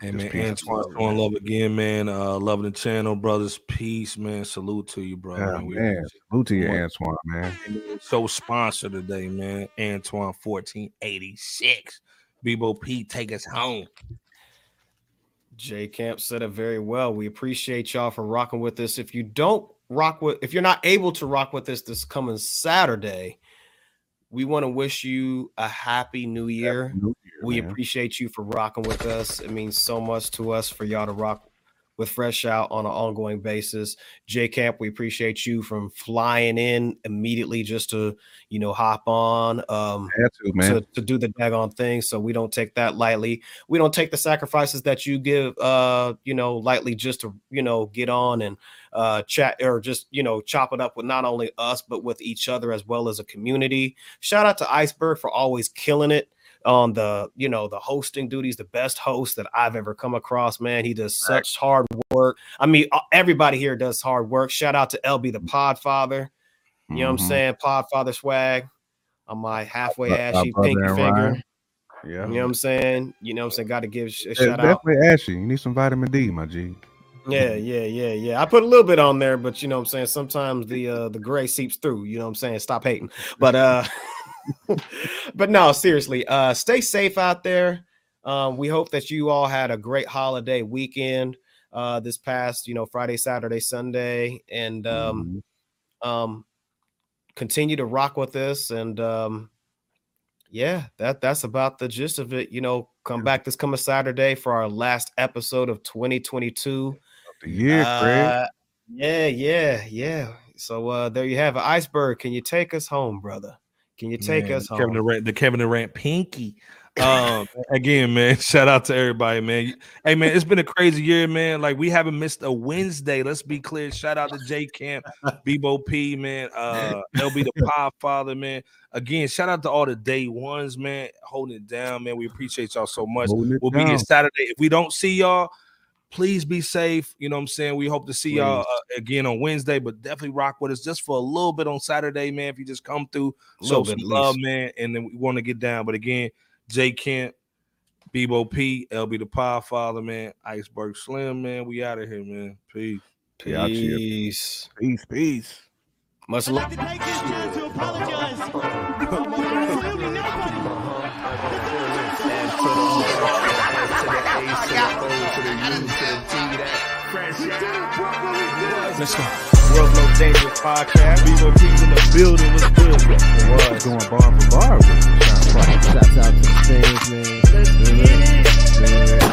Hey Just man. Antoine, showing love again, man. Uh, loving the channel, brothers. Peace, man. Salute to you, bro. Yeah, man. Man. Salute to you. Antoine, man. So sponsor today, man. Antoine fourteen eighty six. Bebo P, take us home. J Camp said it very well. We appreciate y'all for rocking with us. If you don't rock with, if you're not able to rock with us this coming Saturday, we want to wish you a happy new year. New Year, We man. appreciate you for rocking with us. It means so much to us for y'all to rock with Fresh Out on an ongoing basis. J Camp, we appreciate you from flying in immediately just to, you know, hop on. Um, to, to, to do the daggone thing. So we don't take that lightly. We don't take the sacrifices that you give uh, you know, lightly just to, you know, get on and uh chat or just, you know, chop it up with not only us, but with each other as well as a community. Shout out to Iceberg for always killing it on the, you know, the hosting duties, the best host that I've ever come across, man. He does such hard work. I mean, everybody here does hard work. Shout out to LB the Podfather. You know what I'm Mhm. saying? Podfather swag on my halfway ashy pinky finger. Yeah. You know what I'm saying? You know what I'm saying? Got to give sh- a shout out. definitely ashy. You need some vitamin D, my G. Yeah, yeah, yeah, yeah. I put a little bit on there, but you know what I'm saying? Sometimes the uh the gray seeps through, you know what I'm saying? Stop hating. But uh but no, seriously, uh stay safe out there. Um we hope that you all had a great holiday weekend uh this past, you know, Friday, Saturday, Sunday and um Mhm. um continue to rock with us and um yeah that that's about the gist of it you know come back this coming saturday for our last episode of 2022 the year, Craig. Uh, yeah yeah yeah so uh there you have it iceberg can you take us home brother can you take Man, us the home Kevin Durant, the Kevin Durant pinky. Um, again, man, shout out to everybody, man. Hey, man, it's been a crazy year, man. Like we haven't missed a Wednesday. Let's be clear. Shout out to J Camp, Bebo P, man. Uh, they'll be the Podfather, man. Again, shout out to all the day ones, man, holding it down, man. We appreciate y'all so much. We'll be here. Saturday. If we don't see y'all, please be safe. You know what I'm saying? We hope to see y'all uh, again on Wednesday, but definitely rock with us just for a little bit on Saturday, man. If you just come through, A show little some bit at love, man. And then we want to get down. But again, J Kemp, Bebo P, LB the Pie Father, man, Iceberg Slim, man. We out of here, man. Peace. Yeah, cheers. peace Peace, peace. much I'd love Let's go. World's most Dangerous Podcast. We gon' keep in the building. What's good? What? What's going bar for bar Shout out to the fans, man. Let's get it.